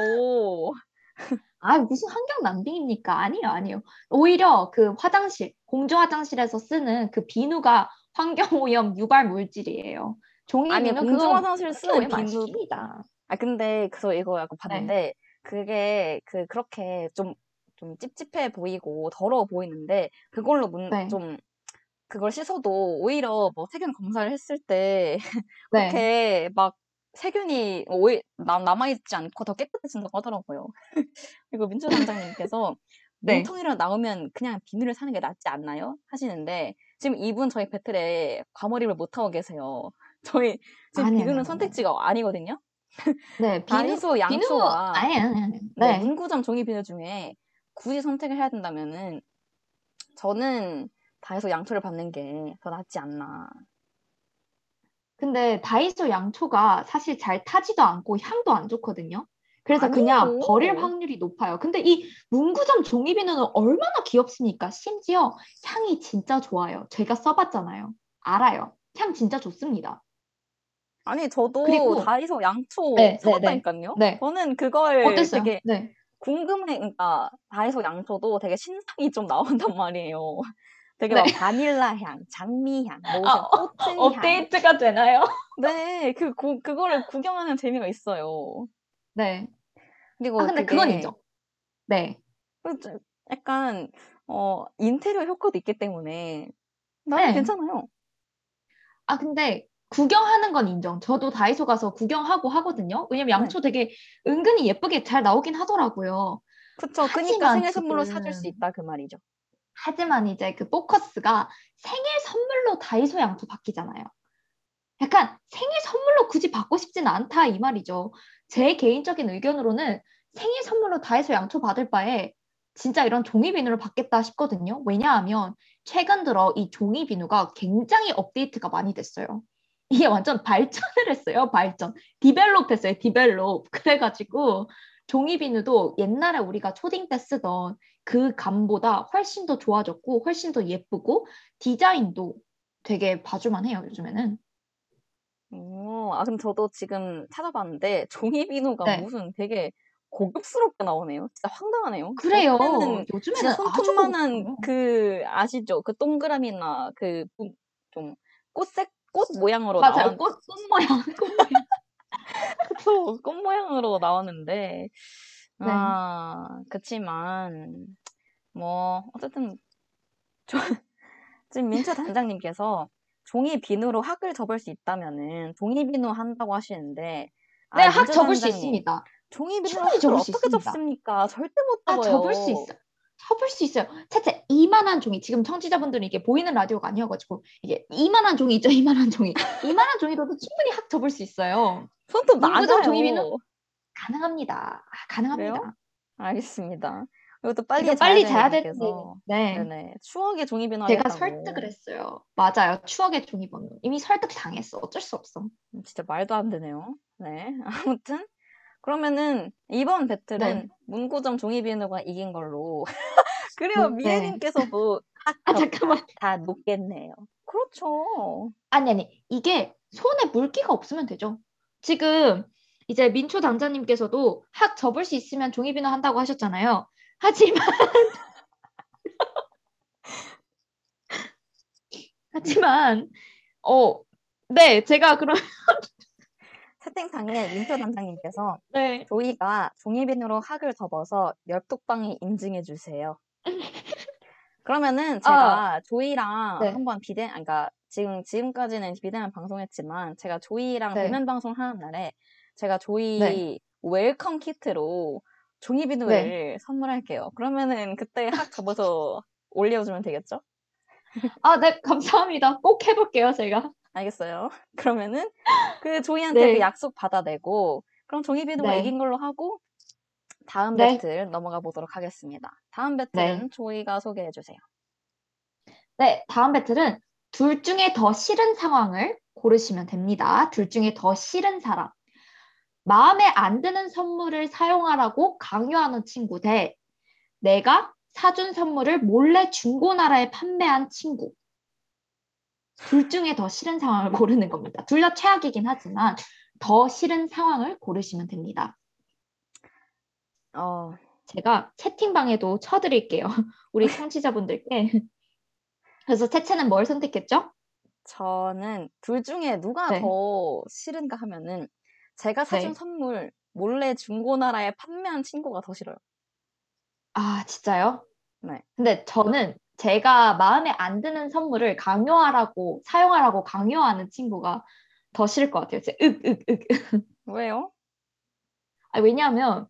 Speaker 3: 아, 무슨 환경 낭비입니까? 아니에요, 아니에요. 오히려 그 화장실, 공중 화장실에서 쓰는 그 비누가 환경 오염 유발 물질이에요. 종이
Speaker 2: 아니
Speaker 3: 비누
Speaker 2: 공중
Speaker 3: 그거
Speaker 2: 화장실 쓰는
Speaker 3: 오염 안
Speaker 2: 비누
Speaker 3: 시킵니다.
Speaker 2: 아 근데 그래서 이거 약간
Speaker 3: 네.
Speaker 2: 봤는데 그게 그 그렇게 좀 좀 찝찝해 보이고 더러워 보이는데 그걸로 문,
Speaker 3: 네.
Speaker 2: 좀 그걸 씻어도 오히려 뭐 세균 검사를 했을 때
Speaker 3: 네.
Speaker 2: 그렇게 막 세균이 오히 남 남아있지 않고 더 깨끗해진다고 하더라고요. 그리고 민주당장님께서
Speaker 3: 네.
Speaker 2: 뭉텅이로 나오면 그냥 비누를 사는 게 낫지 않나요? 하시는데 지금 이분 저희 배틀에 과몰입을 못하고 계세요. 저희 지금
Speaker 3: 아니,
Speaker 2: 비누는
Speaker 3: 아니,
Speaker 2: 선택지가 아니거든요.
Speaker 3: 네, 비누,
Speaker 2: 다이소
Speaker 3: 비누,
Speaker 2: 양초와
Speaker 3: 아니, 아니, 아니.
Speaker 2: 네,
Speaker 3: 네.
Speaker 2: 문구점 종이 비누 중에 굳이 선택을 해야 된다면은 저는 다이소 양초를 받는 게 더 낫지 않나.
Speaker 3: 근데 다이소 양초가 사실 잘 타지도 않고 향도 안 좋거든요. 그래서 그냥
Speaker 2: 아니에요.
Speaker 3: 버릴 확률이 높아요. 근데 이 문구점 종이 비누는 얼마나 귀엽습니까? 심지어 향이 진짜 좋아요. 제가 써봤잖아요. 알아요. 향 진짜 좋습니다.
Speaker 2: 아니 저도
Speaker 3: 그리고
Speaker 2: 다이소 양초
Speaker 3: 네, 네, 네.
Speaker 2: 사봤다니까요.
Speaker 3: 네.
Speaker 2: 저는 그걸
Speaker 3: 어땠어요?
Speaker 2: 되게
Speaker 3: 네.
Speaker 2: 궁금해. 그러니까 다이소 양초도 되게 신상이 좀 나온단 말이에요. 되게
Speaker 3: 네.
Speaker 2: 막 바닐라 향, 장미 향, 뭐
Speaker 3: 아,
Speaker 2: 꽃 향.
Speaker 3: 업데이트가 되나요?
Speaker 2: 네, 그 그, 그거를 구경하는 재미가 있어요.
Speaker 3: 네.
Speaker 2: 그리고
Speaker 3: 아, 근데 그건
Speaker 2: 그게
Speaker 3: 인정. 네.
Speaker 2: 좀 약간 어 인테리어 효과도 있기 때문에 나는
Speaker 3: 네.
Speaker 2: 괜찮아요.
Speaker 3: 아, 근데 구경하는 건 인정. 저도 다이소 가서 구경하고 하거든요. 왜냐면
Speaker 2: 네.
Speaker 3: 양초 되게 은근히 예쁘게 잘 나오긴 하더라고요.
Speaker 2: 그쵸. 그니까 생일 선물로
Speaker 3: 지금-
Speaker 2: 사줄 수 있다 그 말이죠.
Speaker 3: 하지만 이제 그 포커스가 생일 선물로 다이소 양초 바뀌잖아요. 약간 생일 선물로 굳이 받고 싶진 않다 이 말이죠. 제 개인적인 의견으로는 생일 선물로 다이소 양초 받을 바에 진짜 이런 종이 비누를 받겠다 싶거든요. 왜냐하면 최근 들어 이 종이 비누가 굉장히 업데이트가 많이 됐어요. 이게 완전 발전을 했어요. 발전. develop 했어요. develop. 그래가지고 종이 비누도 옛날에 우리가 초딩 때 쓰던 그 감보다 훨씬 더 좋아졌고 훨씬 더 예쁘고 디자인도 되게 봐줄만 해요. 요즘에는.
Speaker 2: 오, 아, 그럼 저도 지금 찾아봤는데, 종이 비누가
Speaker 3: 네.
Speaker 2: 무슨 되게 고급스럽게 나오네요. 진짜 황당하네요.
Speaker 3: 그래요. 요즘에는
Speaker 2: 손톱만한. 그, 아시죠? 그 동그라미나 그, 부- 좀, 꽃색, 꽃 모양으로
Speaker 3: 맞아요.
Speaker 2: 나온,
Speaker 3: 꽃, 꽃 모양. 꽃 모양.
Speaker 2: 그쵸? 꽃 모양으로 나왔는데,
Speaker 3: 네.
Speaker 2: 아, 그치만, 뭐, 어쨌든, 저, 지금 민초 단장님께서 종이 비누로 학을 접을 수 있다면은 종이 비누 한다고 하시는데,
Speaker 3: 네,
Speaker 2: 아,
Speaker 3: 학
Speaker 2: 민초
Speaker 3: 접을 수
Speaker 2: 단장님,
Speaker 3: 있습니다.
Speaker 2: 종이 비누로 학을 어떻게
Speaker 3: 있습니다.
Speaker 2: 접습니까? 절대 못
Speaker 3: 아,
Speaker 2: 접어요.
Speaker 3: 접을 수 있어요. 접을 수 있어요. 채채 이만한 종이 지금 청취자분들은 이게 보이는 라디오가 아니어가지고 이게 이만한 종이 있죠. 이만한 종이. 이만한 종이로도 충분히 학 접을 수 있어요.
Speaker 2: 손톱
Speaker 3: 문구점
Speaker 2: 나가요.
Speaker 3: 종이 비누? 가능합니다. 아, 가능합니다.
Speaker 2: 그래요? 알겠습니다. 이것도 빨리
Speaker 3: 이거 빨리 자야
Speaker 2: 자야. 되는데서
Speaker 3: 네.
Speaker 2: 네네. 추억의 종이 비누
Speaker 3: 제가
Speaker 2: 하겠다고.
Speaker 3: 설득을 했어요. 맞아요. 추억의 종이 번호. 이미 설득 당했어. 어쩔 수 없어.
Speaker 2: 음, 진짜 말도 안 되네요. 네. 아무튼 그러면은 이번 배틀은
Speaker 3: 네.
Speaker 2: 문구점 종이 비누가 이긴 걸로. 그래요.
Speaker 3: 네.
Speaker 2: 미애님께서도
Speaker 3: 아, 잠깐만.
Speaker 2: 다 녹겠네요. 그렇죠.
Speaker 3: 아니, 아니. 이게 손에 물기가 없으면 되죠. 지금 이제 민초 당자님께서도 학 접을 수 있으면 종이 비누 한다고 하셨잖아요. 하지만 하지만 어, 네, 제가 그럼
Speaker 2: 채팅창에 민표 단장님께서
Speaker 3: 네.
Speaker 2: 조이가 종이 비누로 학을 접어서 엽톡방에 인증해 주세요. 그러면은 제가 조이랑
Speaker 3: 아. 네.
Speaker 2: 한번 비대, 아니, 그러니까 지금 지금까지는 비대면 방송했지만 제가 조이랑
Speaker 3: 네.
Speaker 2: 대면 방송 하는 날에 제가 조이
Speaker 3: 네.
Speaker 2: welcome kit로 종이 비누를 선물할게요. 그러면은 그때 학 접어서 올려주면 되겠죠?
Speaker 3: 아, 네, 감사합니다. 꼭 해볼게요, 제가.
Speaker 2: 알겠어요. 그러면은 그 조이한테
Speaker 3: 네.
Speaker 2: 그 약속 받아내고 그럼 종이 비누가
Speaker 3: 네.
Speaker 2: 이긴 걸로 하고 다음
Speaker 3: 네.
Speaker 2: 배틀 넘어가 보도록 하겠습니다. 다음 battle은
Speaker 3: 네.
Speaker 2: 조이가 소개해 주세요.
Speaker 3: 네, 다음 battle은 둘 중에 더 싫은 상황을 고르시면 됩니다. 둘 중에 더 싫은 사람. 마음에 안 드는 선물을 사용하라고 강요하는 친구 대 내가 사준 선물을 몰래 중고나라에 판매한 친구. 둘 중에 더 싫은 상황을 고르는 겁니다. 둘 다 최악이긴 하지만 더 싫은 상황을 고르시면 됩니다.
Speaker 2: 어,
Speaker 3: 제가 채팅방에도 쳐드릴게요. 우리 청취자분들께. 그래서 채채는 뭘 선택했죠?
Speaker 2: 저는 둘 중에 누가
Speaker 3: 네.
Speaker 2: 더 싫은가 하면은 제가 사준
Speaker 3: 네.
Speaker 2: 선물 몰래 중고나라에 판매한 친구가 더 싫어요.
Speaker 3: 아, 진짜요?
Speaker 2: 네.
Speaker 3: 근데 저는 제가 마음에 안 드는 선물을 강요하라고, 사용하라고 강요하는 친구가 더 싫을 것 같아요. 진짜 윽, 윽, 윽.
Speaker 2: 왜요?
Speaker 3: 아, 왜냐하면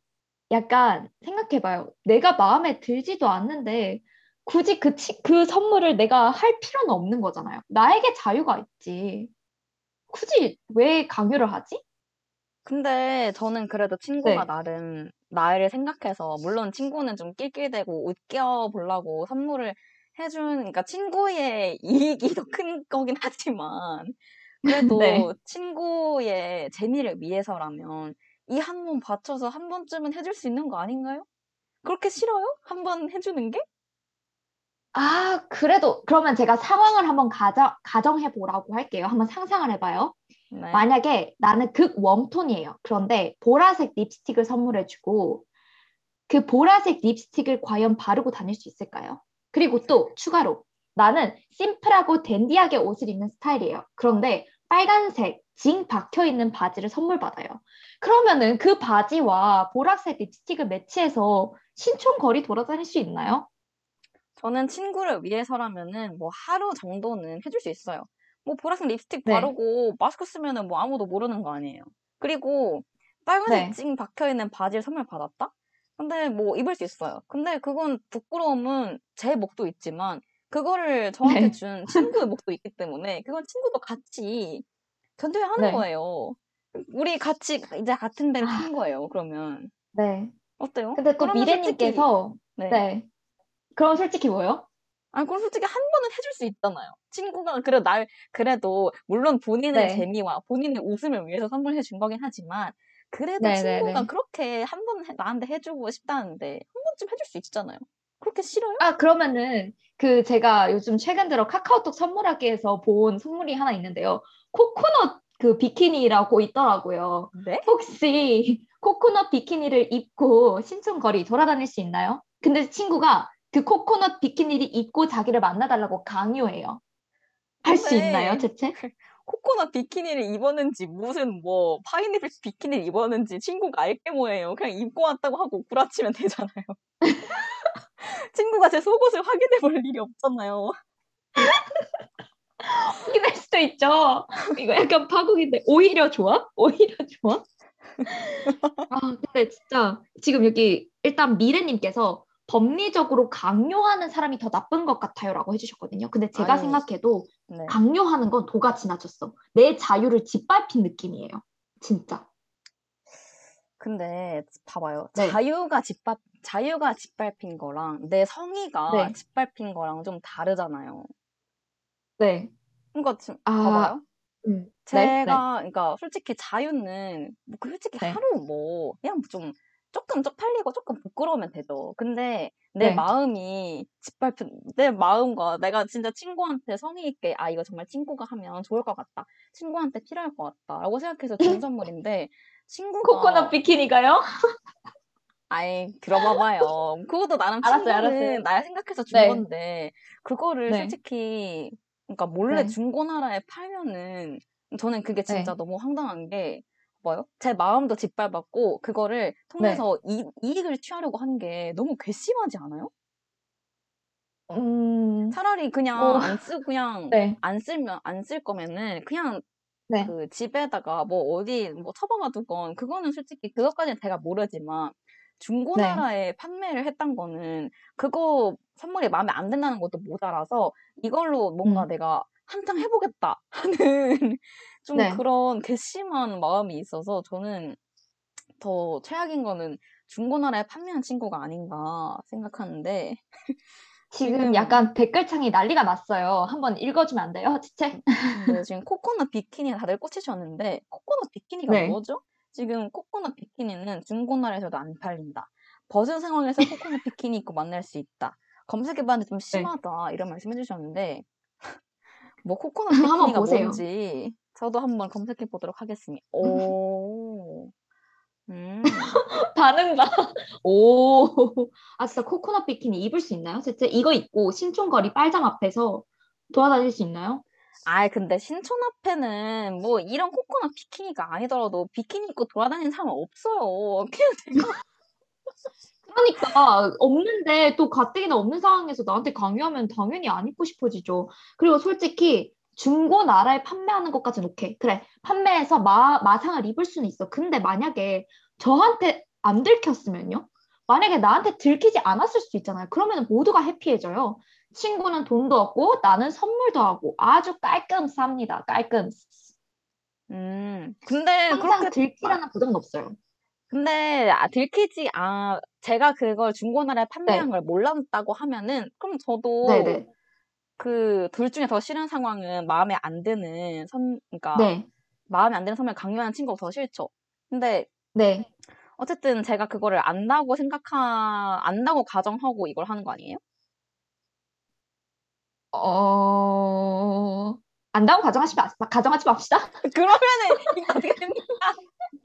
Speaker 3: 약간 생각해봐요. 내가 마음에 들지도 않는데 굳이 그, 치, 그 선물을 내가 할 필요는 없는 거잖아요. 나에게 자유가 있지. 굳이 왜 강요를 하지?
Speaker 2: 근데 저는 그래도 친구가
Speaker 3: 네.
Speaker 2: 나름 나를 생각해서 물론 친구는 좀 낄낄대고 웃겨 보려고 선물을 해준 그러니까 친구의 이익이 더 큰 거긴 하지만 그래도
Speaker 3: 네.
Speaker 2: 친구의 재미를 위해서라면 이 한 번 바쳐서 한 번쯤은 해줄 수 있는 거 아닌가요? 그렇게 싫어요? 한 번 해주는 게?
Speaker 3: 아, 그래도 그러면 제가 상황을 한번 가정, 가정해 보라고 할게요. 한번 상상을 해봐요.
Speaker 2: 네.
Speaker 3: 만약에 나는 극 웜톤이에요. 그런데 보라색 립스틱을 선물해주고 그 보라색 립스틱을 과연 바르고 다닐 수 있을까요? 그리고 또 추가로 나는 심플하고 댄디하게 옷을 입는 스타일이에요. 그런데 빨간색 징 박혀 있는 바지를 선물 받아요. 그러면은 그 바지와 보라색 립스틱을 매치해서 신촌 거리 돌아다닐 수 있나요?
Speaker 2: 저는 친구를 위해서라면은 뭐 하루 정도는 해줄 수 있어요. 뭐 보라색 립스틱
Speaker 3: 네.
Speaker 2: 바르고 마스크 쓰면은 뭐 아무도 모르는 거 아니에요. 그리고 빨간색
Speaker 3: 네.
Speaker 2: 찡 박혀 있는 바지를 선물 받았다? 근데 뭐 입을 수 있어요. 근데 그건 부끄러움은 제 목도 있지만 그거를 저한테
Speaker 3: 네.
Speaker 2: 준 친구의 목도 있기 때문에 그건 친구도 같이 견뎌야 하는
Speaker 3: 네.
Speaker 2: 거예요. 우리 같이 이제 같은 배를
Speaker 3: 아.
Speaker 2: 탄 거예요. 그러면
Speaker 3: 네.
Speaker 2: 어때요?
Speaker 3: 근데 또
Speaker 2: 그러면 솔직히
Speaker 3: 미래님께서
Speaker 2: 네.
Speaker 3: 네. 그럼 솔직히 뭐요?
Speaker 2: 아니 그럼 솔직히 한 번은 해줄 수 있잖아요. 친구가 그래도 날 그래도 물론 본인의
Speaker 3: 네.
Speaker 2: 재미와 본인의 웃음을 위해서 선물해 준 거긴 하지만 그래도
Speaker 3: 네, 네,
Speaker 2: 친구가
Speaker 3: 네.
Speaker 2: 그렇게 한 번 나한테 해주고 싶다는데 한 번쯤 해줄 수 있잖아요. 그렇게 싫어요?
Speaker 3: 아, 그러면은 그 제가 요즘 최근 들어 카카오톡 선물하기에서 본 선물이 하나 있는데요. 코코넛 그 비키니라고 있더라고요.
Speaker 2: 네?
Speaker 3: 혹시 코코넛 비키니를 입고 신촌거리 돌아다닐 수 있나요? 근데 친구가 그 코코넛 비키니를 입고 자기를 만나달라고 강요해요. 할 수 있나요, 대체?
Speaker 2: 코코넛 비키니를 입었는지 무슨 뭐 파인애플 비키니를 입었는지 친구가 알게 뭐예요. 그냥 입고 왔다고 하고 구라치면 되잖아요. 친구가 제 속옷을 확인해 볼 일이 없잖아요.
Speaker 3: 확인할 수도 있죠. 이거 약간 파국인데 오히려 좋아? 오히려 좋아? 아, 근데 진짜 지금 여기 일단 미래님께서 법리적으로 강요하는 사람이 더 나쁜 것 같아요라고 해주셨거든요. 근데 제가
Speaker 2: 아니.
Speaker 3: 생각해도
Speaker 2: 네.
Speaker 3: 강요하는 건 도가 지나쳤어. 내 자유를 짓밟힌 느낌이에요. 진짜.
Speaker 2: 근데 봐봐요.
Speaker 3: 네.
Speaker 2: 자유가 짓밟 자유가 짓밟힌 거랑 내 성의가
Speaker 3: 네.
Speaker 2: 짓밟힌 거랑 좀 다르잖아요.
Speaker 3: 네.
Speaker 2: 그러니까 지금
Speaker 3: 아,
Speaker 2: 봐봐요.
Speaker 3: 음. 네,
Speaker 2: 제가 그러니까 솔직히 자유는 뭐그 솔직히
Speaker 3: 네.
Speaker 2: 하루 뭐 그냥 좀 조금 쪽팔리고 조금 부끄러우면 되죠. 근데 내
Speaker 3: 네.
Speaker 2: 마음이 짓밟힌 내 마음과 내가 진짜 친구한테 성의 있게 아 이거 정말 친구가 하면 좋을 것 같다. 친구한테 필요할 것 같다라고 생각해서 준 선물인데 친구가
Speaker 3: 코코넛 비키니가요?
Speaker 2: 아이 들어봐봐요. 그것도 나름 친구는
Speaker 3: 알았어요.
Speaker 2: 나 생각해서 준
Speaker 3: 네.
Speaker 2: 건데 그거를
Speaker 3: 네.
Speaker 2: 솔직히 그러니까 몰래
Speaker 3: 네.
Speaker 2: 중고나라에 팔면은 저는 그게 진짜
Speaker 3: 네.
Speaker 2: 너무 황당한 게 뭐요? 제 마음도 짓밟았고 그거를 통해서 이, 이익을 취하려고 한게 너무 괘씸하지 않아요?
Speaker 3: 음,
Speaker 2: 차라리 그냥
Speaker 3: 어,
Speaker 2: 안 쓰, 그냥
Speaker 3: 네.
Speaker 2: 안 쓰면 안 쓸 거면은 그냥
Speaker 3: 네.
Speaker 2: 그 집에다가 뭐 어디 뭐 처박아 두건 그거는 솔직히 그것까지는 제가 모르지만
Speaker 3: 네.
Speaker 2: 중고나라에 판매를 했던 거는 그거 선물이 마음에 안 든다는 것도 모자라서 이걸로 뭔가
Speaker 3: 음.
Speaker 2: 내가 한탕 해보겠다 하는 좀
Speaker 3: 네.
Speaker 2: 그런 괘씸한 마음이 있어서 저는 더 최악인 거는 중고나라에 판매한 친구가 아닌가 생각하는데
Speaker 3: 지금
Speaker 2: 지금
Speaker 3: 약간 댓글창이 난리가 났어요. 한번 읽어주면 안 돼요, 지체?
Speaker 2: 근데 지금 코코넛 비키니 다들 꽂히셨는데 코코넛 비키니가
Speaker 3: 네.
Speaker 2: 뭐죠? 지금 코코넛 비키니는 중고나라에서도 안 팔린다. 벗은 상황에서 코코넛 비키니 입고 만날 수 있다. 검색해봤는데 좀
Speaker 3: 네.
Speaker 2: 심하다 이런 말씀 해주셨는데 뭐 코코넛
Speaker 3: 한번
Speaker 2: 비키니가
Speaker 3: 보세요.
Speaker 2: 뭔지 저도 한번 검색해 보도록 하겠습니다. 오, 음,
Speaker 3: 반응 봐. 오. 아, 진짜 코코넛 비키니 입을 수 있나요? 대체 이거 입고 신촌거리 빨장 앞에서 돌아다닐 수 있나요?
Speaker 2: 아 근데 신촌 앞에는 뭐 이런 코코넛 비키니가 아니더라도 비키니 입고 돌아다니는 사람 없어요. 그냥 제가
Speaker 3: 그러니까 없는데 또 가뜩이나 없는 상황에서 나한테 강요하면 당연히 안 입고 싶어지죠. 그리고 솔직히 중고 나라에 판매하는 것까지는 오케이. 그래. 판매해서 마, 마상을 입을 수는 있어. 근데 만약에 저한테 안 들켰으면요? 만약에 나한테 들키지 않았을 수도 있잖아요. 그러면 모두가 해피해져요. 친구는 돈도 얻고 나는 선물도 하고 아주 깔끔합니다. 깔끔.
Speaker 2: 음 근데
Speaker 3: 항상
Speaker 2: 그렇게
Speaker 3: 들키라는 부담은 없어요.
Speaker 2: 근데 아, 들키지 아 제가 그걸 중고나라에 판매한
Speaker 3: 네.
Speaker 2: 걸 몰랐다고 하면은 그럼 저도
Speaker 3: 네네.
Speaker 2: 그 둘 중에 더 싫은 상황은 마음에 안 드는 선 그러니까
Speaker 3: 네.
Speaker 2: 마음에 안 드는 선물 강요하는 친구가 더 싫죠. 근데
Speaker 3: 네.
Speaker 2: 어쨌든 제가 그거를 안다고 생각하 안다고 가정하고 이걸 하는 거 아니에요?
Speaker 3: 어, 안다고 가정하지 마, 가정하지 맙시다.
Speaker 2: 그러면은 이거 어떻게 됩니까?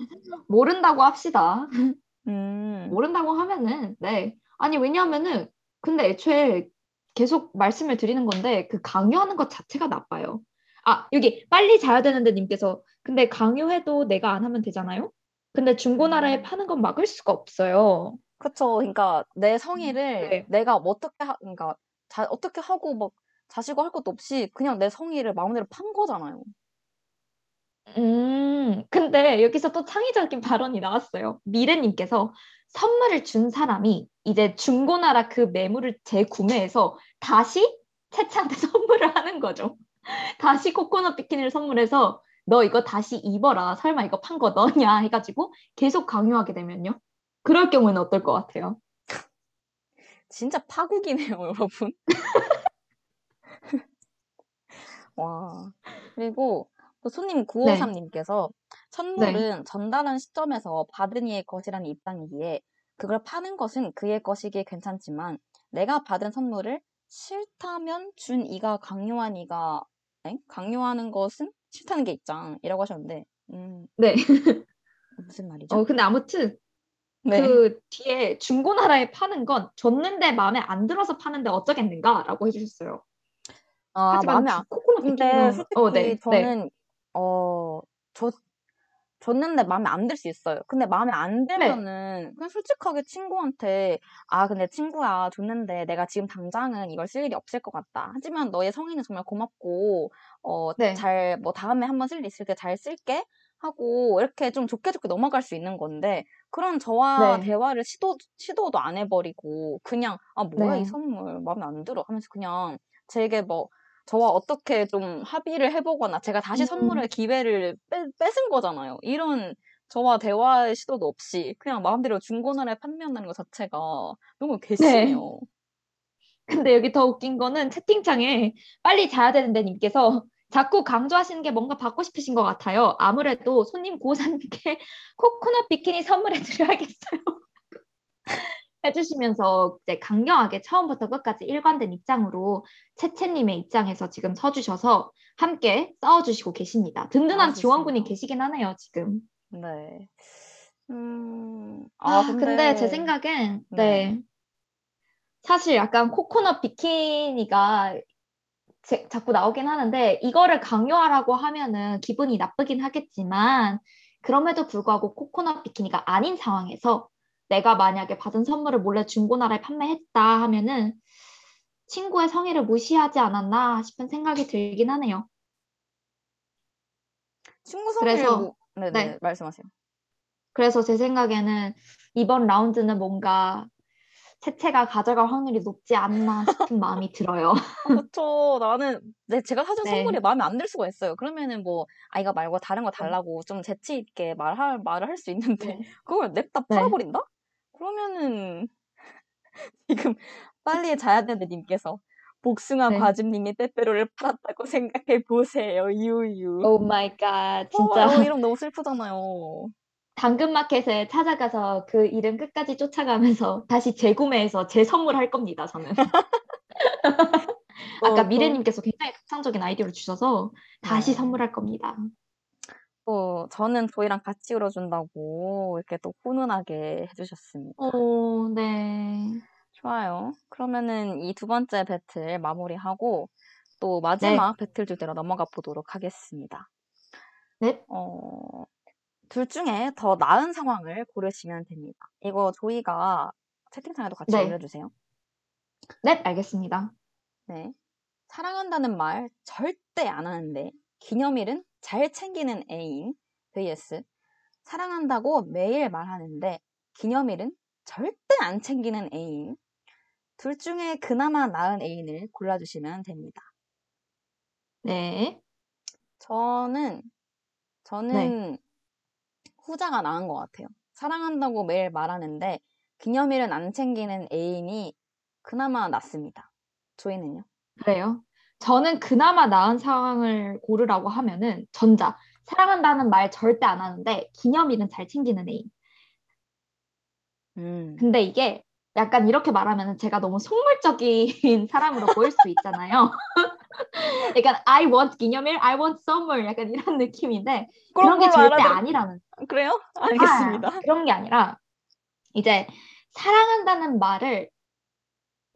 Speaker 3: 모른다고 합시다.
Speaker 2: 음.
Speaker 3: 모른다고 하면은 네 아니 왜냐하면은 근데 애초에 계속 말씀을 드리는 건데 그 강요하는 것 자체가 나빠요. 아 여기 빨리 자야 되는데 님께서 근데 강요해도 내가 안 하면 되잖아요. 근데 중고나라에
Speaker 2: 음.
Speaker 3: 파는 건 막을 수가 없어요.
Speaker 2: 그쵸. 그러니까 내 성의를
Speaker 3: 네.
Speaker 2: 내가 뭐 어떻게 하, 그러니까 자, 어떻게 하고 막 자시고 할 것도 없이 그냥 내 성의를 마음대로 판 거잖아요.
Speaker 3: 음, 근데 여기서 또 창의적인 발언이 나왔어요. 미래님께서 선물을 준 사람이 이제 중고나라 그 매물을 재구매해서 다시 채채한테 선물을 하는 거죠. 다시 코코넛 비키니를 선물해서 너 이거 다시 입어라. 설마 이거 판 거 너냐? 해가지고 계속 강요하게 되면요. 그럴 경우에는 어떨 것 같아요?
Speaker 2: 진짜 파국이네요, 여러분. 와. 그리고 또 손님 953님께서 선물은 전달한 시점에서 받은 이의 것이라는 입장이기에 그걸 파는 것은 그의 것이기에 괜찮지만 내가 받은 선물을 싫다면 준 이가 강요한 이가 엥? 강요하는 것은 싫다는 게 입장이라고 하셨는데 음,
Speaker 3: 네.
Speaker 2: 무슨 말이죠?
Speaker 3: 어, 근데 아무튼
Speaker 2: 네.
Speaker 3: 그 뒤에 중고나라에 파는 건 줬는데 마음에 안 들어서 파는데 어쩌겠는가라고 해주셨어요.
Speaker 2: 아, 마음에 안 근데 솔직히
Speaker 3: 어, 네, 네.
Speaker 2: 저는 어, 줬, 줬는데 마음에 안 들 수 있어요. 근데 마음에 안
Speaker 3: 네.
Speaker 2: 들면은 그냥 솔직하게 친구한테 아, 근데 친구야 줬는데 내가 지금 당장은 이걸 쓸 일이 없을 것 같다. 하지만 너의 성의는 정말 고맙고 어,
Speaker 3: 네.
Speaker 2: 잘뭐 다음에 한번 쓸 일 있을 때 잘 쓸게 하고 이렇게 좀 좋게 좋게 넘어갈 수 있는 건데 그런 저와
Speaker 3: 네.
Speaker 2: 대화를 시도 시도도 안 해버리고 그냥 아 뭐야 이
Speaker 3: 네.
Speaker 2: 선물 마음에 안 들어 하면서 그냥 제게 뭐 저와 어떻게 좀 합의를 해보거나 제가 다시
Speaker 3: 음.
Speaker 2: 선물할 기회를 뺏, 뺏은 거잖아요. 이런 저와 대화의 시도도 없이 그냥 마음대로 중고나라에 판매한다는 것 자체가 너무
Speaker 3: 네.
Speaker 2: 괘씸해요.
Speaker 3: 근데 여기 더 웃긴 거는 채팅창에 빨리 자야 되는데 님께서 자꾸 강조하시는 게 뭔가 받고 싶으신 것 같아요. 아무래도 손님 고사님께 코코넛 비키니 선물해 드려야겠어요. 해주시면서 이제 강경하게 처음부터 끝까지 일관된 입장으로 채채님의 입장에서 지금 서주셔서 함께 싸워주시고 계십니다. 든든한
Speaker 2: 아,
Speaker 3: 지원군이. 계시긴 하네요, 지금.
Speaker 2: 네. 음,
Speaker 3: 아,
Speaker 2: 아,
Speaker 3: 근데,
Speaker 2: 근데,
Speaker 3: 제 생각엔,
Speaker 2: 네.
Speaker 3: 네. 사실 약간 코코넛 비키니가 제- 자꾸 나오긴 하는데, 이거를 강요하라고 하면은 기분이 나쁘긴 하겠지만, 그럼에도 불구하고 코코넛 비키니가 아닌 상황에서 내가 만약에 받은 선물을 몰래 중고나라에 판매했다 하면은 친구의 성의를 무시하지 않았나 싶은 생각이 들긴 하네요.
Speaker 2: 친구 성의를
Speaker 3: 그래서,
Speaker 2: 뭐, 네네,
Speaker 3: 네.
Speaker 2: 말씀하세요.
Speaker 3: 그래서 제 생각에는 이번 라운드는 뭔가 채채가 가져갈 확률이 높지 않나 싶은 마음이 들어요.
Speaker 2: 아, 그쵸. 나는, 네, 제가 사준
Speaker 3: 네.
Speaker 2: 선물이 마음에 안 들 수가 있어요. 그러면은 뭐, 아, 이거 말고 다른 거
Speaker 3: 네.
Speaker 2: 달라고 좀 재치 있게 말할, 말을 할 수 있는데,
Speaker 3: 네.
Speaker 2: 그걸 냅다
Speaker 3: 네.
Speaker 2: 팔아버린다? 그러면은, 지금 빨리 자야 되는데 님께서, 복숭아
Speaker 3: 네.
Speaker 2: 과즙님이 빼빼로를 팔았다고 생각해 보세요. 유유.
Speaker 3: Oh my god,
Speaker 2: 어,
Speaker 3: 진짜.
Speaker 2: 이름 너무 슬프잖아요.
Speaker 3: 당근마켓에 찾아가서 그 이름 끝까지 쫓아가면서 다시 재구매해서 재선물할 겁니다, 저는. 아까
Speaker 2: 또,
Speaker 3: 미래님께서 굉장히 극상적인 아이디어를 주셔서 다시
Speaker 2: 네.
Speaker 3: 선물할 겁니다.
Speaker 2: 또, 저는 저희랑 같이 울어준다고 이렇게 또 훈훈하게 해 주셨습니다.
Speaker 3: 오, 네.
Speaker 2: 좋아요. 그러면은 이두 번째 배틀 마무리하고 또
Speaker 3: 네.
Speaker 2: 마지막 배틀 주제로 넘어가 보도록 하겠습니다.
Speaker 3: 네.
Speaker 2: 어, 둘 중에 더 나은 상황을 고르시면 됩니다. 이거 조이가 채팅창에도 같이
Speaker 3: 네.
Speaker 2: 올려주세요.
Speaker 3: 네, 알겠습니다.
Speaker 2: 네. 사랑한다는 말 절대 안 하는데 기념일은 잘 챙기는 애인 vs 사랑한다고 매일 말하는데 기념일은 절대 안 챙기는 애인 둘 중에 그나마 나은 애인을 골라주시면 됩니다.
Speaker 3: 네.
Speaker 2: 저는
Speaker 3: 네.
Speaker 2: 저는 후자가 나은 것 같아요. 사랑한다고 매일 말하는데 기념일은 안 챙기는 애인이 그나마 낫습니다. 조이는요?
Speaker 3: 그래요. 저는 그나마 나은 상황을 고르라고 하면은 전자. 사랑한다는 말 절대 안 하는데 기념일은 잘 챙기는 애인.
Speaker 2: 음,
Speaker 3: 근데 이게 약간 이렇게 말하면은 제가 너무 속물적인 사람으로 보일 수 있잖아요. 약간 I want 기념일, I want summer 약간 이런 느낌인데
Speaker 2: 그런
Speaker 3: 게 절대
Speaker 2: 알아들-
Speaker 3: 아니라는
Speaker 2: 그래요? 알겠습니다.
Speaker 3: 아, 그런 게 아니라 이제 사랑한다는 말을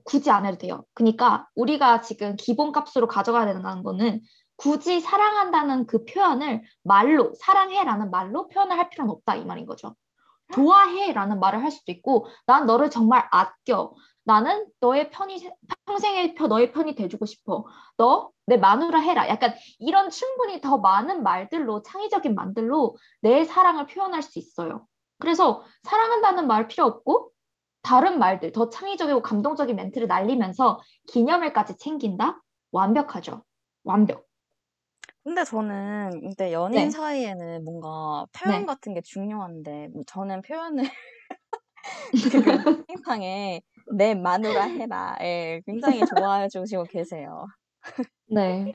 Speaker 3: 굳이 안 해도 돼요. 그러니까 우리가 지금 기본 값으로 가져가야 된다는 거는 굳이 사랑한다는 그 표현을 말로 사랑해라는 말로 표현을 할 필요는 없다 이 말인 거죠. 좋아해라는 말을 할 수도 있고 난 너를 정말 아껴. 나는 너의 편이 평생의 편 너의 편이 돼주고 싶어. 너 내 마누라 해라. 약간 이런 충분히 더 많은 말들로 창의적인 말들로 내 사랑을 표현할 수 있어요. 그래서 사랑한다는 말 필요 없고 다른 말들 더 창의적이고 감동적인 멘트를 날리면서 기념일까지 챙긴다? 완벽하죠. 완벽.
Speaker 2: 근데 저는 이제 연인
Speaker 3: 네.
Speaker 2: 사이에는 뭔가 표현
Speaker 3: 네.
Speaker 2: 같은 게 중요한데 뭐 저는 표현을 지금 채팅창에 내 마누라 해라에 굉장히 좋아해 주시고 계세요.
Speaker 3: 네.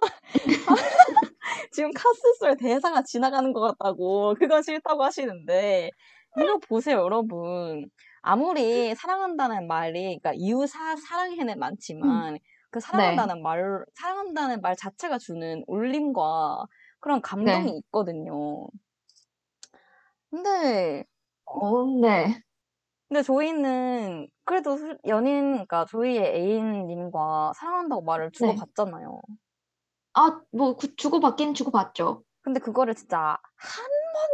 Speaker 2: 지금 카스솔 대사가 지나가는 것 같다고 그건 싫다고 하시는데 이거 보세요 여러분 아무리 사랑한다는 말이 그러니까 이웃사 사랑해는 많지만 그 사랑한다는 말 사랑한다는 말 자체가 주는 울림과 그런 감동이
Speaker 3: 네.
Speaker 2: 있거든요. 근데
Speaker 3: 어, 네.
Speaker 2: 근데 저희는 그래도 술- 연인 그러니까 저희의 애인님과 사랑한다고 말을
Speaker 3: 네.
Speaker 2: 주고받잖아요.
Speaker 3: 아, 뭐 구- 주고받긴 주고받죠.
Speaker 2: 근데 그거를 진짜 한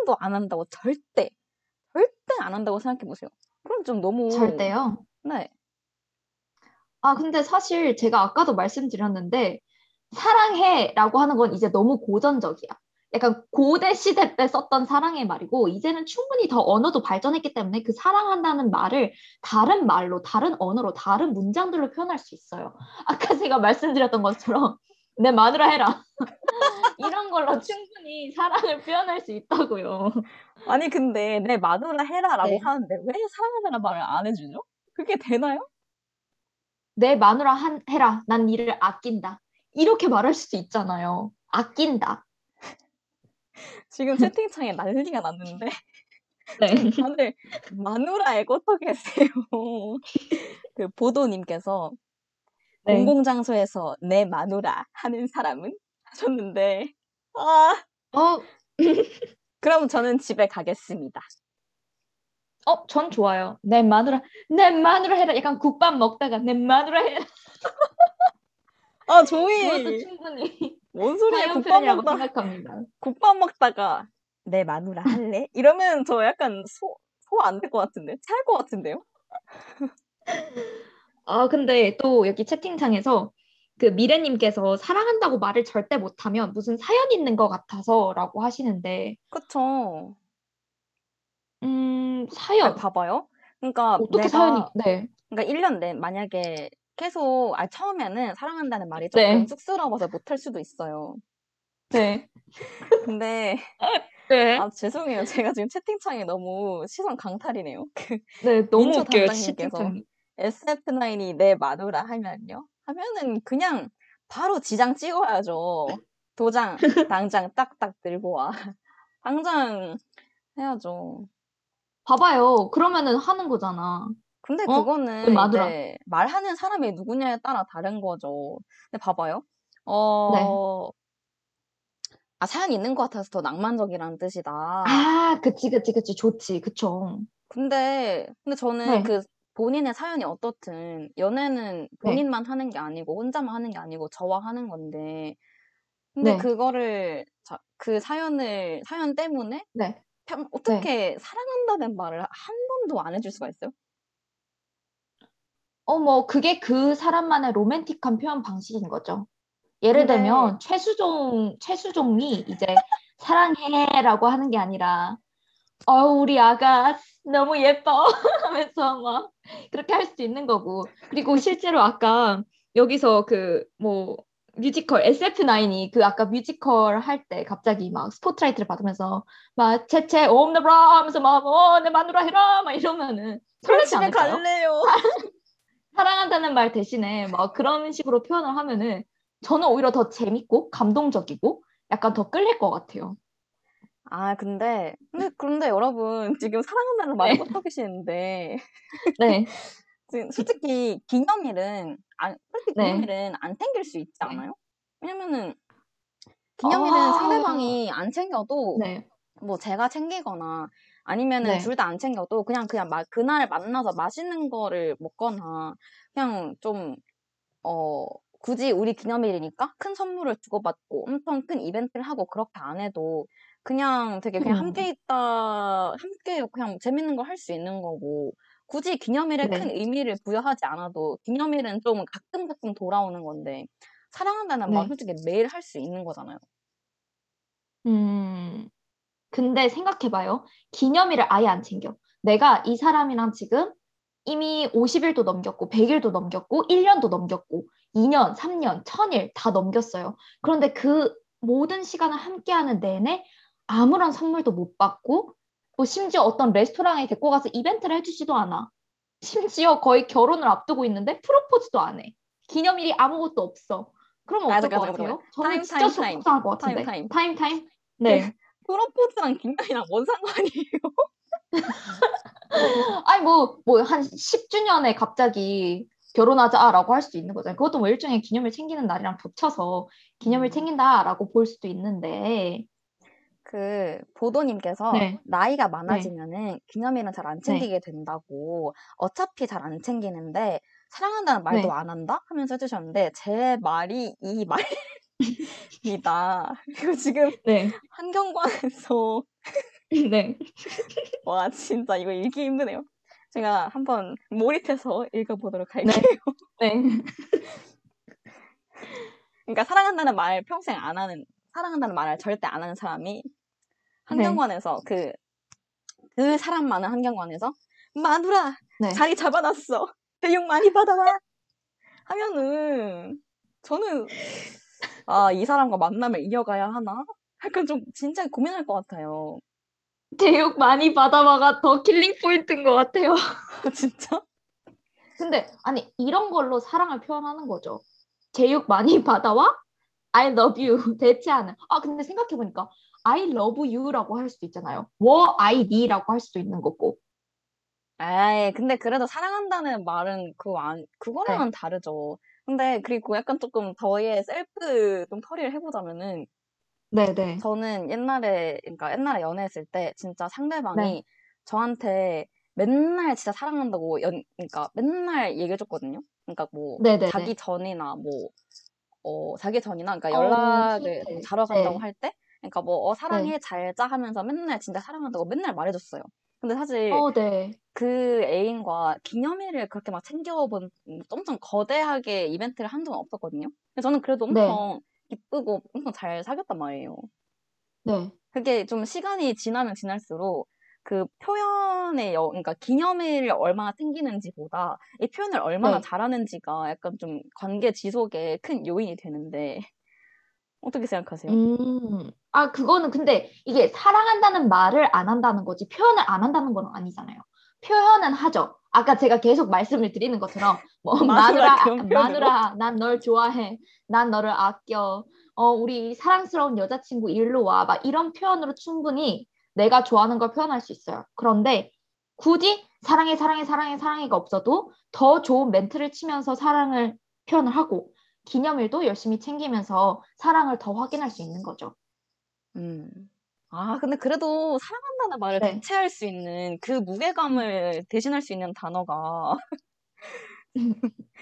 Speaker 2: 번도 안 한다고 절대 절대 안 한다고 생각해 보세요. 그럼 좀 너무
Speaker 3: 절대요.
Speaker 2: 네.
Speaker 3: 아, 근데 사실 제가 아까도 말씀드렸는데 사랑해라고 하는 건 이제 너무 고전적이야. 약간 고대 시대 때 썼던 사랑의 말이고 이제는 충분히 더 언어도 발전했기 때문에 그 사랑한다는 말을 다른 말로, 다른 언어로, 다른 문장들로 표현할 수 있어요. 아까 제가 말씀드렸던 것처럼 내 마누라 해라. 이런 걸로 충분히 사랑을 표현할 수 있다고요.
Speaker 2: 아니 근데 내 마누라 해라라고
Speaker 3: 네.
Speaker 2: 하는데 왜 사랑한다는 말을 안 해주죠? 그게 되나요?
Speaker 3: 내 마누라 한, 해라. 난 니를 아낀다. 이렇게 말할 수도 있잖아요. 아낀다.
Speaker 2: 지금 채팅창에 난리가 났는데
Speaker 3: 네.
Speaker 2: 다들 마누라 애고터 계세요. 그 보도님께서
Speaker 3: 네.
Speaker 2: 공공장소에서 내 마누라 하는 사람은 하셨는데 아
Speaker 3: 어,
Speaker 2: 그럼 저는 집에 가겠습니다.
Speaker 3: 어, 전 좋아요. 내 마누라, 내 마누라 해라. 약간 국밥 먹다가 내 마누라 해라.
Speaker 2: 아
Speaker 3: 그것도
Speaker 2: 조이
Speaker 3: 충분히
Speaker 2: 뭔 소리야 국밥
Speaker 3: 표현이라고
Speaker 2: 먹다
Speaker 3: 생각합니다.
Speaker 2: 국밥 먹다가 내 마누라 할래? 이러면 저 약간 소 소 안 될 것 같은데 찰 것 같은데요?
Speaker 3: 아, 근데 또 여기 채팅창에서 그 미래님께서 사랑한다고 말을 절대 못하면 무슨 사연 있는 것 같아서라고 하시는데,
Speaker 2: 그쵸.
Speaker 3: 음,
Speaker 2: 아,
Speaker 3: 사연.
Speaker 2: 봐봐요. 그러니까
Speaker 3: 어떻게 사연이,
Speaker 2: 내가
Speaker 3: 네.
Speaker 2: 그러니까 1년 내 만약에 계속 아 처음에는 사랑한다는 말이 조금
Speaker 3: 네.
Speaker 2: 쑥스러워서 못할 수도 있어요.
Speaker 3: 네.
Speaker 2: 근데
Speaker 3: 네.
Speaker 2: 아 죄송해요. 제가 지금 채팅창에 너무 시선 강탈이네요. 그
Speaker 3: 네, 너무
Speaker 2: 민초
Speaker 3: 웃겨요,
Speaker 2: 담당님께서
Speaker 3: 채팅창이.
Speaker 2: SF9이 내 마누라 하면요? 하면은 그냥 바로 지장 찍어야죠. 도장 당장 딱딱 들고 와. 당장 해야죠.
Speaker 3: 봐봐요. 그러면은 하는 거잖아.
Speaker 2: 근데
Speaker 3: 어?
Speaker 2: 그거는. 이제 말하는 사람이 누구냐에 따라 다른 거죠. 근데 봐봐요.
Speaker 3: 네.
Speaker 2: 어, 아, 사연 있는 것 같아서 더 낭만적이라는 뜻이다.
Speaker 3: 아, 그치, 그치, 그치. 좋지. 그쵸.
Speaker 2: 근데, 근데 저는
Speaker 3: 네.
Speaker 2: 그 본인의 사연이 어떻든 연애는 본인만 하는 게 아니고 혼자만 하는 게 아니고 저와 하는 건데 근데
Speaker 3: 네.
Speaker 2: 그거를 자, 그 사연을 사연 때문에
Speaker 3: 네.
Speaker 2: 평, 어떻게 사랑한다는 말을 한 번도 안 해줄 수가 있어요?
Speaker 3: 어, 뭐, 그게 그 사람만의 로맨틱한 표현 방식인 거죠. 예를
Speaker 2: 근데-
Speaker 3: 들면, 최수종, 최수종이 이제 사랑해라고 하는 게 아니라, 어, 우리 아가 너무 예뻐 하면서 막 그렇게 할 수도 있는 거고. 그리고 실제로 아까 여기서 그, 뭐, 뮤지컬, SF9이 그 아까 뮤지컬 할 때 갑자기 막 스포트라이트를 받으면서 막 채채 옴나브라 하면서 막, 어, 내 마누라 해라 막 이러면은 설레지 않을까요?
Speaker 2: 갈래요.
Speaker 3: 사랑한다는 말 대신에 막 그런 식으로 표현을 하면은 저는 오히려 더 재밌고 감동적이고 약간 더 끌릴 것 같아요.
Speaker 2: 아, 근데, 근데, 그런데 여러분, 지금 사랑한다는 말을
Speaker 3: 네.
Speaker 2: 못 하고 계시는데,
Speaker 3: 네.
Speaker 2: 지금 솔직히 기념일은 안, 솔직히
Speaker 3: 네.
Speaker 2: 기념일은 안 챙길 수 있지
Speaker 3: 네.
Speaker 2: 않아요? 왜냐면은 기념일은
Speaker 3: 아.
Speaker 2: 상대방이 안 챙겨도
Speaker 3: 네.
Speaker 2: 뭐 제가 챙기거나 아니면은
Speaker 3: 네.
Speaker 2: 둘다 안 챙겨도 그냥 그냥 마, 그날 만나서 맛있는 거를 먹거나 그냥 좀 어, 굳이 우리 기념일이니까 큰 선물을 주고받고 엄청 큰 이벤트를 하고 그렇게 안 해도 그냥 되게 그냥
Speaker 3: 음.
Speaker 2: 함께 있다, 함께 그냥 재밌는 걸할수 있는 거고 굳이 기념일에
Speaker 3: 네.
Speaker 2: 큰 의미를 부여하지 않아도 기념일은 좀 가끔 가끔 돌아오는 건데 사랑한다는 말
Speaker 3: 네.
Speaker 2: 솔직히 매일 할 수 있는 거잖아요.
Speaker 3: 음, 근데 생각해봐요. 기념일을 아예 안 챙겨. 내가 이 사람이랑 지금 이미 50일도 넘겼고, 100일도 넘겼고, 1년도 넘겼고, 2년, 3년, 1000일 다 넘겼어요. 그런데 그 모든 시간을 함께하는 내내 아무런 선물도 못 받고, 뭐 심지어 어떤 레스토랑에 데리고 가서 이벤트를 해주지도 않아. 심지어 거의 결혼을 앞두고 있는데 프로포즈도 안 해. 기념일이 아무것도 없어. 그러면
Speaker 2: 아,
Speaker 3: 어떨 것 같아요? 저는
Speaker 2: 타임,
Speaker 3: 진짜
Speaker 2: 타임, 타임.
Speaker 3: 속상할 것 같은데.
Speaker 2: 타임,
Speaker 3: 타임, 타임. 네.
Speaker 2: 프로포즈랑 기념일이랑 뭔 상관이에요?
Speaker 3: 아니 뭐 뭐 한 10주년에 갑자기 결혼하자라고 할 수도 있는 거잖아요. 그것도 뭐 일종의 기념일 챙기는 날이랑 겹쳐서 기념일
Speaker 2: 음.
Speaker 3: 챙긴다라고 볼 수도 있는데
Speaker 2: 그 보도님께서
Speaker 3: 네.
Speaker 2: 나이가 많아지면은 기념일은 잘안 챙기게 된다고 어차피 잘 안 챙기는데 사랑한다는 말도
Speaker 3: 네.
Speaker 2: 안 한다 하면서 해주셨는데 제 말이 이 말입니다. 그리고 지금
Speaker 3: 네.
Speaker 2: 한경관에서
Speaker 3: 네.
Speaker 2: 와 진짜 이거 읽기 힘드네요. 제가 한번 몰입해서 읽어보도록
Speaker 3: 네.
Speaker 2: 할게요.
Speaker 3: 네.
Speaker 2: 그러니까 사랑한다는 말 평생 안 하는 사랑한다는 말을 절대 안 하는 사람이 한경관에서 그, 그 사람 많은 한경관에서 마누라
Speaker 3: 네.
Speaker 2: 자리 잡아놨어 교육 많이 받아와 하면은 저는 아 이 사람과 만남을 이어가야 하나? 약간 좀 진짜 고민할 것 같아요.
Speaker 3: 제육 많이 받아와가 더 killing point인 것 같아요.
Speaker 2: 진짜?
Speaker 3: 근데 아니 이런 걸로 사랑을 표현하는 거죠. 제육 많이 받아와? I love you 대체하는. 아 근데 생각해 보니까 I love you라고 할 수도 있잖아요. 我爱你라고 할 수도 있는 거고.
Speaker 2: 에이 근데 그래도 사랑한다는 말은 그거 안 그거랑은 다르죠. 근데 그리고 약간 조금 저의 셀프 좀 처리를 해보자면은
Speaker 3: 네네.
Speaker 2: 저는 옛날에, 그러니까 옛날에 연애했을 때 진짜 상대방이
Speaker 3: 네.
Speaker 2: 저한테 맨날 진짜 사랑한다고 연, 그러니까 맨날 얘기해줬거든요. 그러니까 뭐
Speaker 3: 네네네.
Speaker 2: 자기 전이나 뭐, 어, 자기 전이나 그러니까
Speaker 3: 어,
Speaker 2: 연락을. 뭐 자러 간다고
Speaker 3: 네.
Speaker 2: 할 때, 그러니까 뭐, 어, 사랑해, 잘짜 하면서 맨날 진짜 사랑한다고 맨날 말해줬어요. 근데 사실
Speaker 3: 어, 네.
Speaker 2: 그 애인과 기념일을 그렇게 막 챙겨본, 음, 엄청 거대하게 이벤트를 한 적은 없었거든요. 근데 저는 그래도
Speaker 3: 네.
Speaker 2: 엄청 기쁘고 엄청 잘 사귀었단 말이에요.
Speaker 3: 네.
Speaker 2: 그게 좀 시간이 지나면 지날수록 그 표현의 여, 그러니까 기념일을 얼마나 챙기는지보다 이 표현을 얼마나
Speaker 3: 네.
Speaker 2: 잘하는지가 약간 좀 관계 지속에 큰 요인이 되는데 어떻게 생각하세요?
Speaker 3: 음. 아, 그거는 근데 이게 사랑한다는 말을 안 한다는 거지 표현을 안 한다는 건 아니잖아요. 표현은 하죠. 아까 제가 계속 말씀을 드리는 것처럼 뭐
Speaker 2: 마누라
Speaker 3: 마누라, 난 널 좋아해. 난 너를 아껴. 어, 우리 사랑스러운 여자친구 일로 와. 막 이런 표현으로 충분히 내가 좋아하는 걸 표현할 수 있어요. 그런데 굳이 사랑해, 사랑해, 사랑해, 사랑해가 없어도 더 좋은 멘트를 치면서 사랑을 표현을 하고 기념일도 열심히 챙기면서 사랑을 더 확인할 수 있는 거죠.
Speaker 2: 음. 아, 근데 그래도 사랑한다는 말을
Speaker 3: 네.
Speaker 2: 대체할 수 있는 그 무게감을 대신할 수 있는 단어가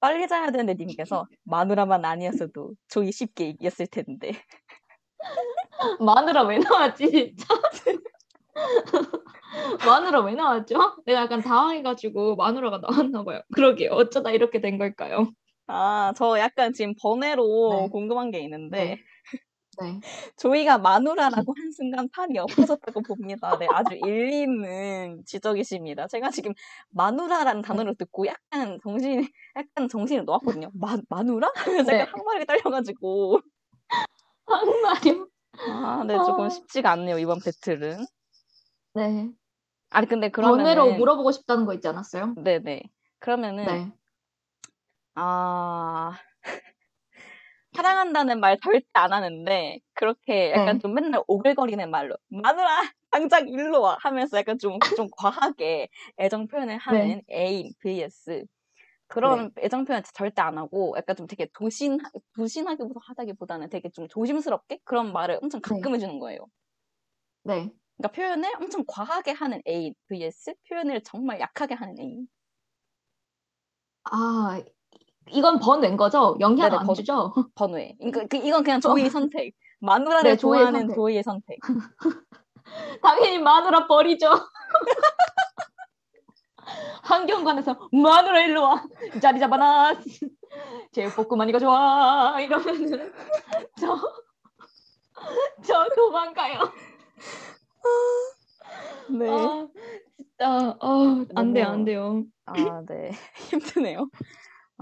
Speaker 2: 빨리 자야 되는데 님께서 마누라만 아니었어도 조이 쉽게 이겼을 텐데.
Speaker 3: 마누라 왜 나왔지 진짜? 마누라 왜 나왔죠? 내가 약간 당황해가지고 마누라가 나왔나 봐요. 그러게요. 어쩌다 이렇게 된 걸까요?
Speaker 2: 아, 저 약간 지금 번외로
Speaker 3: 네.
Speaker 2: 궁금한 게 있는데
Speaker 3: 네.
Speaker 2: 조이가 마누라라고 한 순간 판이 엎어졌다고 봅니다. 네, 아주 일리 있는 지적이십니다. 제가 지금 마누라라는 단어를 듣고 약간 정신, 약간 정신을 놓았거든요. 마, 마누라?
Speaker 3: 네.
Speaker 2: 약간 항마력이 딸려가지고.
Speaker 3: 한마디요?
Speaker 2: 아, 네, 조금
Speaker 3: 어.
Speaker 2: 쉽지가 않네요, 이번 배틀은.
Speaker 3: 네.
Speaker 2: 아니, 근데
Speaker 3: 번외로
Speaker 2: 그러면은,
Speaker 3: 물어보고 싶다는 거 있지 않았어요?
Speaker 2: 네네. 그러면은,
Speaker 3: 네.
Speaker 2: 아, 사랑한다는 말 절대 안 하는데, 그렇게 약간
Speaker 3: 네.
Speaker 2: 좀 맨날 오글거리는 말로, 마누라! 당장 일로 와 하면서 약간 좀, 좀 과하게 애정 표현을 하는 애인 vs 그런 애정 표현 절대 안 하고 약간 좀 되게 도신, 도신하기보다 하다기보다는 되게 좀 조심스럽게 그런 말을 엄청 가끔 해주는 거예요.
Speaker 3: 네.
Speaker 2: 그러니까 표현을 엄청 과하게 하는 애인 vs 표현을 정말 약하게 하는 애인.
Speaker 3: 아, 이건 번외인 거죠? 영향
Speaker 2: 네네,
Speaker 3: 안
Speaker 2: 번-
Speaker 3: 주죠?
Speaker 2: 번외. 그러니까 그, 이건 그냥 조이의 선택. 마누라를
Speaker 3: 네,
Speaker 2: 좋아하는. 조이의 선택.
Speaker 3: 당연히 마누라 버리죠. 환경관에서 마누라 일로 와 자리 잡아놔 제육볶음만 이거 좋아 이러면은 저, 저 도망가요.
Speaker 2: 네.
Speaker 3: 아 진짜 어, 안 돼요 안 돼요.
Speaker 2: 아, 네. 힘드네요.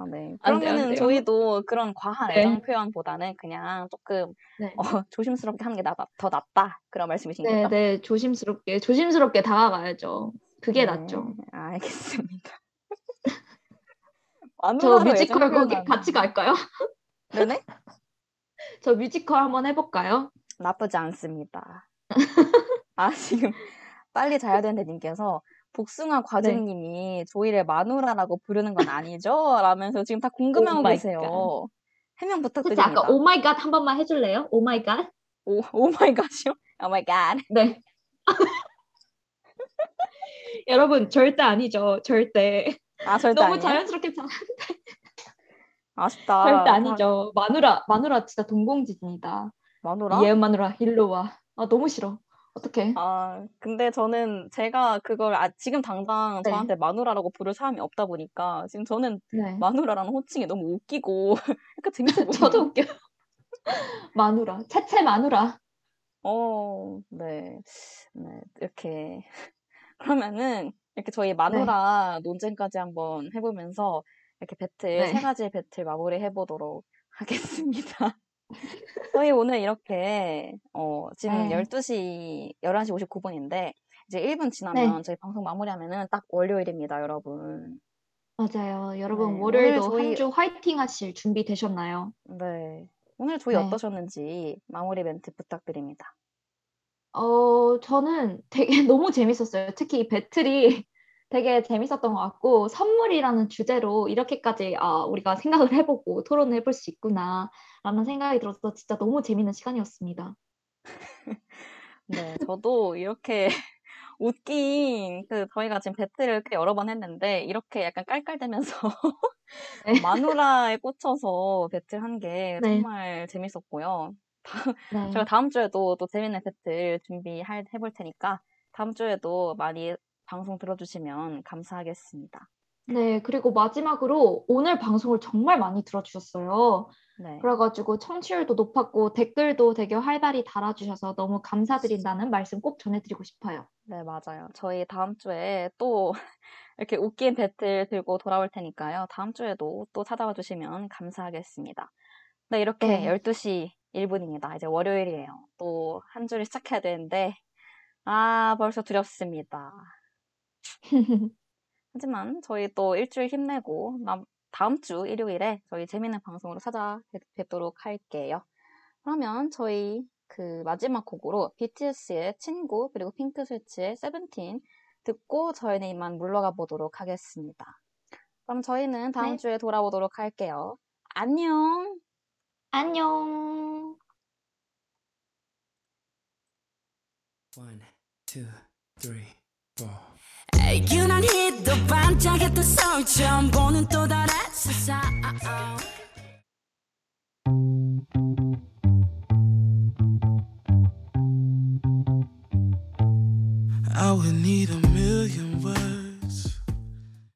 Speaker 2: 아, 네.
Speaker 3: 안 돼요, 안
Speaker 2: 그러면은
Speaker 3: 돼요.
Speaker 2: 저희도 그런 과한
Speaker 3: 네.
Speaker 2: 애정 표현보다는 그냥 조금
Speaker 3: 네.
Speaker 2: 어, 조심스럽게 하는 게 나, 더 낫다. 그런 말씀이신 거죠?
Speaker 3: 네네 조심스럽게 조심스럽게 다가가야죠. 그게
Speaker 2: 네,
Speaker 3: 낫죠.
Speaker 2: 알겠습니다.
Speaker 3: 저 뮤지컬 거기 같이 갈까요?
Speaker 2: 네네?
Speaker 3: 저 뮤지컬 한번 해볼까요?
Speaker 2: 나쁘지 않습니다. 아, 지금 빨리 자야 되는데 님께서 복숭아 과즙님이 조이를 마누라라고 부르는 건 아니죠? 라면서 지금 다 궁금해하고
Speaker 3: oh my
Speaker 2: 계세요. 해명 부탁드립니다.
Speaker 3: 아까 oh my god 한 번만 해줄래요? Oh my god?
Speaker 2: 오, oh my god이요? Oh my god.
Speaker 3: 네. 여러분 절대 아니죠. 절대.
Speaker 2: 아, 절대
Speaker 3: 너무
Speaker 2: 아니에요?
Speaker 3: 자연스럽게 자,
Speaker 2: 아쉽다.
Speaker 3: 절대 아니죠. 마누라 마누라 진짜 동공지진이다.
Speaker 2: 마누라?
Speaker 3: 예 마누라 일로 와. 아 너무 싫어. 어떡해?
Speaker 2: 아, 근데 저는 제가 그걸 아, 지금 당장
Speaker 3: 네.
Speaker 2: 저한테 마누라라고 부를 사람이 없다 보니까 지금 저는
Speaker 3: 네.
Speaker 2: 마누라라는 호칭이 너무 웃기고 약간 재밌어 보여요.
Speaker 3: 저도 웃겨. 마누라. 채채 마누라.
Speaker 2: 어, 네. 네, 이렇게. 그러면은, 이렇게 저희 마누라 논쟁까지 한번 해보면서, 이렇게 배틀,
Speaker 3: 네.
Speaker 2: 세 가지 배틀 마무리 해보도록 하겠습니다. 저희 오늘 이렇게, 어, 지금
Speaker 3: 네.
Speaker 2: 12시, 11시 59분인데, 이제 1분 지나면 저희 방송 마무리하면은 딱 월요일입니다, 여러분.
Speaker 3: 맞아요. 여러분
Speaker 2: 네,
Speaker 3: 월요일도
Speaker 2: 저희-
Speaker 3: 한주 화이팅 하실 준비 되셨나요?
Speaker 2: 네. 오늘 저희
Speaker 3: 네.
Speaker 2: 어떠셨는지 마무리 멘트 부탁드립니다.
Speaker 3: 어, 저는 되게 너무 재밌었어요. 특히 이 배틀이 되게 재밌었던 것 같고, 선물이라는 주제로 이렇게까지 아, 우리가 생각을 해보고 토론을 해볼 수 있구나라는 생각이 들어서 진짜 너무 재밌는 시간이었습니다.
Speaker 2: 네, 저도 이렇게 웃긴 그 저희가 지금 배틀을 꽤 여러 번 했는데 이렇게 약간 깔깔대면서
Speaker 3: 네.
Speaker 2: 마누라에 꽂혀서 배틀한 게
Speaker 3: 네.
Speaker 2: 정말 재밌었고요.
Speaker 3: 네.
Speaker 2: 제가 다음 주에도 또 재밌는 배틀 준비할 해볼 테니까 다음 주에도 많이 방송 들어주시면 감사하겠습니다.
Speaker 3: 네, 그리고 마지막으로 오늘 방송을 정말 많이 들어주셨어요.
Speaker 2: 네,
Speaker 3: 그래가지고 청취율도 높았고 댓글도 되게 활발히 달아주셔서 너무 감사드린다는 말씀 꼭 전해드리고 싶어요.
Speaker 2: 네, 맞아요. 저희 다음 주에 또 이렇게 웃긴 배틀 들고 돌아올 테니까요. 다음 주에도 또 찾아와 주시면 감사하겠습니다. 네, 이렇게
Speaker 3: 네.
Speaker 2: 12시 1분입니다. 이제 월요일이에요. 또 한 주를 시작해야 되는데, 아, 벌써 두렵습니다. 하지만 저희 또 일주일 힘내고, 남- 다음 주 일요일에 저희 재밌는 방송으로 찾아뵙도록 할게요. 그러면 저희 그 마지막 곡으로 BTS의 친구, 그리고 핑크 스위치의 세븐틴 듣고 저희는 이만 물러가 보도록 하겠습니다. 그럼 저희는 다음
Speaker 3: 네.
Speaker 2: 주에 돌아오도록 할게요. 안녕!
Speaker 3: 안녕.
Speaker 4: One, two, three, four.
Speaker 5: 유난히도 반짝였던 서울 처음 보는 또 다른 세상
Speaker 4: I would need a million words